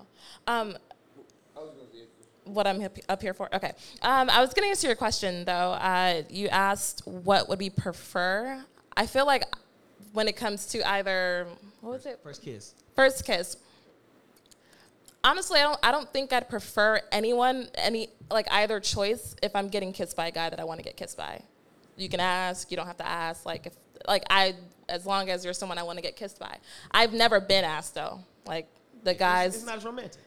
Um, what I'm up- up here for? Okay, um, I was gonna answer your question though. Uh, you asked what would we prefer. I feel like when it comes to either what was it? First kiss. First kiss. Honestly, I don't. I don't think I'd prefer anyone, any like either choice. If I'm getting kissed by a guy that I want to get kissed by, you can ask. You don't have to ask. Like if like I, as long as you're someone I want to get kissed by. I've never been asked though. Like the guys. It's not as romantic.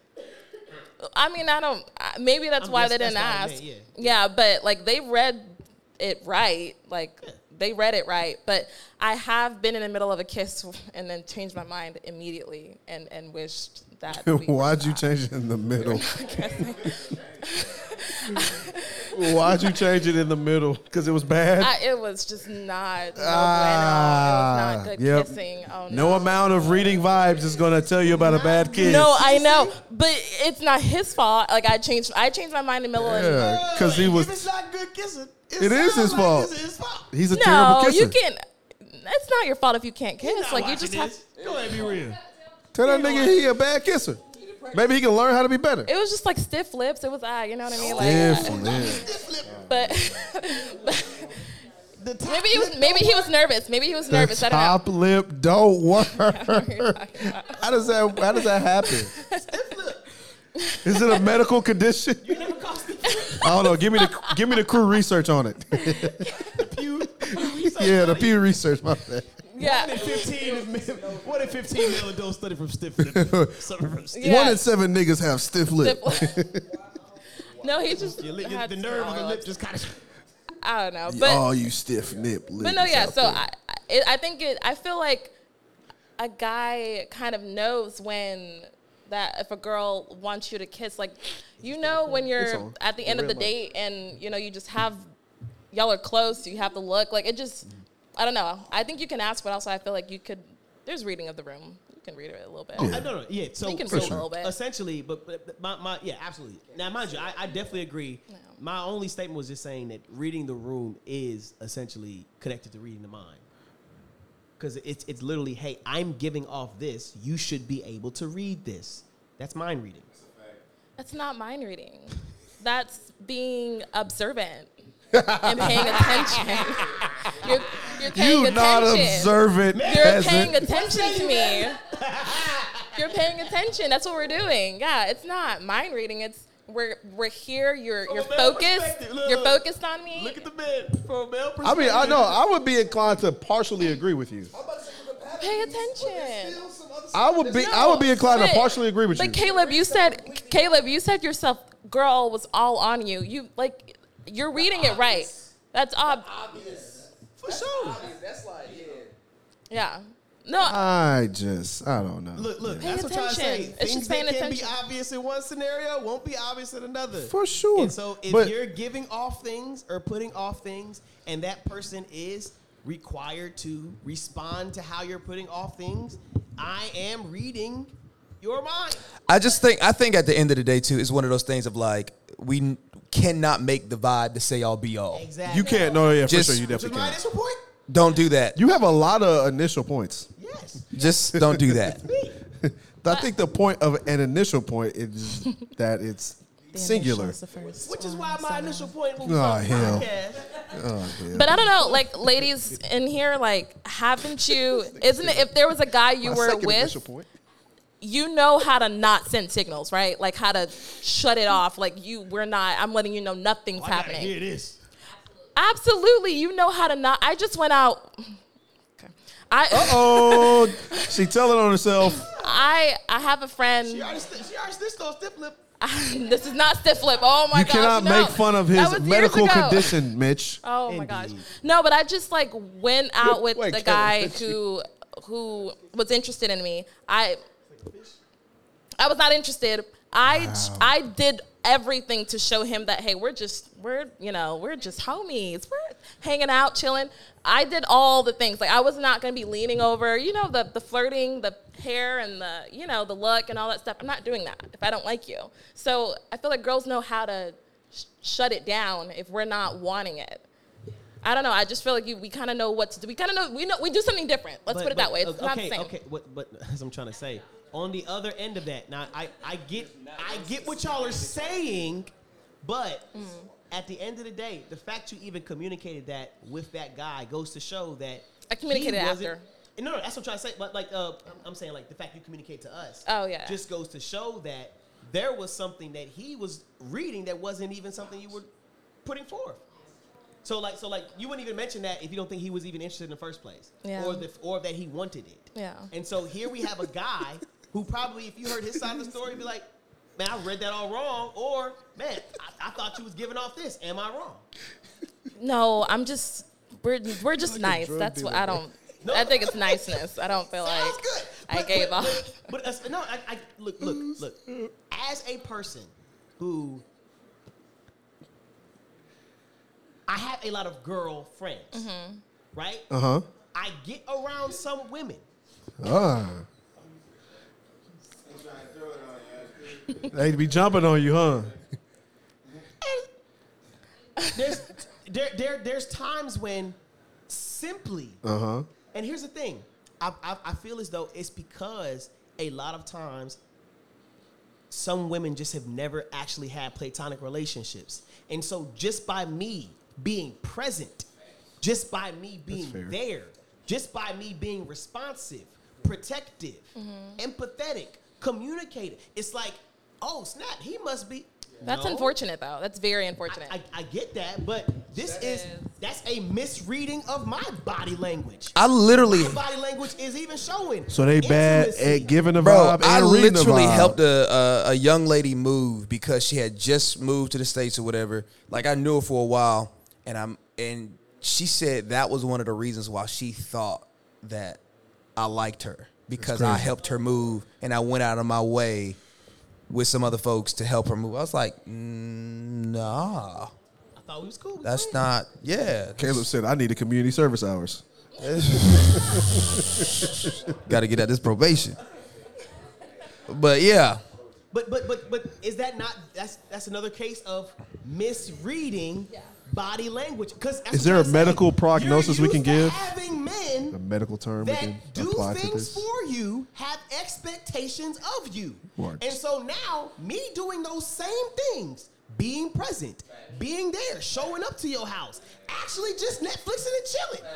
I mean, I don't. Maybe that's I'm why guess- they didn't I ask. meant, yeah, but like they read it right. Like they read it right. But I have been in the middle of a kiss and then changed my mind immediately and and wished that. we *laughs* Why'd you not. change it in the middle? *laughs* Why'd you change it in the middle? Because it was bad. I, it was just not. No Ah, bueno. It was not good yep. kissing. Oh no no. amount of reading vibes is gonna tell you about a bad kiss. No, I know, but it's not his fault. Like I changed, I changed my mind in the middle of. Yeah, because he If was. it's not good kissing, It is his like fault. it's his fault. He's a terrible kisser. No, you can't. It's not your fault if you can't kiss. not Like you watching just have. this. Go ahead, be real. Tell that nigga he a bad kisser. Maybe he can learn how to be better. It was just like stiff lips. It was ah, you know what I mean? Like, Different. but. *laughs* maybe he was. Maybe he was nervous. Maybe he was nervous. The I don't know. top lip don't *laughs* work. I don't know what you're talking about. How does that? How does that happen? *laughs* Is it a medical condition? I don't know. Give me the give me the Cru research on it. The *laughs* Pew research. *laughs* Yeah, the Pew research. My bad. Yeah. One in 15 is mil- one in 15 mil adult study from stiff lip. Suffer from stiff Yeah. One in seven niggas have stiff lip. No, he just. Your lip- your- had the nerve on the lip just kind of. I don't know, but All you stiff nip. But no, yeah. So I, I, it, I think it. I feel like a guy kind of knows when that if a girl wants you to kiss, like you know when you're at the The end of the light. date and you know you just have y'all are close, you have to look like it. Just I don't know. I think you can ask, but also I feel like you could. There's reading of the room. You can read it a little bit. Oh, I don't know. Yeah. So, You can so read a little bit. essentially, but, but but my, my yeah, absolutely. Now, mind you, I, I definitely agree. My only statement was just saying that reading the room is essentially connected to reading the mind. Because it's it's literally, hey, I'm giving off this. You should be able to read this. That's mind reading. That's not mind reading. That's being observant and paying attention. *laughs* You're, you're paying You attention. not observant You're peasant. paying attention to me. You're paying attention. That's what we're doing. Yeah, it's not mind reading. It's we're we're here. You're you're From a male focused. look, You're focused on me. Look at the bed from a male I mean, I know I would be inclined to partially agree with you. Pay attention. I would be I would be inclined to partially agree with but you. Caleb, you said Caleb, you said yourself, girl was all on you. You like you're reading it right. That's ob- For sure. That's like yeah. Yeah. No, I just I don't know. Look, look. Pay that's what I'm trying to say. attention. It's Things just paying that can be obvious in one scenario won't be obvious in another. For sure. And so if But- you're giving off things or putting off things, and that person is required to respond to how you're putting off things, I am reading your mind. I just think I think at the end of the day too, it's one of those things of like we n- cannot make the vibe to say all be all. Exactly. You can't. No, yeah, Just- for sure. You Which is definitely my can't. initial point. Don't do that. You have a lot of initial points. Yes. Just don't do that. *laughs* I think the point of an initial point is *laughs* that it's singular. Which is why my initial point was Oh, on hell. podcast. *laughs* Oh, hell. but I don't know, like ladies in here, like haven't you? Isn't it if there was a guy you My were with, you know how to not send signals, right? Like how to shut it off. Like you, we're not. I'm letting you know nothing's oh, I happening. hear this. Absolutely, you know how to not. I just went out. Okay. I Oh, *laughs* she telling on herself. I I have a friend. She already, st- she already stitched on stiff lip. *laughs* this is not stiff lip. Oh my god! You gosh, cannot no. make fun of his medical ago. condition, Mitch. *laughs* Oh my gosh. No, but I just like went out with Wait, the guy did who who was interested in me. I I was not interested. I I did everything to show him that hey, we're just we're you know we're just homies. We're hanging out, chilling. I did all the things. Like I was not gonna be leaning over. You know the the flirting, the hair, and the you know the look and all that stuff. I'm not doing that if I don't like you. So I feel like girls know how to sh- shut it down if we're not wanting it. I don't know. I just feel like you, we kind of know what to do. We kind of know we know we do something different. Let's But- put it but, that way. It's okay, not the same. Okay, what, but *laughs* as I'm trying to say, on the other end of that, now I, I get I get what y'all are saying, but Mm. at the end of the day, the fact you even communicated that with that guy goes to show that I communicated after. No, no, that's what I'm trying to say. But like, uh, I'm- saying like the fact you communicate to us. Oh, yeah. just goes to show that there was something that he was reading that wasn't even something you were putting forth. So like, so like, you wouldn't even mention that if you don't think he was even interested in the first place, Yeah. or the, or that he wanted it. Yeah. And so here we have a guy *laughs* who probably, if you heard his side of the *laughs* story, be like, "Man, I read that all wrong," or "Man, I, I thought you was giving off this. Am I wrong?" No, I'm just we're we're just nice. That's what I don't. I think it's niceness. I don't feel like Sounds good. I But- gave but, off. But, but uh, no, I, I look, look, look. As a person who I have a lot of girlfriends, Mm-hmm. right? Uh huh. I get around some women. Ah. They be jumping on you, huh? There's there, there there's times when simply Uh huh. And here's the thing, I, I, I feel as though it's because a lot of times some women just have never actually had platonic relationships. And so just by me being present, just by me being there, just by me being responsive, protective, empathetic, communicative, it's like, oh snap, he must be. That's No. unfortunate though. That's very unfortunate. I, I, I get that, but this is that's a misreading of my body language. I literally, My body language is even showing. So they bad intimacy. at giving the bro, vibe and I literally vibe. helped a, a a young lady move because she had just moved to the states or whatever. Like I knew her for a while, and I'm and she said that was one of the reasons why she thought that I liked her because I helped her move and I went out of my way with some other folks to help her move. I was like, mm, nah, I thought we was cool. that's not. Yeah, Caleb said, "I need a community service hours." *laughs* got to get at this probation. But yeah, But but but but is that not that's that's another case of misreading body language? Because Is there a medical prognosis we can give? Having men A medical term we can that do apply to things this. for you have expectations of you. Works. And so now, me doing those same things, being present, being there, showing up to your house, actually just Netflixing and chilling,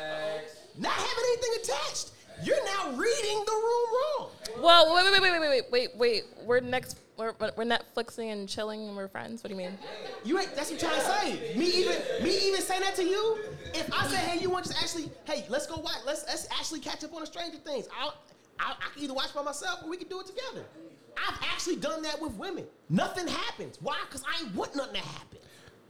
not having anything attached. You're now reading the room wrong. Well, wait, wait, wait, wait, wait, wait, wait. We're next. We're, we're Netflixing and chilling and we're friends. What do you mean? You ain't. That's what I'm trying to say. Me even me even saying that to you. If I say, hey, you want to just actually, hey, let's go watch. Let's let's actually catch up on the Stranger Things. I'll, I, I can either watch by myself or we can do it together. I've actually done that with women. Nothing happens. Why? Because I ain't want nothing to happen.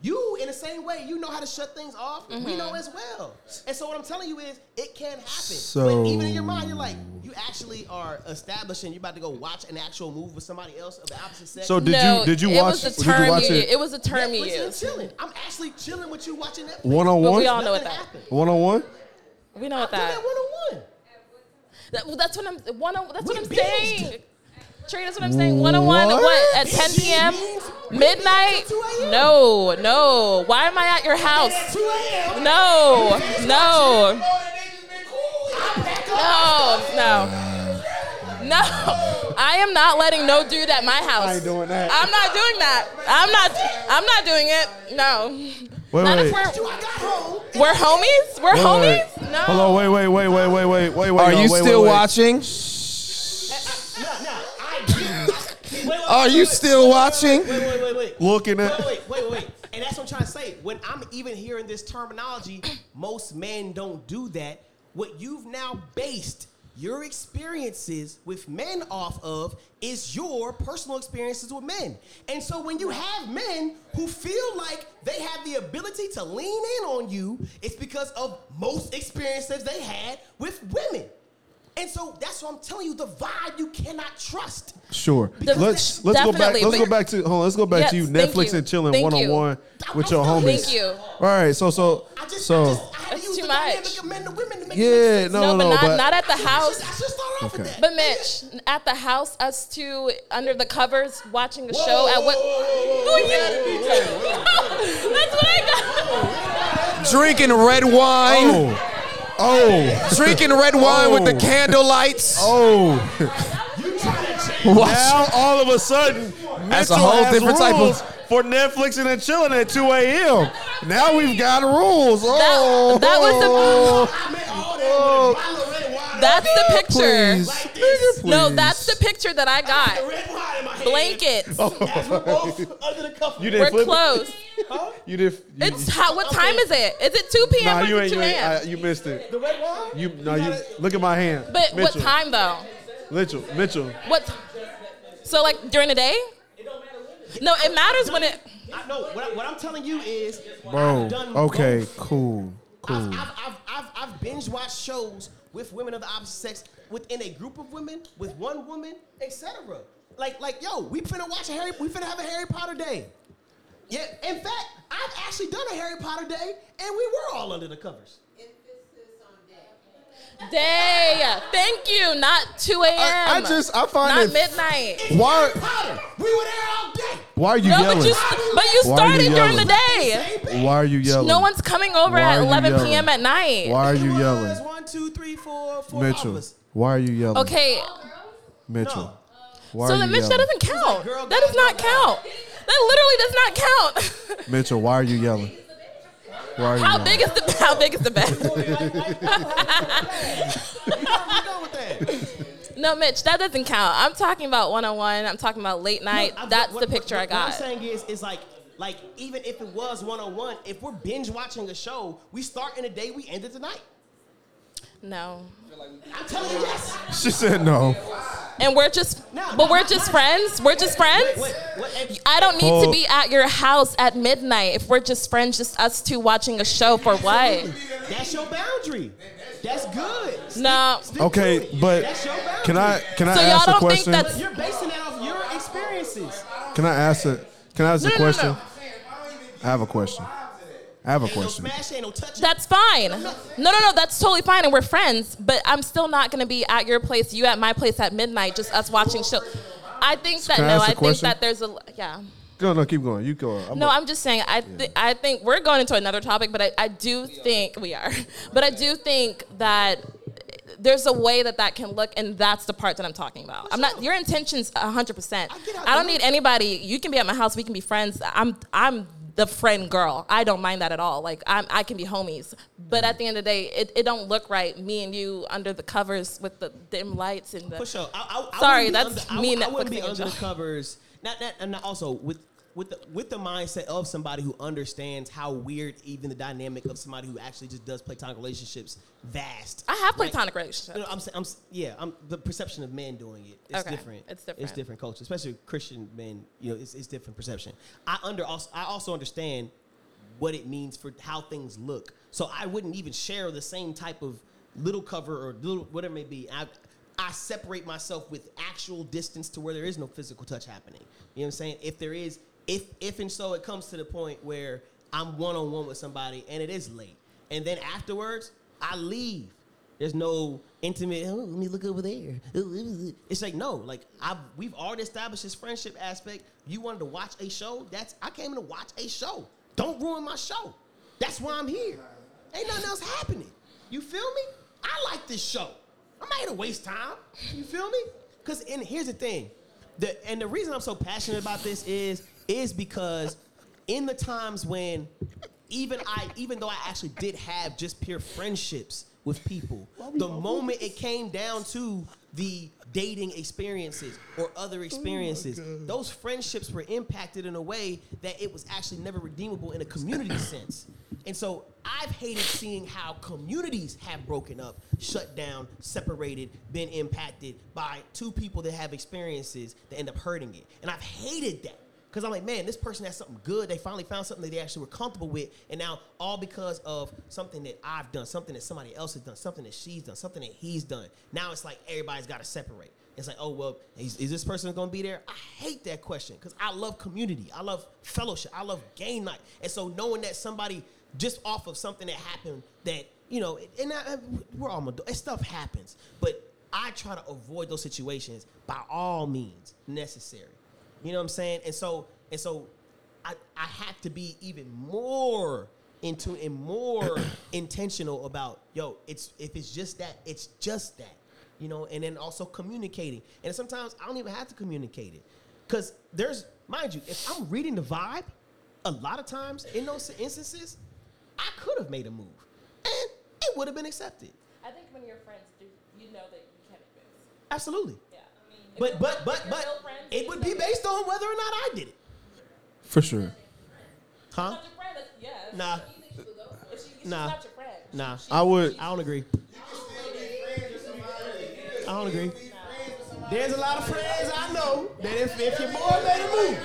You, in the same way, you know how to shut things off. We Mhm. know as well. And so what I'm telling you is, it can happen. So- but even in your mind, you're like, you actually are establishing. You're about to go watch an actual movie with somebody else of the opposite sex. So did No, you did you it watch was the did you term watch you- it it was a term you Netflix and used. chilling. I'm actually chilling with you watching Netflix. One on one. we all know what Nothing that. happened. One on one? We know what Do that. that one on one. That well, that's what I'm. One on, that's We what I'm saying. Trey, that's what I'm saying. One on one. What at 10 p.m. midnight? No, no. Why am I at your house? No, no, no, no, no. I am not letting no dude at my house. I ain't doing that. I'm not doing that. I'm not. I'm not doing it. No. Wait, not wait. if we're we're homies. We're Wait, wait. homies. No. Hold on, wait, wait, wait, wait, wait, wait, wait, wait. Are y'all, you wait, still wait, wait. watching? Wait, wait, Are wait, you wait, still wait, wait, watching? Wait, wait, wait, wait. Looking Wait, at wait, wait, wait. And that's what I'm trying to say. When I'm even hearing this terminology, most men don't do that. What you've now based your experiences with men off of is your personal experiences with men. And so when you have men who feel like they have the ability to lean in on you, it's because of most experiences they had with women. And so that's what I'm telling you, the vibe you cannot trust. Sure. The- let's let's go back. definitely, Let's go back to hold on. Let's go back to you. Netflix you. and chilling Thank one on one with your homies. Thank you. All right. So so I just, so I just I That's too much. dynamic men to women to make yeah. No, No, no, but no. not But not at the I should, house. I should start off Okay. with that. But Mitch, at the house, us two under the covers watching a show at what? Oh, yeah. That's what I got. Drinking red wine. oh oh Drinking red wine with the Oh. candle lights. oh. *laughs* Watch. now all of a sudden, That's a whole has different type of- rules for Netflix and then chilling at 2 a.m. Now we've got rules. Oh, that was the- I oh. *laughs* oh. That's the picture. please, Like this. No, that's the picture that I The got. red wine in my hand. Blankets. As we're both under the cuff. You We're didn't flip it? close. *laughs* You did. You, It's how, what time is it? Is it 2 p.m. nah, or you ain't. 2 You, ain't a.m.? I, you missed it. The red wine? You no. You look at my hand. But what time though? Mitchell. Mitchell. What? So like during the day? No, it matters when it. I, no, what, I, what I'm telling you is, Bro. I've done Okay. both. Cool. Cool. I've, I've, I've, I've, I've binge watched shows with women of the opposite sex within a group of women, with one woman, etc. Like, like, yo, we finna watch a Harry, we finna have a Harry Potter day. Yeah, in fact, I've actually done a Harry Potter day, and we were all under the covers. Day. Thank you. Not 2 a.m. I, I just I find Not it. midnight. Why? Potter, we were there all day. Why are you No, yelling? but you, but you Why are you started during the yelling? day. Why are you yelling? No one's coming over at 11 yelling? p.m. at night. Why are you was yelling, One, two, three, four, four Mitchell? of us. Why are you yelling? Okay, Mitchell. Why so are then, Mitch, that doesn't count. girl, That does not count. That literally does not count. *laughs* Mitchell, why are you yelling? Why are How yelling? big is the How big is the bed? I'm done with that. no, Mitch, that doesn't count. I'm talking about one on one. I'm talking about late night. No, I- That's what- the what- picture what- I got. What I'm saying is, is like, like even if it was one on one, if we're binge watching a show, we start in the day, we end it tonight. no, I'm telling you, yes. She said no. and we're just, but we're just friends. We're just friends. What, what, if- I don't need to be at your house at midnight if we're just friends, just us two watching a show for what? that's your boundary. That's good. No. Stick Okay, but that's your can I can I So y'all ask a don't think question? that's- You're basing that off your experiences. Can I ask a Can I ask No, a no, no, question? no. I have a question. I have a Ain't no question. smash, ain't no touch. That's fine. No, no, no, that's totally fine, and we're friends. But I'm still not gonna be at your place, you at my place at midnight, just us watching show. I think that Can I no, ask a I think question? that there's a yeah. No, no, keep going. You go. I'm No, a- I'm just saying. I th- I think we're going into another topic, but I, I do think we are. But I do think that there's a way that that can look, and that's the part that I'm talking about. I'm not your intentions 100. percent get how I don't need anybody. You can be at my house. We can be friends. I'm I'm the friend girl. I don't mind that at all. Like I'm, I can be homies. But at the end of the day, it, it don't look right. Me and you under the covers with the dim lights and the. For sure. I, I, Sorry, that's under, me I, wouldn't be under the covers. Not that, and also with with the with the mindset of somebody who understands how weird even the dynamic of somebody who actually just does platonic relationships vast. I have Like, platonic relationships. no, I'm, I'm, yeah, I'm the perception of men doing it. It's Okay, different. it's different. It's different. different culture, especially Christian men. You know, it's, it's different perception. I under also, I also understand what it means for how things look. So I wouldn't even share the same type of little cover or little whatever it may be. I I separate myself with actual distance to where there is no physical touch happening. You know what I'm saying? If there is, if if and so it comes to the point where I'm one on one with somebody and it is late, and then afterwards I leave. There's no intimate. Oh, let me look over there. It's like no, like I we've already established this friendship aspect. You wanted to watch a show. That's I came in to watch a show. Don't ruin my show. That's why I'm here. Ain't nothing else happening. You feel me? I like this show. I'm not here to waste time. You feel me? Cause and here's the thing. The and the reason I'm so passionate about this is is because in the times when even I even though I actually did have just pure friendships with people, the moment it came down to the dating experiences or other experiences, those friendships were impacted in a way that it was actually never redeemable in a community *coughs* sense. And so I've hated seeing how communities have broken up, shut down, separated, been impacted by two people that have experiences that end up hurting it. And I've hated that. Because I'm like, man, this person has something good. They finally found something that they actually were comfortable with. And now, all because of something that I've done, something that somebody else has done, something that she's done, something that he's done. Now it's like everybody's got to separate. It's like, oh, well, is, is this person going to be there? I hate that question because I love community. I love fellowship. I love game night. And so, knowing that somebody just off of something that happened that, you know, and I, we're all, stuff happens. But I try to avoid those situations by all means necessary. You know what I'm saying? And so and so I I have to be even more into and more *coughs* intentional about yo, it's if it's just that, it's just that. You know, and then also communicating. And sometimes I don't even have to communicate it. Cause there's mind you, if I'm reading the vibe, a lot of times in those instances, I could have made a move. And it would have been accepted. I think when your friends do, you know that you can't advance. Absolutely. But you're- but but but friends, it would be based on whether or not I did it. For sure. Huh? Not your friend, that's- yeah. if Nah. she- if she- she's Nah. not your friend. Nah. I would. I don't agree. I don't agree. There's a lot of friends I know that if, if your boy made a move,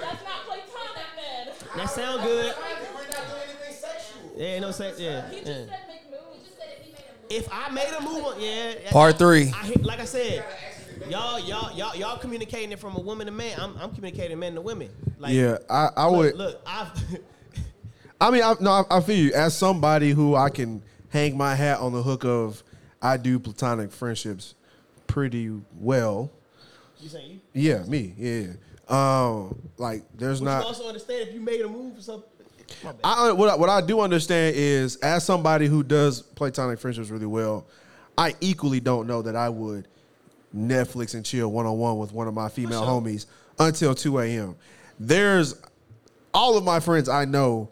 That's not platonic then. that sound good. Yeah, ain't no sex. Yeah. He just yeah. If he made a move. If I made a move, on, yeah. Part three. I hit, like I said, y'all, y'all, y'all, y'all communicating it from a woman to man. I'm, I'm communicating men to women. Like, Yeah, I, I look, would. Look, I've. *laughs* I mean, I, no, I, I feel you. As somebody who I can hang my hat on the hook of, I do platonic friendships pretty well. you saying you? Yeah, me. Yeah. Um, like there's But not. you also understand if you made a move or something. I uh, what I, what I do understand is as somebody who does platonic friendships really well, I equally don't know that I would Netflix and chill one on one with one of my female sure. homies until two a.m. There's all of my friends I know.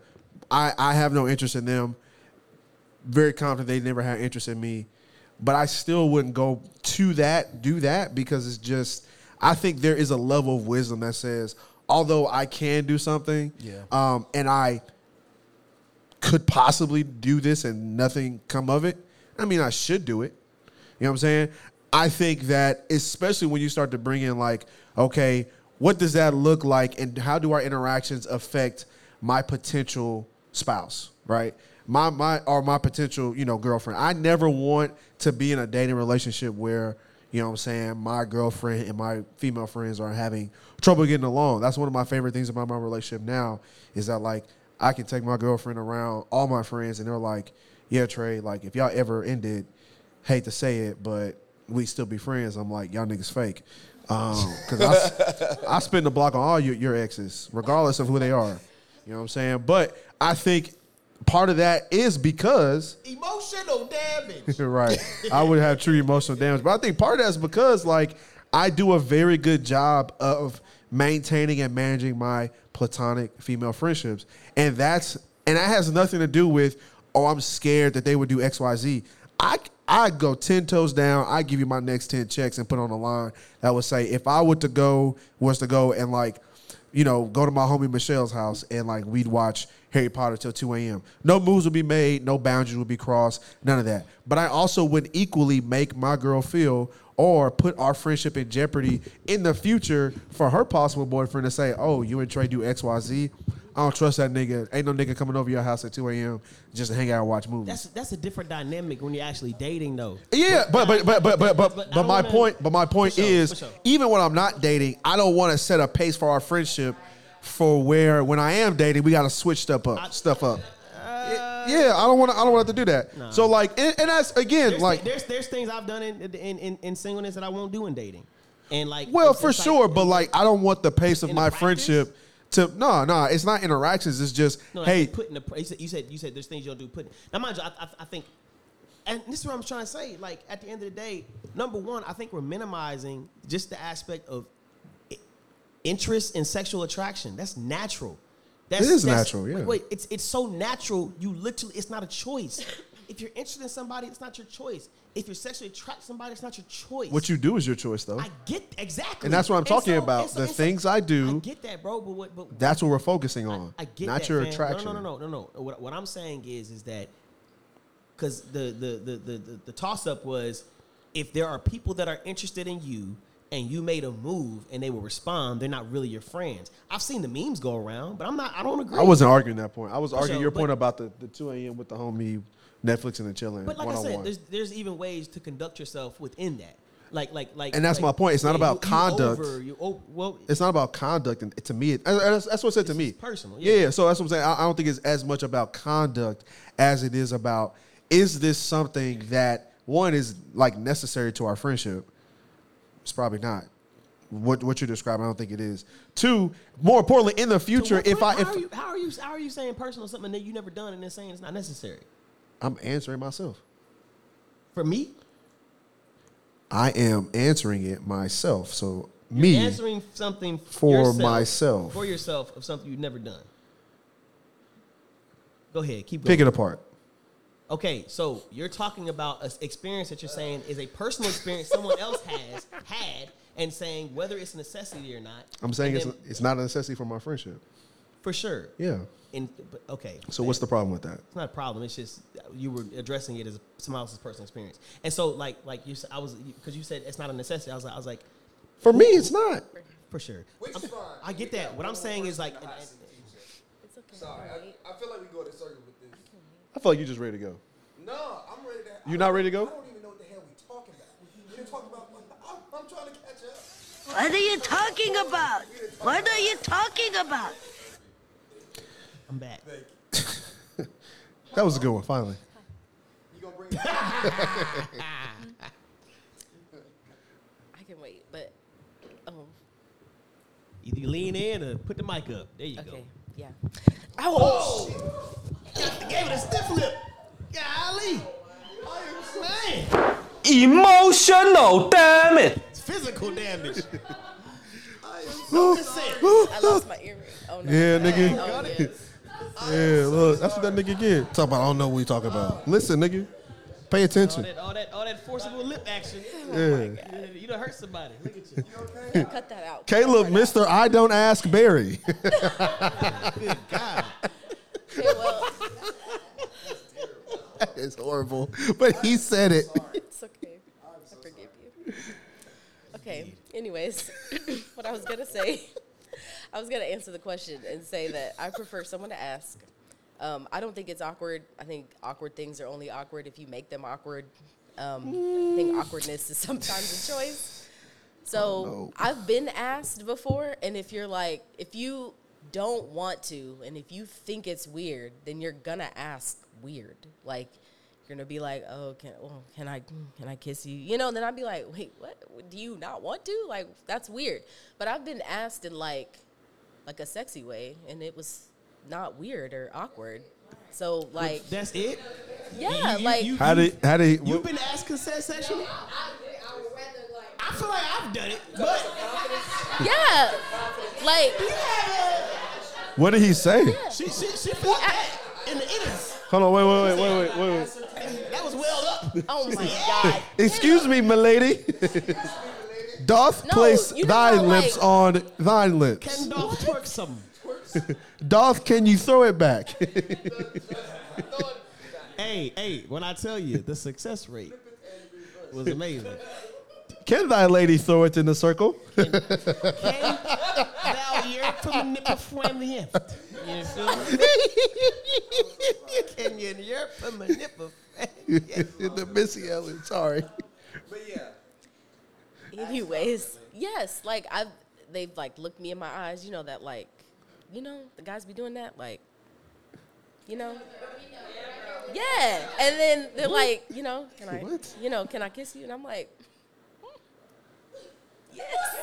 I I have no interest in them. Very confident they never had interest in me, but I still wouldn't go to that do that because it's just. I think there is a level of wisdom that says, although I can do something, Yeah. um, and I could possibly do this and nothing come of it. I mean, I should do it. You know what I'm saying? I think that especially when you start to bring in like, okay, what does that look like and how do our interactions affect my potential spouse, right? My my or my potential, you know, girlfriend. I never want to be in a dating relationship where, you know what I'm saying, my girlfriend and my female friends are having trouble getting along. That's one of my favorite things about my relationship now is that like I can take my girlfriend around all my friends and they're like, yeah, Trey, like if y'all ever ended, hate to say it, but we still be friends. I'm like, y'all niggas fake. Um, cause I, I spin the block on all your, your exes, regardless of who they are. You know what I'm saying? But I think part of that is because *laughs* Emotional damage. *laughs* right. I would have true emotional damage. But I think part of that's because like I do a very good job of maintaining and managing my platonic female friendships. And that's and that has nothing to do with, oh, I'm scared that they would do XYZ. I I go ten toes down, I give you my next ten checks and put on the line that would say if I were to go was to go and like you know, go to my homie Michelle's house and like we'd watch Harry Potter till 2 a.m. No moves will be made, no boundaries will be crossed, none of that. But I also would equally make my girl feel or put our friendship in jeopardy in the future for her possible boyfriend to say, Oh, you and Trey do XYZ. I don't trust that nigga. Ain't no nigga coming over your house at 2 a.m. just to hang out and watch movies. That's that's a different dynamic when you're actually dating, though. Yeah, but but but but but but, But but my wanna- point but my point sure, is sure. even when I'm not dating, I don't want to set a pace for our friendship for where when I am dating, we got to switch stuff up, stuff up. yeah, I don't want to. I don't want to do that. Nah. So like, and, and that's again There's, like, there's there's things I've done in, in in in singleness that I won't do in dating, and like well, for it's like- sure, but like, I don't want the pace of my friendship to no, no. It's not interactions. It's just No, hey, putting the you said you said you said there's things you don't do. putting now, mind you, I, I, I think, and this is what I'm trying to say. Like at the end of the day, number one, I think we're minimizing just the aspect of interest in sexual attraction. That's natural. That's, It is that's- natural, yeah. Wait, wait, it's it's so natural. You literally, it's not a choice. if you're interested in somebody, it's not your choice. If you're sexually attracted to somebody, it's not your choice. what you do is your choice, though. I get exactly, And that's what I'm talking so- about. So, the so- things I do- I get that, bro. But what? But That's what we're focusing on, I get not that, your fam. attraction. No, no, no, no, no, no. What, what I'm saying is, is that because the the the the, the, the toss up was if there are people that are interested in you and you made a move and they will respond, they're not really your friends. I've seen the memes go around, but I'm not. I don't agree. I wasn't arguing that point. I was arguing your but- point about the, the 2 a.m. with the homie Netflix and the chilling But like I said, there's there's even ways to conduct yourself within that. Like like like. And that's like, my point. It's not about you- you conduct. over- you o- well, It's not about conduct, and to me, it, that's, that's what it said to me. personal, Yeah. yeah. So that's what I'm saying. I, I don't think it's as much about conduct as it is about is this something that one is like necessary to our friendship. It's probably not. What what you're describing, I don't think it is. Two, more importantly, in the So future, what- if how I if are you how are you how are you saying personal something that you never done and then saying it's not necessary I'm answering myself, for me? I am answering it myself. So You're me, answering something For yourself- myself. for yourself of something you've never done. Go ahead, keep going. pick it apart. Okay, so you're talking about an experience that you're saying is a personal experience someone else has *laughs* had, and saying whether it's a necessity or not. I'm saying it's then- it's not a necessity for my friendship. for sure. Yeah. In, but, okay. So what's the problem with that? It's not a problem. It's just you were addressing it as someone else's personal experience, and so like like you said, I was because you said it's not a necessity. I was like I was like For me, it's not. for sure. I'm- I get that. What I'm saying is like. It's okay. Sorry, I, I feel like we go in a circle with this. I feel like you're just ready to go. No, I'm ready to. You not ready to go? I don't even know what the hell we're talking about. You're talking about. I'm, I'm trying to catch up. What are you talking about? What are you talking about? I'm back. *laughs* That was a good one. Finally. You gonna bring? *laughs* I can wait, but um, Either you lean in or put the mic up. There you go. okay, yeah. Oh! Gave it a stiff lip. Golly. Man. Emotional damage. It's physical damage. *laughs* I lost my earring. Oh no. Yeah, nigga. Oh, yes. Yeah, look, that's what that nigga get. Talk about I don't know what you talking about. Listen, nigga. Pay attention. All attention. that, all that, all that forcible lip action. Yeah. Oh, you done hurt somebody. Look at you. you Cut that out. Caleb, Mr. I don't ask Berry. *laughs* Good God. *laughs* Okay, well, *laughs* it's horrible. But he said it. it's okay. I forgive you. Okay. Anyways, *laughs* what I was gonna say, I was gonna answer the question and say that I prefer someone to ask. Um, I don't think it's awkward. I think awkward things are only awkward if you make them awkward. Um, I think awkwardness is *laughs* sometimes a choice. So I've been asked before, and if you're like, if you don't want to, and if you think it's weird, then you're gonna ask weird. Like you're gonna be like, oh, can oh, can I can I kiss you? You know, and then I'd be like, wait, what? Do you not want to? Like that's weird. But I've been asked in like like a sexy way, and it was not weird or awkward. So like, That's it? yeah, You- you- like you- How did how did he, You've been asked consent sexually? I feel like I've done it, but yeah, like what did he say? she she she felt that in the innings. Hold on, wait, wait, wait, wait, wait, wait, That was welled up. oh my *laughs* god. Excuse me, milady. Doth No, place you know thy how, lips like- on thine lips. Can Dolph twerk some? Doth, can you throw it back? hey, hey, when I tell you the success rate was amazing. Can thy lady throw it in the circle? Thou you're from nipple from the hip. You feel me? Can you you're from the nipple? the Missy Ellen, sorry. But yeah. Anyways, yes, like I've they've like looked me in my eyes. You know that like, you know the guys be doing that like, you know. Yeah, and then they're like, you know, can I, What? you know, can I kiss you? And I'm like, yes,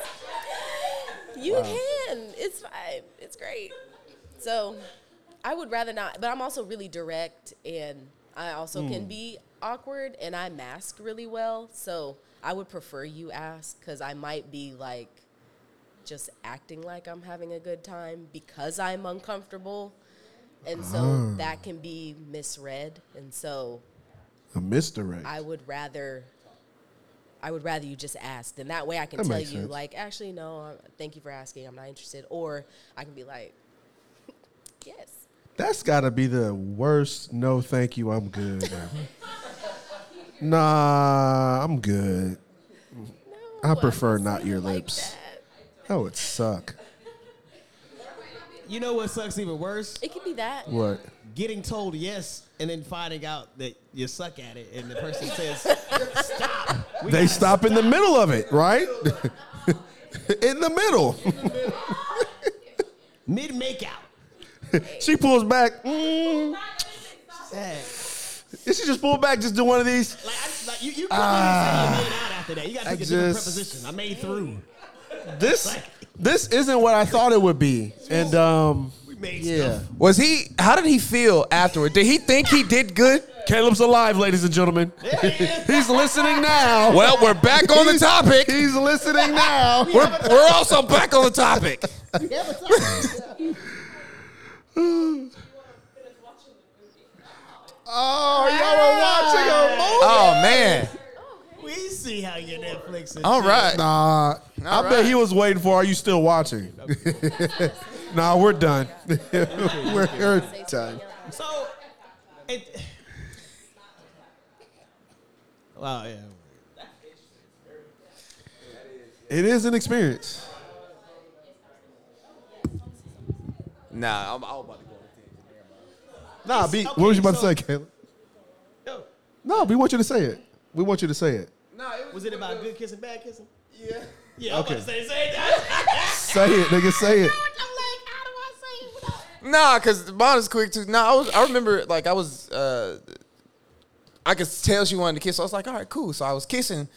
*laughs* you Wow. can. It's fine. It's great. So, I would rather not. But I'm also really direct, and I also can Hmm. be awkward, and I mask really well. So I would prefer you ask because I might be like just acting like I'm having a good time because I'm uncomfortable. And so Ah. that can be misread. And so A misdirect. I would rather I would rather you just ask. And that way I can That tell you sense. like actually no, uh, thank you for asking. I'm not interested or I can be like yes. That's got to be the worst. No, thank you. I'm good. *laughs* nah, I'm good. I prefer not your lips. That would suck. You know what sucks even worse? It could be that. What? Getting told yes and then finding out that you suck at it, and the person says, *laughs* "Stop." We They gotta stop in the middle of it, right? *laughs* in the middle. *laughs* Mid makeout. she pulls back. Mm. Did she just pull back? Just do one of these? Like, I, like you, you couldn't Ah. even say you made out after that. You got to I pick a different just- preposition. I made through. This this isn't what I thought it would be. And um yeah. Was he? How did he feel afterward? Did he think he did good? Caleb's alive, ladies and gentlemen. *laughs* He's listening now. Well, we're back on the topic. He's listening now. *laughs* We're, we're also back on the topic. Oh, y'all were watching a ah. movie. Oh man. We see how your Netflix is. All right. Nah, I All bet he was waiting for. Are you still watching? *laughs* nah, we're done. we're done. So, it. Wow, yeah. It is an experience. Nah, I'm, I was about to go. Nah, B, what was you about to say, Caleb? No, we want you to say it. We want you to say it. Was it about good kissing, bad kissing? Yeah. Yeah, I'm Okay. about to say, say that. *laughs* Say it, nigga. Say it. Nah, cause mine is quick too. Nah, I was. I remember like I was. uh I could tell she wanted to kiss. So I was like, all right, cool. So I was kissing.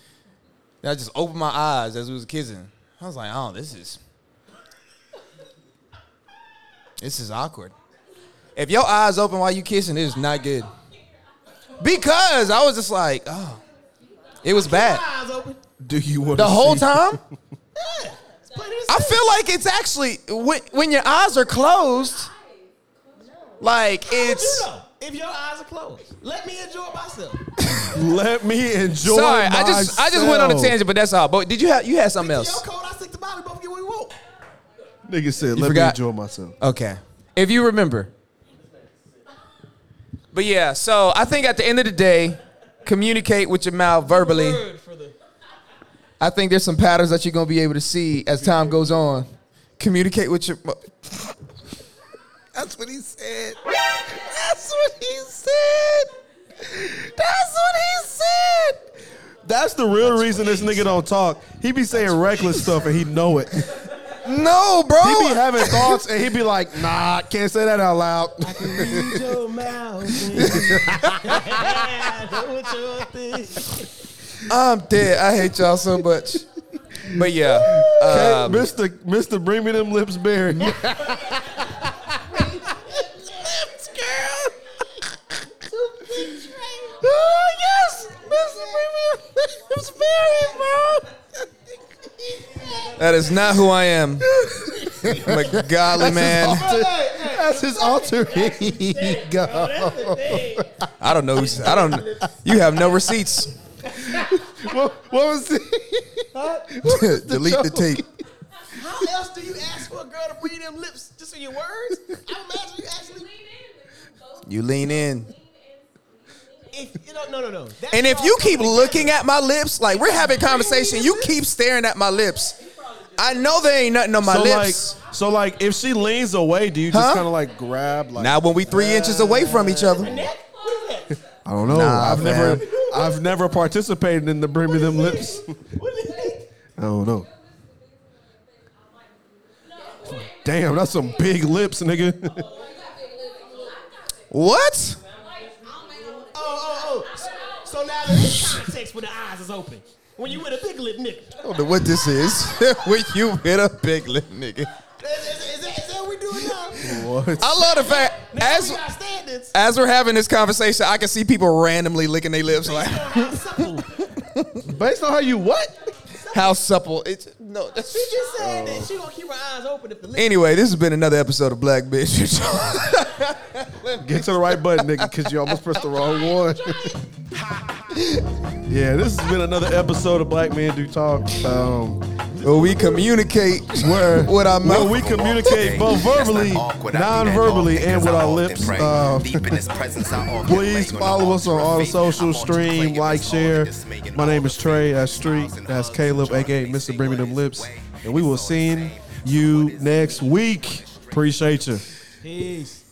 And I just opened my eyes as we was kissing. I was like, oh, this is. This is awkward. If your eyes open while you kissing, it is not good. Because I was just like, oh, it was bad. Do you want The whole see- time? *laughs* I feel like it's actually when, when your eyes are closed, like it's. You know, if your eyes are closed, let me enjoy myself. *laughs* Let me enjoy. Sorry, I just I just went on a myself. tangent, but that's all. But did you have you had something else? Your code, I stick to mine. We both get what we want. Nigga said, You "Let forgot? me enjoy myself." Okay, if you remember. But yeah, so I think at the end of the day, communicate with your mouth verbally. Word for the I think there's some patterns that you're gonna be able to see as time goes on. Communicate with your. Mu- That's what he said. That's what he said. That's what he said. That's the real reason this nigga don't talk. He be saying reckless stuff and he know it. No, bro. He be having thoughts and he be like, "Nah, can't say that out loud." read your mouth. *laughs* Know what you're thinking. I'm dead. I hate y'all so much. But yeah, Okay, um, Mister, Mister, bring me them lips, Berry. *laughs* Oh yes, Mr. Premium. It's very, bro. That is not who I am. I'm a godly man. That's his alter ego. I don't know. who's- I don't. You have no receipts. what, what was it? Delete the tape. How else do you ask for a girl to breathe them lips just in your words? I imagine you actually. You lean in. If you don't, no, no, no. That's And if you keep looking at my lips, like we're having conversation, you keep staring at my lips. I know there ain't nothing on my so lips. like, so like, if she leans away, do you just Huh? kind of like grab? Like, now when we three inches away from each other, *laughs* I don't know. Nah, I've never, fam. I've never participated in the bring me them lips. *laughs* I don't know. Damn, that's some big lips, nigga. what? Oh, oh, oh. So, so now there's context when the eyes is open. When you with a big lip nigga. I don't know what this is. *laughs* when you hit a big lip nigga. Is, is, is, that, is that what we doing now? What? I love the fact Now as we got standards. as we're having this conversation, I can see people randomly licking their lips like Based on how you what? How supple it's no that's She just said that she gonna keep her eyes open if the. Anyway, this has been another episode of Black Bitch. Talk. *laughs* Get to the right button, nigga, because you almost pressed the wrong one. *laughs* yeah, this has been another episode of Black Men Do Talk. Um, Well, we communicate where with our where mouth. we communicate both verbally, non-verbally, and with our lips. Uh, *laughs* please follow us on all the socials, stream, like, share. My name is Trey. That's Street. That's Caleb, aka Mr. Bring Me Them Lips, and we will see you next week. Appreciate you. Peace.